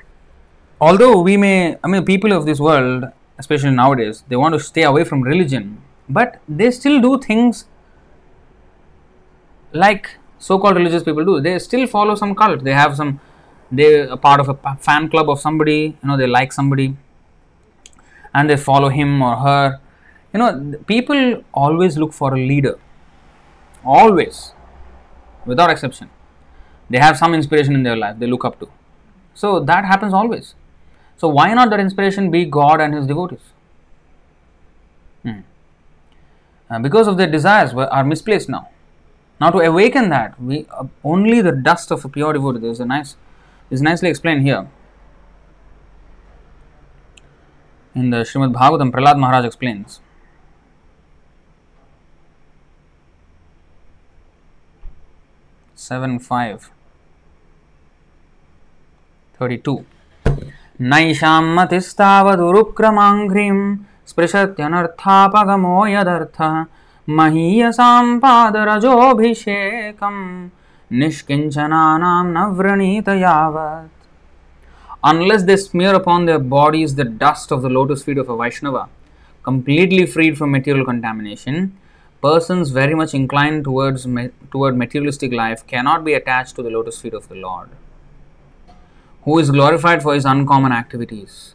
although we may, I mean, people of this world, especially nowadays, they want to stay away from religion, but they still do things like so-called religious people do. They still follow some cult. They have some, they are part of a fan club of somebody. You know, they like somebody and they follow him or her. You know, people always look for a leader, always, without exception. They have some inspiration in their life they look up to. So that happens always. So why not that inspiration be God and His devotees? Hmm. Uh, because of their desires are misplaced now. Now to awaken that, we uh, only the dust of a pure devotee. There is a nice, is nicely explained here. In the Srimad Bhagavatam, Prahlad Maharaj explains. Seven five thirty two. नैषां मतिस्तावदुरुक्रमाङ्घ्रिं स्पृशत्यनर्थापगमो यदर्थः महीयसां पादरजोऽभिषेकं निष्किञ्चनानां न व्रणीत यावत् unless they smear upon their bodies the dust of the lotus feet of a Vaishnava, completely freed from material contamination, persons very much inclined towards toward materialistic life cannot be attached to the lotus feet of the Lord. who is glorified for his uncommon activities.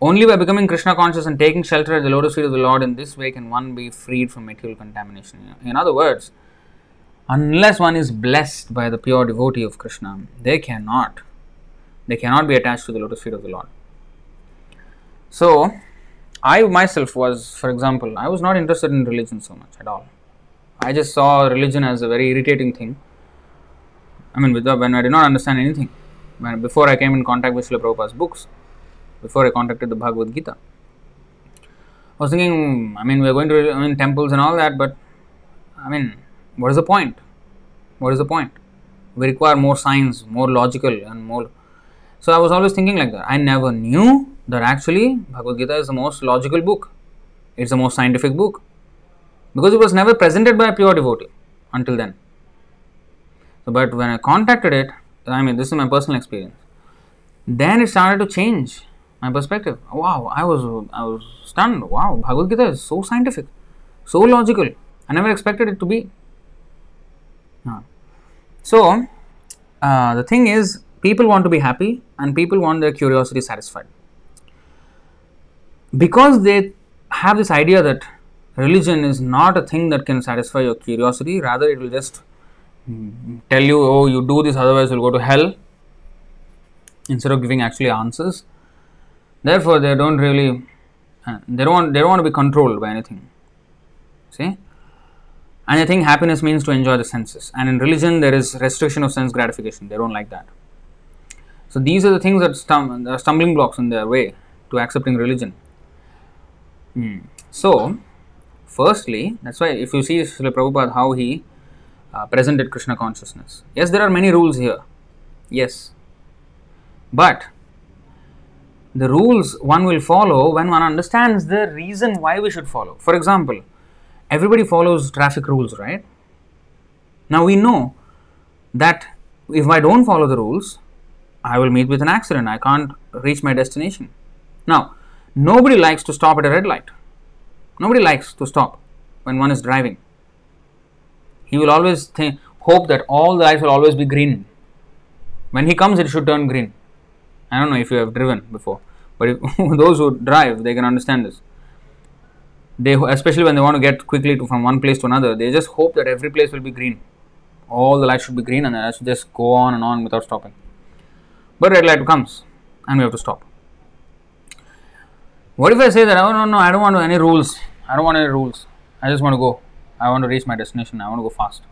Only by becoming Krishna conscious and taking shelter at the lotus feet of the Lord in this way can one be freed from material contamination. In other words, unless one is blessed by the pure devotee of Krishna, they cannot, they cannot be attached to the lotus feet of the Lord. So, I myself was, for example, I was not interested in religion so much at all. I just saw religion as a very irritating thing. I mean, when I did not understand anything, when, before I came in contact with Srila Prabhupada's books, before I contacted the Bhagavad Gita, I was thinking, I mean, we're going to I mean, temples and all that, but I mean, what is the point? What is the point? We require more science, more logical, and more. So I was always thinking like that. I never knew that actually Bhagavad Gita is the most logical book. It's the most scientific book because it was never presented by a pure devotee until then. So, but when I contacted it, I mean, this is my personal experience. Then it started to change my perspective. Wow, I was I was stunned. Wow, Bhagavad Gita is so scientific, so logical. I never expected it to be. So, uh, the thing is, people want to be happy and people want their curiosity satisfied. Because they have this idea that religion is not a thing that can satisfy your curiosity, rather, it will just tell you, oh, you do this, otherwise, you'll go to hell, instead of giving actually answers. Therefore, they don't really, uh, they don't want, they don't want to be controlled by anything. See? And I think happiness means to enjoy the senses. And in religion, there is restriction of sense gratification. They don't like that. So these are the things that stum- are stumbling blocks in their way to accepting religion. Hmm. So, firstly, that's why if you see Srila Prabhupada how he uh, presented Krishna consciousness. Yes, there are many rules here. Yes. But the rules one will follow when one understands the reason why we should follow. For example, everybody follows traffic rules, right? Now we know that if I don't follow the rules, I will meet with an accident. I can't reach my destination. Now, nobody likes to stop at a red light. Nobody likes to stop when one is driving. He will always hope that all the lights will always be green. When he comes, it should turn green. I don't know if you have driven before, but if, those who drive, they can understand this they especially when they want to get quickly to, from one place to another they just hope that every place will be green all the lights should be green and then should just go on and on without stopping but red light comes and we have to stop. What if i say that oh no no i don't want any rules. I don't want any rules. I just want to go. I want to reach my destination. I want to go fast.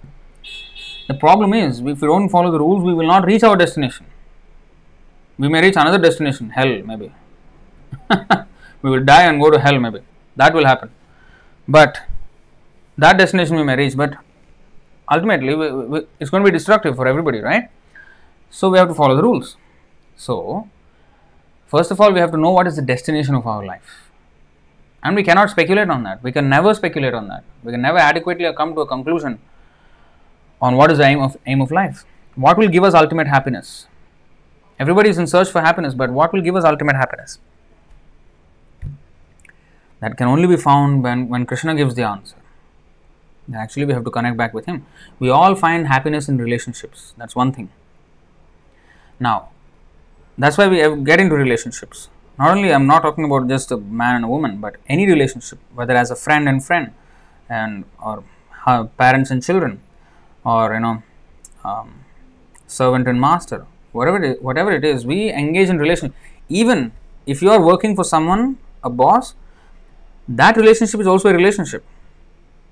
The problem is if we don't follow the rules we will not reach our destination. We may reach another destination hell maybe. We will die and go to hell maybe. That will happen. But that destination we may reach but ultimately we, we, it's going to be destructive for everybody right? So we have to follow the rules so first of all we have to know what is the destination of our life and we cannot speculate on that we can never speculate on that we can never adequately come to a conclusion on what is the aim of aim of life what will give us ultimate happiness everybody is in search for happiness but what will give us ultimate happiness that can only be found when, when Krishna gives the answer. actually, we have to connect back with Him. We all find happiness in relationships. That's one thing. Now, that's why we get into relationships. Not only I'm not talking about just a man and a woman, but any relationship, whether as a friend and friend, and or parents and children, or you know, um, servant and master, whatever it is, whatever it is, we engage in relation. Even if you are working for someone, a boss, that relationship is also a relationship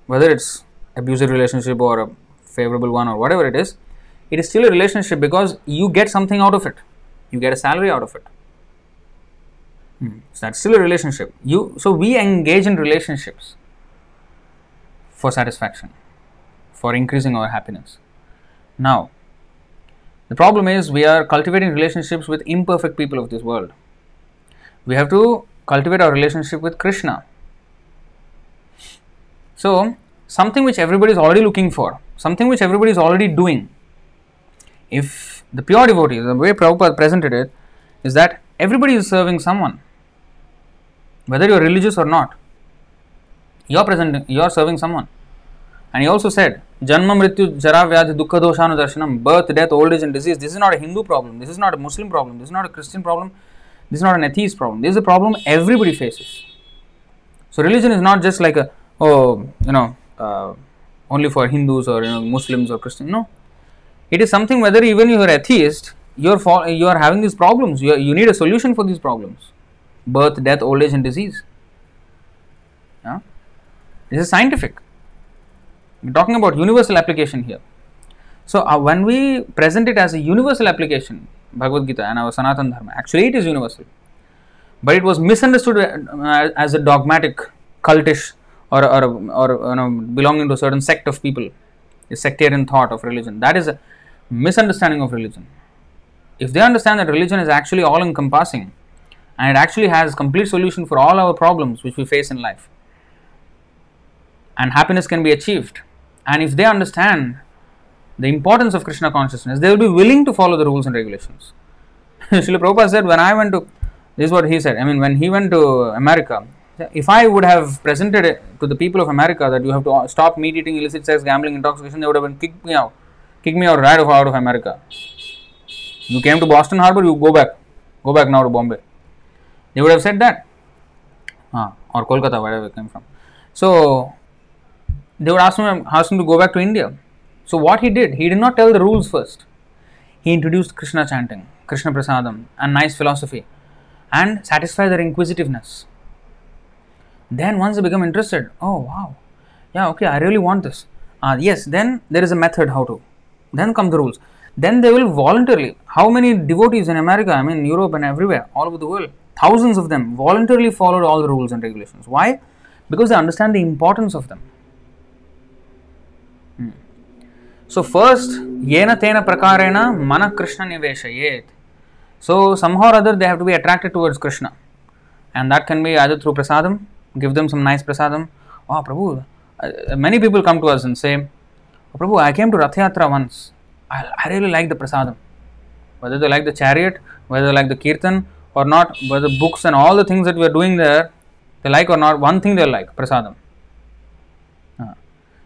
whether it's abusive relationship or a favorable one or whatever it is it is still a relationship because you get something out of it you get a salary out of it hmm. so that's still a relationship you so we engage in relationships for satisfaction for increasing our happiness now the problem is we are cultivating relationships with imperfect people of this world we have to cultivate our relationship with krishna so, something which everybody is already looking for, something which everybody is already doing. If the pure devotee, the way Prabhupada presented it, is that everybody is serving someone, whether you are religious or not. You are presenting, you are serving someone. And he also said, Janma Mrityu Jara Dukkha Doshanu Darshanam, birth, death, old age, and disease. This is not a Hindu problem. This is not a Muslim problem. This is not a Christian problem. This is not an atheist problem. This is a problem everybody faces. So religion is not just like a oh you know uh, only for Hindus or you know Muslims or Christians. No, it is something whether even you are atheist, you are you are having these problems. You, are, you need a solution for these problems: birth, death, old age, and disease. Yeah? This is scientific. We're talking about universal application here. So uh, when we present it as a universal application, Bhagavad Gita and our Sanatan Dharma, actually it is universal, but it was misunderstood uh, as a dogmatic, cultish, or or, or you know, belonging to a certain sect of people, a sectarian thought of religion. That is a misunderstanding of religion. If they understand that religion is actually all encompassing and it actually has complete solution for all our problems which we face in life, and happiness can be achieved, and if they understand the importance of Krishna consciousness, they will be willing to follow the rules and regulations. Srila Prabhupada said, when I went to, this is what he said, I mean, when he went to America, if I would have presented it to the people of America that you have to stop meat eating, illicit sex, gambling, intoxication, they would have been kicked me out, kicked me out right out of America. You came to Boston Harbor, you go back, go back now to Bombay. They would have said that, ah, or Kolkata, wherever it came from. So they would ask him, ask him to go back to India. So what he did, he did not tell the rules first. He introduced Krishna chanting, Krishna prasadam, and nice philosophy, and satisfy their inquisitiveness. Then once they become interested, oh wow, yeah, okay, I really want this. Uh, yes, then there is a method how to. Then come the rules. Then they will voluntarily. How many devotees in America, I mean Europe and everywhere, all over the world, thousands of them voluntarily followed all the rules and regulations. Why? Because they understand the importance of them. So first, yena tena prakarena mana Krishna niveshayet. So somehow or other they have to be attracted towards Krishna. And that can be either through prasadam, give them some nice prasadam. Oh Prabhu, uh, many people come to us and say, oh, Prabhu, I came to Rath Yatra once. I, I really like the prasadam. Whether they like the chariot, whether they like the kirtan or not, whether books and all the things that we are doing there, they like or not, one thing they like, prasadam. Uh,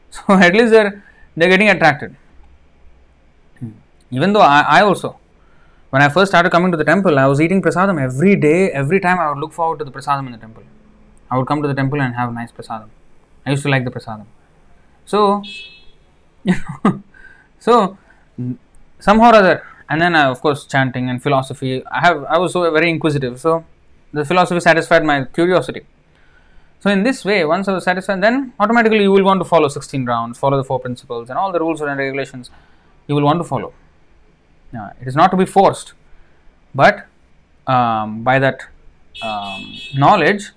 so at least they're they're getting attracted. Even though I, I, also, when I first started coming to the temple, I was eating prasadam every day. Every time I would look forward to the prasadam in the temple. I would come to the temple and have nice prasadam. I used to like the prasadam. So, so somehow or other, and then uh, of course chanting and philosophy. I have I was so very inquisitive. So the philosophy satisfied my curiosity. So in this way, once I was satisfied, then automatically you will want to follow 16 rounds, follow the four principles, and all the rules and regulations you will want to follow. Now, it is not to be forced, but um, by that um, knowledge,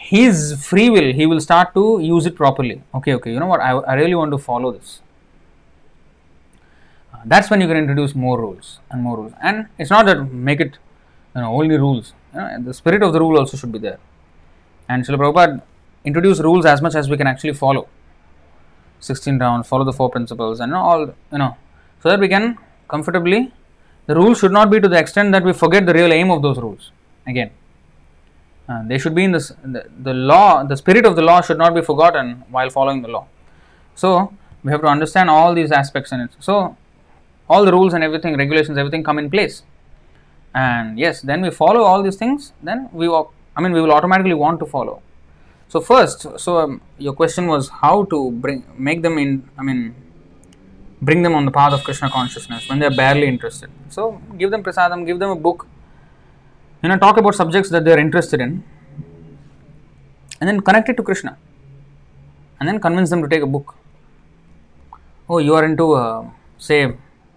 his free will, he will start to use it properly. Okay, okay, you know what? I, I really want to follow this. Uh, that's when you can introduce more rules and more rules, and it's not that make it you know only rules. You know, the spirit of the rule also should be there. And Srila Prabhupada introduced rules as much as we can actually follow. 16 rounds, follow the four principles, and all, you know, so that we can comfortably. The rules should not be to the extent that we forget the real aim of those rules. Again, they should be in this, the, the law, the spirit of the law should not be forgotten while following the law. So, we have to understand all these aspects in it. So, all the rules and everything, regulations, everything come in place. And yes, then we follow all these things, then we walk I mean, we will automatically want to follow. So first, so um, your question was how to bring make them in. I mean, bring them on the path of Krishna consciousness when they are barely interested. So give them prasadam, give them a book. You know, talk about subjects that they are interested in, and then connect it to Krishna, and then convince them to take a book. Oh, you are into uh, say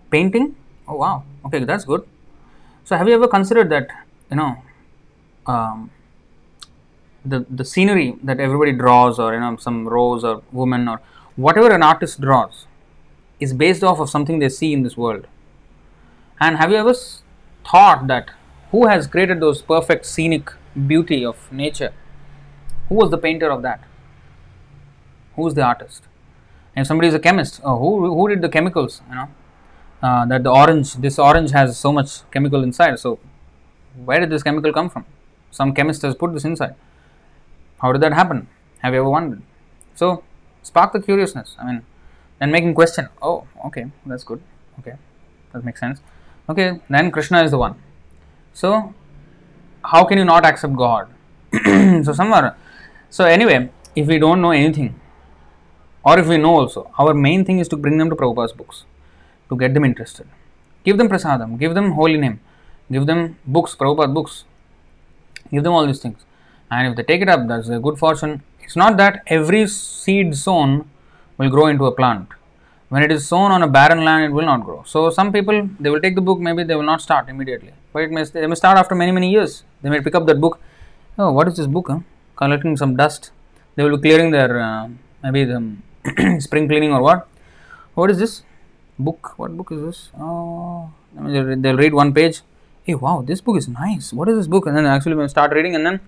painting. Oh wow, okay, that's good. So have you ever considered that? You know. Um, the, the scenery that everybody draws or you know some rose or woman or whatever an artist draws is based off of something they see in this world and have you ever thought that who has created those perfect scenic beauty of nature who was the painter of that who is the artist and somebody is a chemist oh, who, who did the chemicals you know uh, that the orange this orange has so much chemical inside so where did this chemical come from some chemist has put this inside how did that happen? Have you ever wondered? So, spark the curiousness. I mean, then him question. Oh, okay, that's good. Okay, that makes sense. Okay, then Krishna is the one. So, how can you not accept God? so somewhere, so anyway, if we don't know anything, or if we know also, our main thing is to bring them to Prabhupada's books, to get them interested. Give them prasadam, give them holy name, give them books, Prabhupada books, give them all these things. And if they take it up, that's a good fortune. It's not that every seed sown will grow into a plant. When it is sown on a barren land, it will not grow. So some people they will take the book, maybe they will not start immediately, but it may they may start after many many years. They may pick up that book. Oh, what is this book? Huh? Collecting some dust. They will be clearing their uh, maybe the spring cleaning or what. What is this book? What book is this? Oh, they'll, read one page. Hey, wow, this book is nice. What is this book? And then actually start reading, and then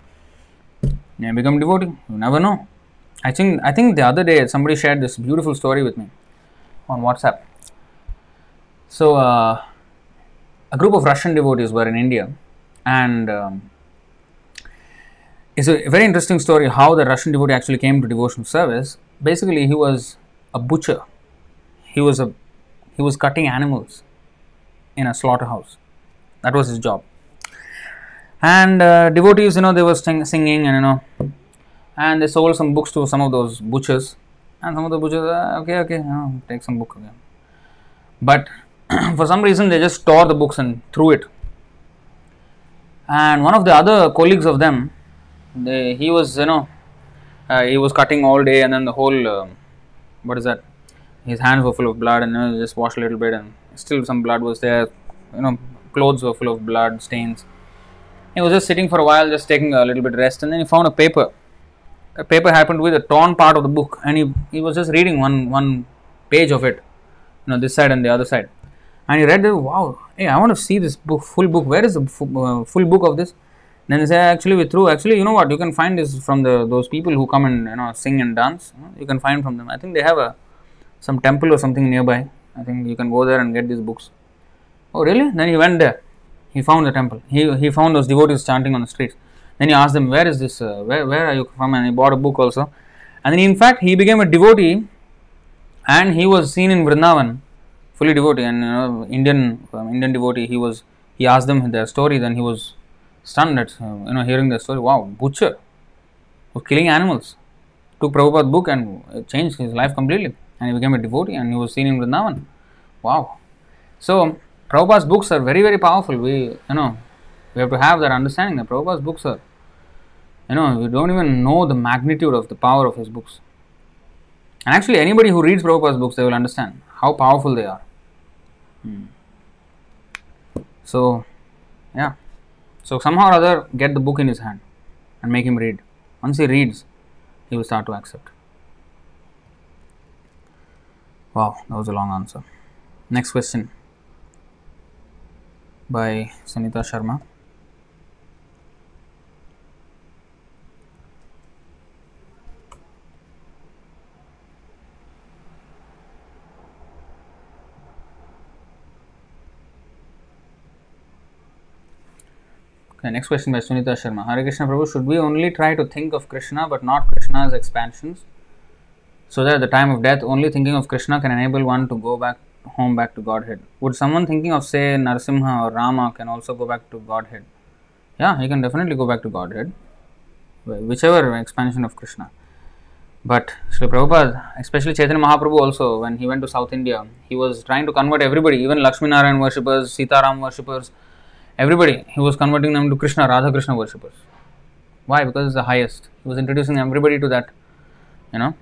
they become devotee. You never know. I think I think the other day somebody shared this beautiful story with me on WhatsApp. So uh, a group of Russian devotees were in India, and um, it's a very interesting story how the Russian devotee actually came to devotional service. Basically, he was a butcher. He was a he was cutting animals in a slaughterhouse. That was his job. And uh, devotees, you know, they were sing- singing and you know, and they sold some books to some of those butchers. And some of the butchers, uh, okay, okay, take some book again. But for some reason, they just tore the books and threw it. And one of the other colleagues of them, they, he was, you know, uh, he was cutting all day, and then the whole, uh, what is that? His hands were full of blood, and you know, just washed a little bit, and still some blood was there. You know, clothes were full of blood stains. He was just sitting for a while, just taking a little bit rest, and then he found a paper. A paper happened with a torn part of the book, and he, he was just reading one one page of it, you know, this side and the other side. And he read it. Wow, hey, I want to see this book, full book. Where is the fu- uh, full book of this? Then they say, actually, we threw. Actually, you know what? You can find this from the those people who come and you know sing and dance. You, know, you can find from them. I think they have a some temple or something nearby. I think you can go there and get these books. Oh, really? Then he went there. He found the temple. He, he found those devotees chanting on the streets. Then he asked them, Where is this? Uh, where, where are you from? And he bought a book also. And then, in fact, he became a devotee and he was seen in Vrindavan, fully devotee. And you know, Indian um, Indian devotee, he was he asked them their story. Then he was stunned at uh, you know hearing their story. Wow, butcher was killing animals. Took Prabhupada's book and changed his life completely. And he became a devotee and he was seen in Vrindavan. Wow. So, Prabhupada's books are very, very powerful. We, you know, we have to have that understanding that Prabhupada's books are, you know, we don't even know the magnitude of the power of his books. And actually, anybody who reads Prabhupada's books, they will understand how powerful they are. Hmm. So, yeah. So, somehow or other, get the book in his hand and make him read. Once he reads, he will start to accept. Wow, that was a long answer. Next question by Sunita Sharma. Okay, next question by Sunita Sharma. Hare Krishna Prabhu, should we only try to think of Krishna but not Krishna's expansions? So that at the time of death, only thinking of Krishna can enable one to go back home back to Godhead. Would someone thinking of say Narasimha or Rama can also go back to Godhead? Yeah, he can definitely go back to Godhead, whichever expansion of Krishna. But Sri Prabhupada, especially Chaitanya Mahaprabhu also, when he went to South India, he was trying to convert everybody, even Lakshmi Narayan worshippers, Sitaram worshippers, everybody, he was converting them to Krishna, Radha Krishna worshippers. Why? Because it's the highest. He was introducing everybody to that, you know.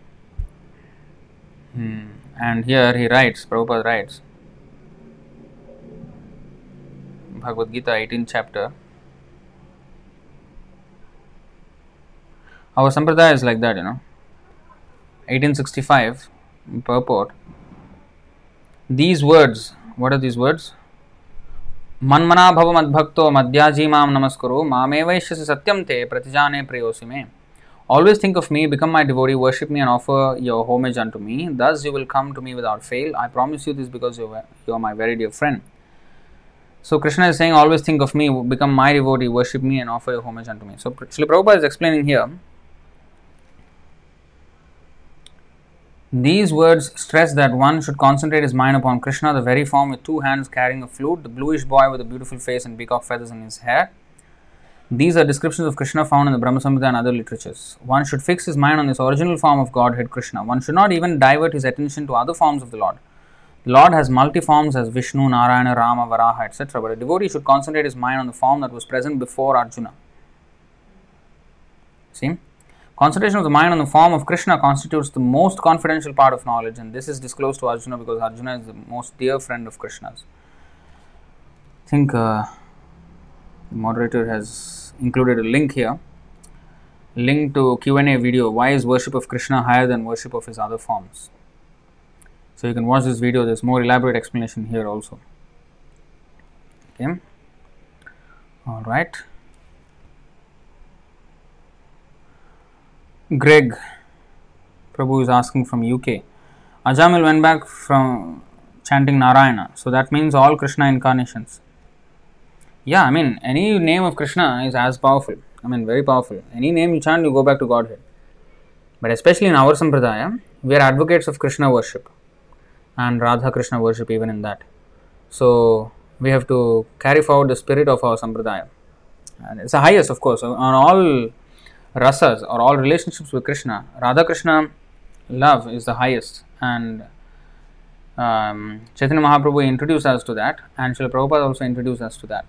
Hmm. And here he writes, Prabhupada writes, Bhagavad Gita, 18th chapter. Our sampradaya is like that, you know. 1865 purport. These words, what are these words? मन्मना भव मद्भक्त मध्याजी ममस्कुर मे वैश्य सत्यम ते, प्रतिजाने प्रियोसी मे। Always think of me become my devotee worship me and offer your homage to me thus you will come to me without fail I promise you this because you you are my very dear friend so Krishna is saying always think of me become my devotee worship me and offer your homage to me so Shri Prabhupada is explaining here These words stress that one should concentrate his mind upon Krishna, the very form with two hands carrying a flute, the bluish boy with a beautiful face and peacock feathers in his hair. These are descriptions of Krishna found in the Brahma Samhita and other literatures. One should fix his mind on this original form of Godhead Krishna. One should not even divert his attention to other forms of the Lord. The Lord has multi forms as Vishnu, Narayana, Rama, Varaha, etc. But a devotee should concentrate his mind on the form that was present before Arjuna. See? Concentration of the mind on the form of Krishna constitutes the most confidential part of knowledge, and this is disclosed to Arjuna because Arjuna is the most dear friend of Krishna's. I think uh, the moderator has included a link here. Link to Q&A video. Why is worship of Krishna higher than worship of his other forms? So you can watch this video. There's more elaborate explanation here also. Okay. All right. Greg Prabhu is asking from UK. Ajamil went back from chanting Narayana. So that means all Krishna incarnations. Yeah, I mean, any name of Krishna is as powerful. I mean, very powerful. Any name you chant, you go back to Godhead. But especially in our Sampradaya, we are advocates of Krishna worship and Radha Krishna worship, even in that. So we have to carry forward the spirit of our Sampradaya. And it's the highest, of course, on all rasas or all relationships with Krishna, Radha Krishna love is the highest, and um, Chaitanya Mahaprabhu introduced us to that, and Srila Prabhupada also introduced us to that.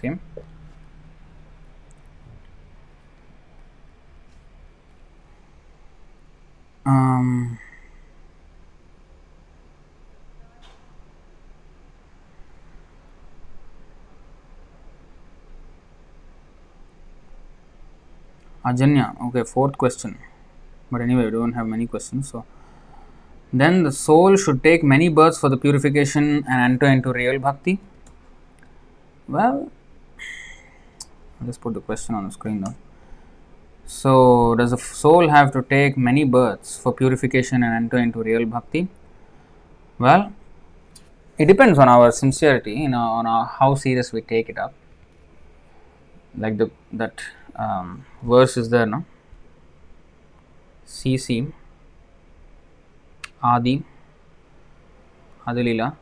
See? Um, Ajanya, okay, fourth question. But anyway, we don't have many questions. So, then the soul should take many births for the purification and enter into real bhakti. Well, I'll just put the question on the screen now. So, does the soul have to take many births for purification and enter into real bhakti? Well, it depends on our sincerity, you know, on our, how serious we take it up. Like the that um, verse is there, no? CC Adi Adilila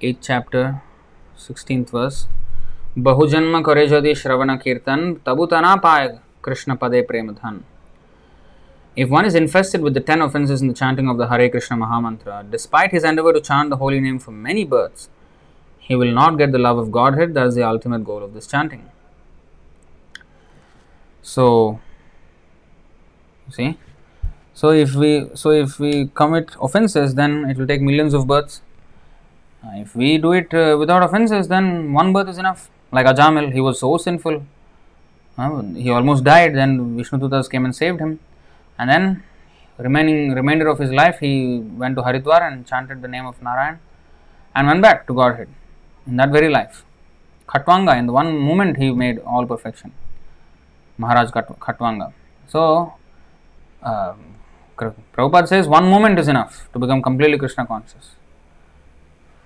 8th chapter 16th verse बहुजन्म करे यदि श्रवण कीर्तन तबु तना पाए कृष्ण पदे प्रेम धन If one is infested with the ten offenses in the chanting of the Hare Krishna Mahamantra, despite his endeavor to chant the holy name for many births, he will not get the love of Godhead. That is the ultimate goal of this chanting. So, see, so if we so if we commit offenses, then it will take millions of births. Uh, if we do it uh, without offenses, then one birth is enough. Like Ajamil, he was so sinful. Uh, he almost died. Then Vishnu Dutas came and saved him, and then remaining remainder of his life, he went to Haridwar and chanted the name of Narayan, and went back to Godhead in that very life. Khatwanga, in the one moment, he made all perfection. Maharaj Khatwanga. So, uh, Prabhupada says one moment is enough to become completely Krishna conscious.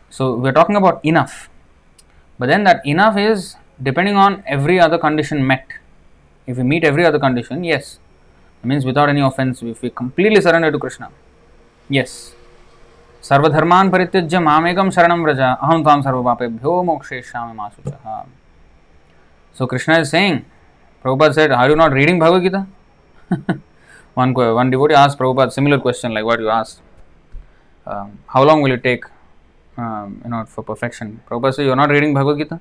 So, we are talking about enough. But then that enough is depending on every other condition met. If we meet every other condition, yes. It means without any offense, if we completely surrender to Krishna, yes. सर्वधर्मान परित्यज्य मामेकम शरणम व्रज अहम ताम सर्वपापेभ्यो मोक्षेष्यामि मा शुचः So Krishna is saying, Prabhupada said, Are you not reading Bhagavad Gita? one, one devotee asked Prabhupada similar question like what you asked. Um, how long will it take um, you know, for perfection? Prabhupada said, You are not reading Bhagavad Gita?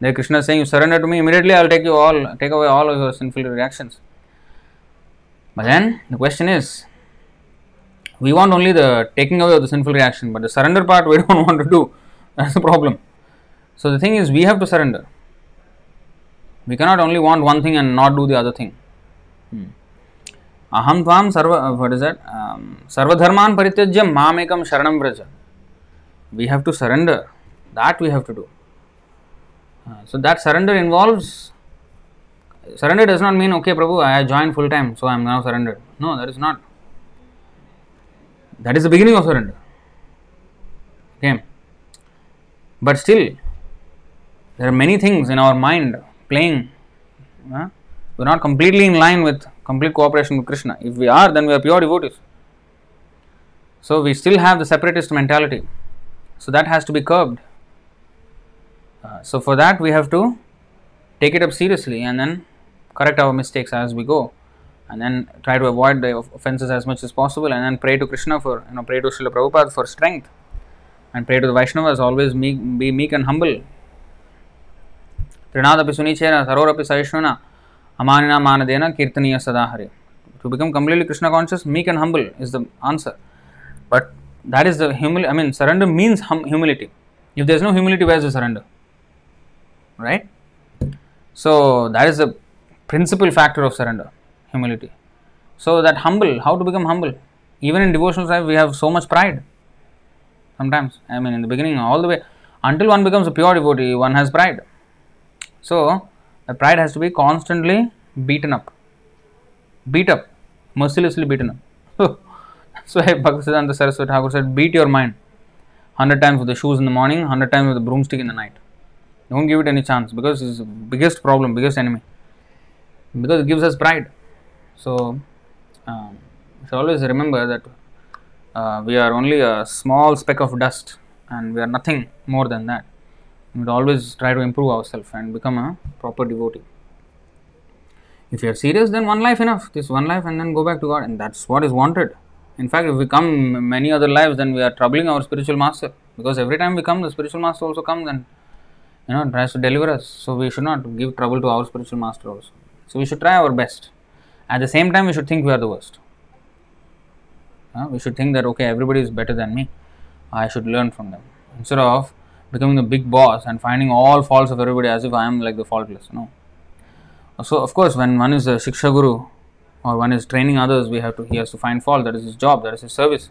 Then Krishna is saying, You surrender to me, immediately I will take you all, take away all of your sinful reactions. But then the question is, we want only the taking away of the sinful reaction, but the surrender part we don't want to do. That's the problem. So the thing is, we have to surrender. We cannot only want one thing and not do the other thing. Aham tvam sarva, what is that? Um, sarvadharman parityajya mamekam sharanam vraja. We have to surrender. That we have to do. Uh, so that surrender involves surrender does not mean okay prabhu i joined full time so i am now surrendered no that is not that is the beginning of surrender okay but still there are many things in our mind playing uh, we're not completely in line with complete cooperation with krishna if we are then we are pure devotees So we still have the separatist mentality. So that has to be curbed. Uh, so for that we have to take it up seriously and then correct our mistakes as we go and then try to avoid the offenses as much as possible and then pray to Krishna for you know pray to Srila Prabhupada for strength and pray to the Vaishnavas always meek, be meek and humble. Trinadapi sunichena sarorapi saishnuna amanina manadena kirtaniya sadahare. To become completely Krishna conscious, meek and humble is the answer. But that is the humility. I mean, surrender means hum- humility. If there is no humility, where is the surrender? Right? So that is the principal factor of surrender, humility. So that humble, how to become humble? Even in devotional life, we have so much pride. Sometimes, I mean, in the beginning, all the way until one becomes a pure devotee, one has pride. So the pride has to be constantly beaten up, beat up, mercilessly beaten up. so Bhaktisiddhanta Saraswati Thakur said, beat your mind hundred times with the shoes in the morning, hundred times with the broomstick in the night. Don't give it any chance because it's the biggest problem, biggest enemy. Because it gives us pride. So, um, should always remember that uh, we are only a small speck of dust and we are nothing more than that. We should always try to improve ourselves and become a proper devotee. If you are serious, then one life enough. This one life and then go back to God, and that's what is wanted. In fact, if we come many other lives, then we are troubling our spiritual master. Because every time we come, the spiritual master also comes and you know tries to deliver us. So we should not give trouble to our spiritual master also. So we should try our best. At the same time we should think we are the worst. Uh, we should think that okay everybody is better than me. I should learn from them. Instead of becoming the big boss and finding all faults of everybody as if i am like the faultless no so of course when one is a shiksha guru or one is training others we have to he has to find fault that is his job that is his service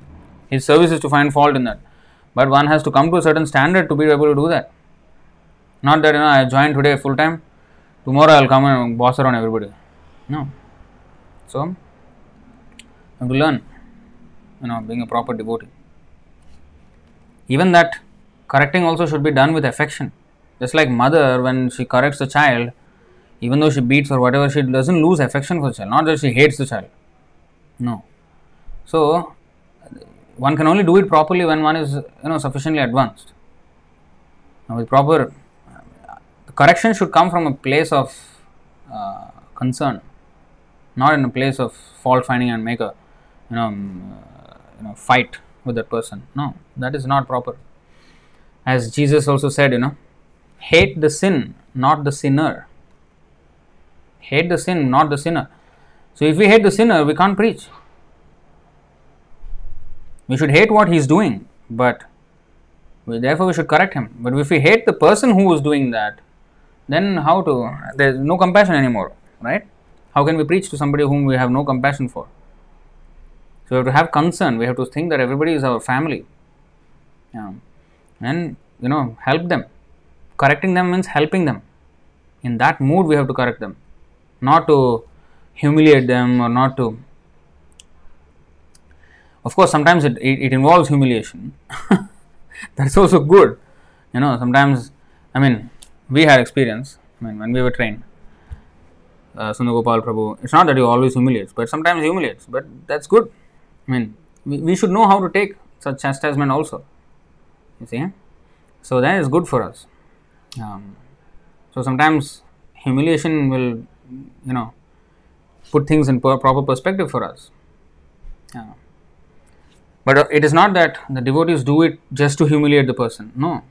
his service is to find fault in that but one has to come to a certain standard to be able to do that not that you know I joined today full time, tomorrow I'll come and boss around everybody. No. So I have to learn, you know, being a proper devotee. Even that correcting also should be done with affection. Just like mother when she corrects the child, even though she beats or whatever, she doesn't lose affection for the child. Not that she hates the child. No. So one can only do it properly when one is you know sufficiently advanced. Now with proper correction should come from a place of uh, concern, not in a place of fault finding and make a you know, uh, you know fight with that person. No, that is not proper. As Jesus also said, you know, hate the sin, not the sinner. Hate the sin, not the sinner. So if we hate the sinner, we can't preach. We should hate what he is doing, but we, therefore we should correct him. But if we hate the person who is doing that, then how to there is no compassion anymore right how can we preach to somebody whom we have no compassion for so we have to have concern we have to think that everybody is our family yeah. And you know help them correcting them means helping them in that mood we have to correct them not to humiliate them or not to of course sometimes it, it, it involves humiliation that's also good you know sometimes i mean we had experience I mean, when we were trained. Uh, Prabhu, it's not that he always humiliates, but sometimes humiliates, but that's good. I mean, we, we should know how to take such chastisement also. You see? So that is good for us. Um, so sometimes humiliation will, you know, put things in proper perspective for us. But uh, it is not that the devotees do it just to humiliate the person. No,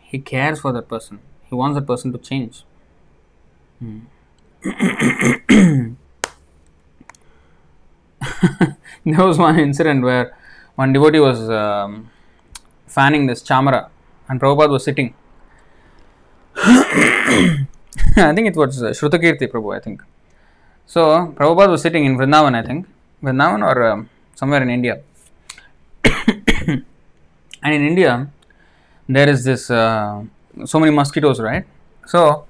he cares for that person he wants that person to change. Hmm. there was one incident where one devotee was um, fanning this chamara and Prabhupada was sitting. I think it was uh, Shrutakirti Prabhu, I think. So, Prabhupada was sitting in Vrindavan, I think, Vrindavan or um, somewhere in India. and in India, there is this uh, so many mosquitoes, right? So,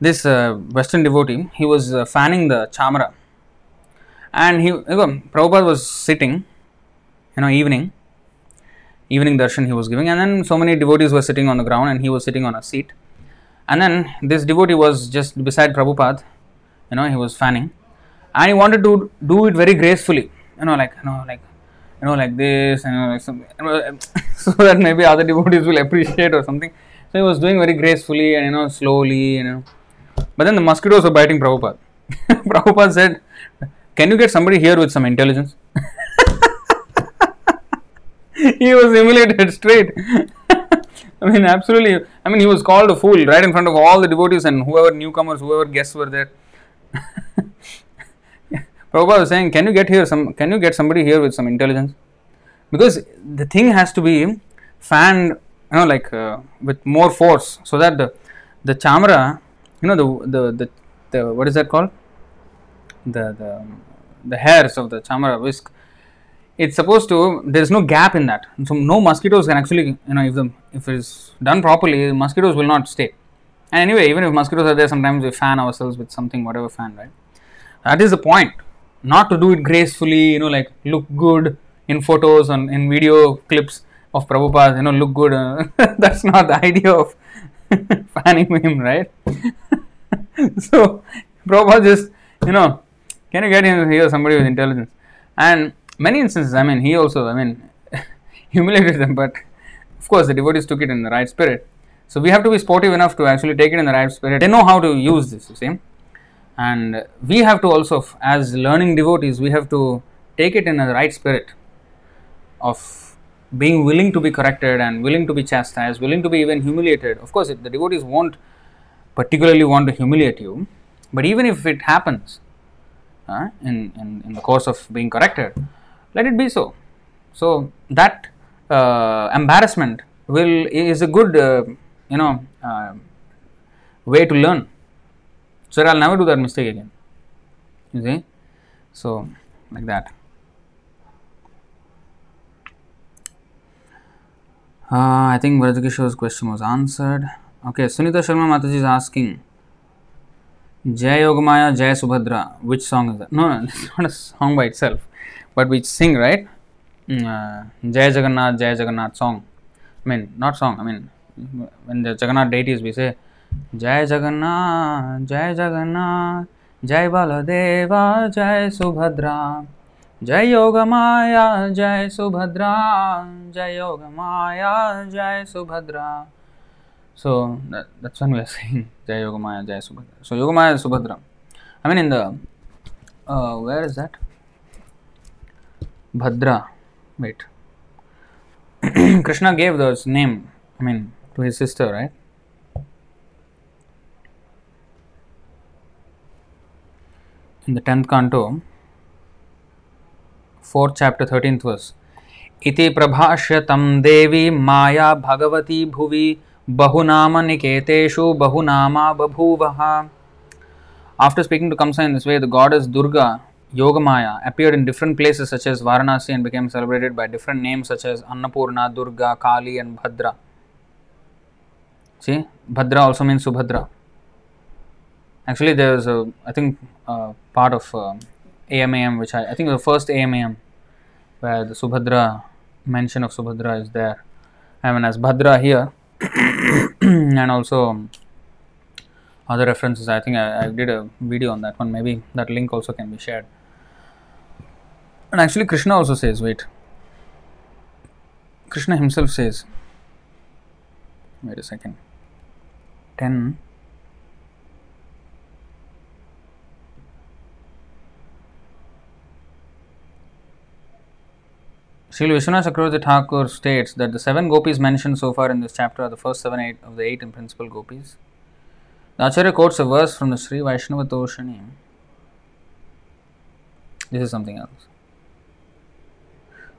this uh, Western devotee, he was uh, fanning the chamara, and he, you know, Prabhupada was sitting, you know, evening, evening darshan he was giving, and then so many devotees were sitting on the ground, and he was sitting on a seat, and then this devotee was just beside Prabhupada, you know, he was fanning, and he wanted to do it very gracefully, you know, like, you know, like you know, like this, and you know, like some, you know, so that maybe other devotees will appreciate or something. So he was doing very gracefully and you know, slowly, you know. But then the mosquitoes were biting Prabhupada. Prabhupada said, Can you get somebody here with some intelligence? he was humiliated straight. I mean, absolutely. I mean, he was called a fool right in front of all the devotees and whoever newcomers, whoever guests were there. Prabhupada was saying, "Can you get here some? Can you get somebody here with some intelligence? Because the thing has to be fanned, you know, like uh, with more force, so that the the chamara, you know, the the the, the what is that called? The the the hairs of the chamara whisk it's supposed to there is no gap in that. So no mosquitoes can actually you know if the if it is done properly mosquitoes will not stay. And anyway even if mosquitoes are there sometimes we fan ourselves with something whatever fan right? That is the point. Not to do it gracefully you know like look good in photos and in video clips of Prabhupada you know look good uh, that's not the idea of fanning him right? So Prabhupada just you know can you get in here somebody with intelligence? And many instances, I mean, he also, I mean, humiliated them, but of course, the devotees took it in the right spirit. So we have to be sportive enough to actually take it in the right spirit. They know how to use this, you see. And we have to also, as learning devotees, we have to take it in the right spirit of being willing to be corrected and willing to be chastised, willing to be even humiliated. Of course, the devotees won't particularly want to humiliate you, but even if it happens uh, in, in, in the course of being corrected, let it be so. So that uh, embarrassment will is a good uh, you know uh, way to learn. So I'll never do that mistake again. You see, so like that. Uh, I think Vrajakishore's question was answered. Okay, Sunita Sharma Mataji is asking Jai Yogamaya, Jai Subhadra. Which song is that? No, no, it's not a song by itself but we sing right? Uh, jai jagannath jai jagannath song. I mean not song i mean when the jagannath deities we say jai jagannath jai jagannath jai baladeva jai subhadra jai yogamaya jai subhadra jai yogamaya jai subhadra. So that, that's when we are saying jai yogamaya jai subhadra. So yogamaya subhadra. I mean in the uh, where is that Bhadra. Wait. Krishna gave this name, I mean, to his sister, right? In the 10th canto, 4th chapter, 13th verse. इति प्रभाष्य तं देवी माया भगवती भुवि बहुनाम निकेतेषु बहुनामा बभूवः After speaking to Kamsa in this way, the goddess Durga Yogamaya appeared in different places such as Varanasi and became celebrated by different names such as Annapurna, Durga, Kali, and Bhadra. See, Bhadra also means Subhadra. Actually, there's a, I think, uh, part of uh, AMAM, which I, I think the first AMAM, where the Subhadra mention of Subhadra is there. I mean, as Bhadra here, and also other references. I think I, I did a video on that one. Maybe that link also can be shared. And actually, Krishna also says, wait. Krishna himself says, wait a second. 10. Srila Vishwanath Chakravarti Thakur states that the seven gopis mentioned so far in this chapter are the first seven eight of the eight in principal gopis. The Acharya quotes a verse from the Sri Vaishnava Toshani. This is something else.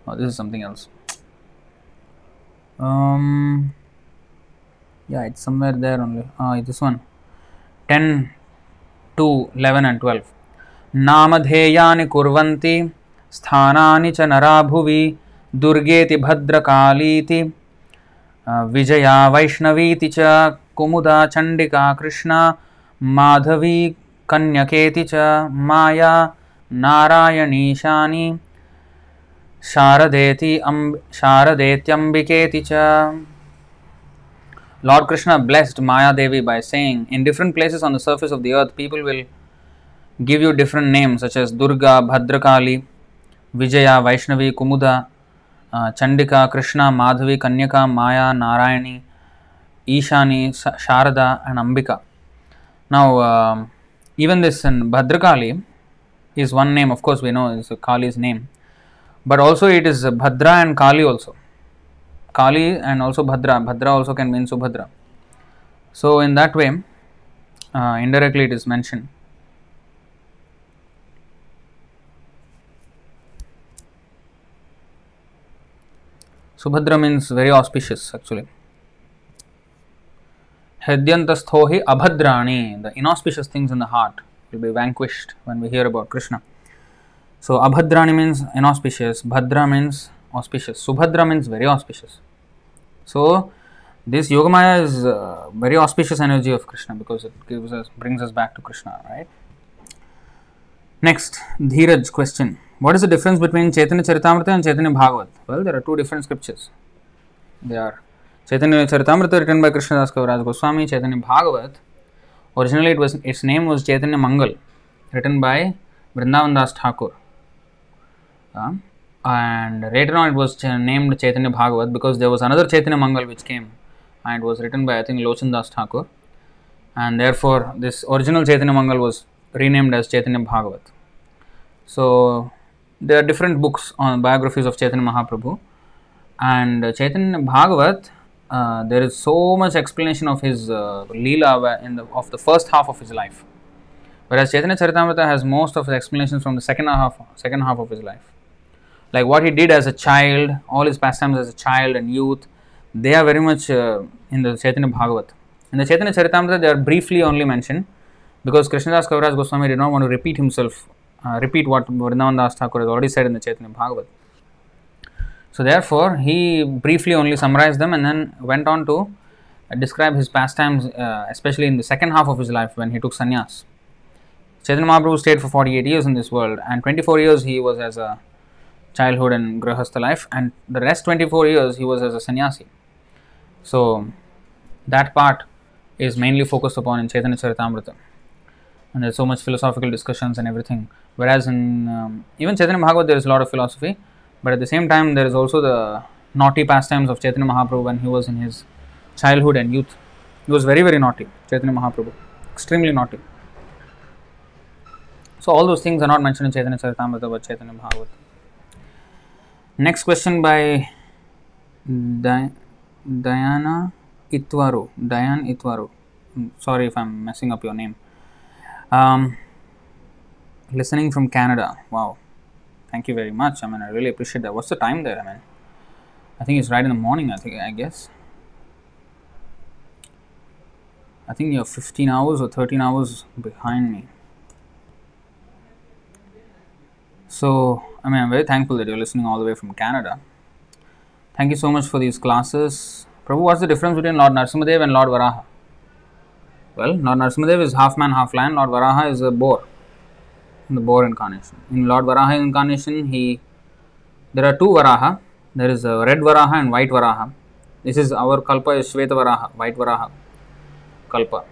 Oh, this is something else. Um, yeah, it's somewhere there only. Ah, this one. 10, 2, 11 and 12. नामधेयानि कुर्वन्ति स्थानानि च नरा भुवि दुर्गेति भद्रकालीति विजया वैष्णवीति च कुमुदा चण्डिका कृष्णा माधवी कन्यकेति च माया नारायणीशानि शारदेति अम्ब शारदेत्यंबिकेति च। Lord Krishna blessed Maya Devi by saying in different places on the surface of the earth people will give you different names such as Durga Bhadrakali Vijaya Vaishnavi Kumuda Chandika Krishna Madhavi Kanyaka Maya Narayani Ishani Sharada and Ambika now even this in Bhadrakali is one name of course we know is Kali's name but also it is Bhadra and Kali also. Kali and also Bhadra. Bhadra also can mean Subhadra. So, in that way, uh, indirectly it is mentioned. Subhadra means very auspicious actually. Hedyantastho hi abhadrani, the inauspicious things in the heart will be vanquished when we hear about Krishna. So abhadrani means inauspicious, bhadra means auspicious, subhadra means very auspicious. So this yogamaya is uh, very auspicious energy of Krishna because it gives us brings us back to Krishna, right? Next, Dheeraj question. What is the difference between Chaitanya Charitamrita and Chaitanya Bhagavat? Well, there are two different scriptures. They are Chaitanya Charitamrita written by Krishna Krishnadas Kaviraj Goswami, Chaitanya Bhagavat. Originally, it was its name was Chaitanya Mangal, written by Vrindavan Das Thakur. Uh, and later on, it was ch- named Chaitanya Bhagavat because there was another Chaitanya Mangal which came, and it was written by I think Lochan Das Thakur, and therefore this original Chaitanya Mangal was renamed as Chaitanya Bhagavat. So there are different books on biographies of Chaitanya Mahaprabhu, and Chaitanya Bhagavat. Uh, there is so much explanation of his uh, leela in the of the first half of his life, whereas Chaitanya Charitamrita has most of the explanations from the second half second half of his life, like what he did as a child, all his pastimes as a child and youth. They are very much uh, in the Chaitanya Bhagavat. In the Chaitanya Charitamrita, they are briefly only mentioned because Krishnadas Kaviraj Goswami did not want to repeat himself, uh, repeat what Vrindavan Das Thakur has already said in the Chaitanya Bhagavat. So, therefore, he briefly only summarized them and then went on to describe his pastimes, uh, especially in the second half of his life when he took sannyas. Chaitanya Mahaprabhu stayed for 48 years in this world, and 24 years he was as a childhood and grahastha life, and the rest 24 years he was as a sannyasi. So, that part is mainly focused upon in Chaitanya Charitamrita. And there's so much philosophical discussions and everything. Whereas in um, even Chaitanya Bhagavat, there is a lot of philosophy, but at the same time, there is also the naughty pastimes of Chaitanya Mahaprabhu when he was in his childhood and youth. He was very, very naughty, Chaitanya Mahaprabhu, extremely naughty. So, all those things are not mentioned in Chaitanya Charitamrita but Chaitanya Bhagavat. Next question by Di- Diana Itwaru. Diane Itwaru. Mm, Sorry if I'm messing up your name. Um, listening from Canada. Wow. Thank you very much. I mean, I really appreciate that. What's the time there? I mean, I think it's right in the morning. I think I guess. I think you're 15 hours or 13 hours behind me. So, I mean, I'm very thankful that you're listening all the way from Canada. Thank you so much for these classes. Prabhu, what's the difference between Lord Narsimadev and Lord Varaha? Well, Lord Narsimadev is half man, half lion. Lord Varaha is a boar, in the boar incarnation. In Lord Varaha incarnation, he there are two Varaha. There is a red Varaha and white Varaha. This is our Kalpa is Shweta Varaha, white Varaha Kalpa.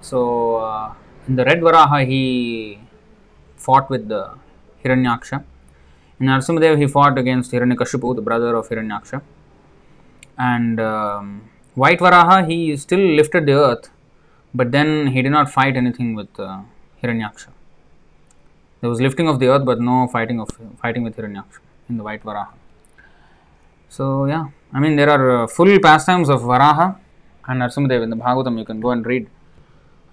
So, uh, in the red Varaha, he fought with the Hiranyaksha. In Narsimadev, he fought against Hiranyakashipu, the brother of Hiranyaksha. And um, White Varaha, he still lifted the earth, but then he did not fight anything with uh, Hiranyaksha. There was lifting of the earth, but no fighting of fighting with Hiranyaksha in the White Varaha. So yeah, I mean there are uh, full pastimes of Varaha and Narsimadev in the Bhagavatam. You can go and read.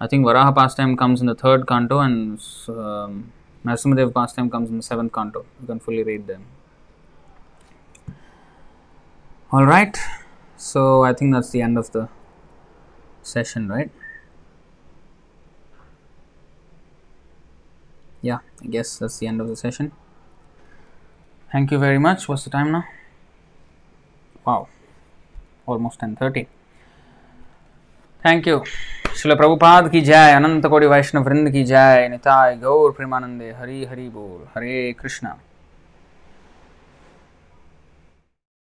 I think Varaha pastime comes in the third canto and um, Narsimadev pastime comes in the seventh canto. You can fully read them. All right. So I think that's the end of the session, right? Yeah, I guess that's the end of the session. Thank you very much. What's the time now? Wow, almost 10:30. Thank you. शिल प्रभुपाद की जय अनंत कोटि वैष्णव वृंद की जय निताय गौर प्रेमानंदे हरि हरि बोल हरे कृष्णा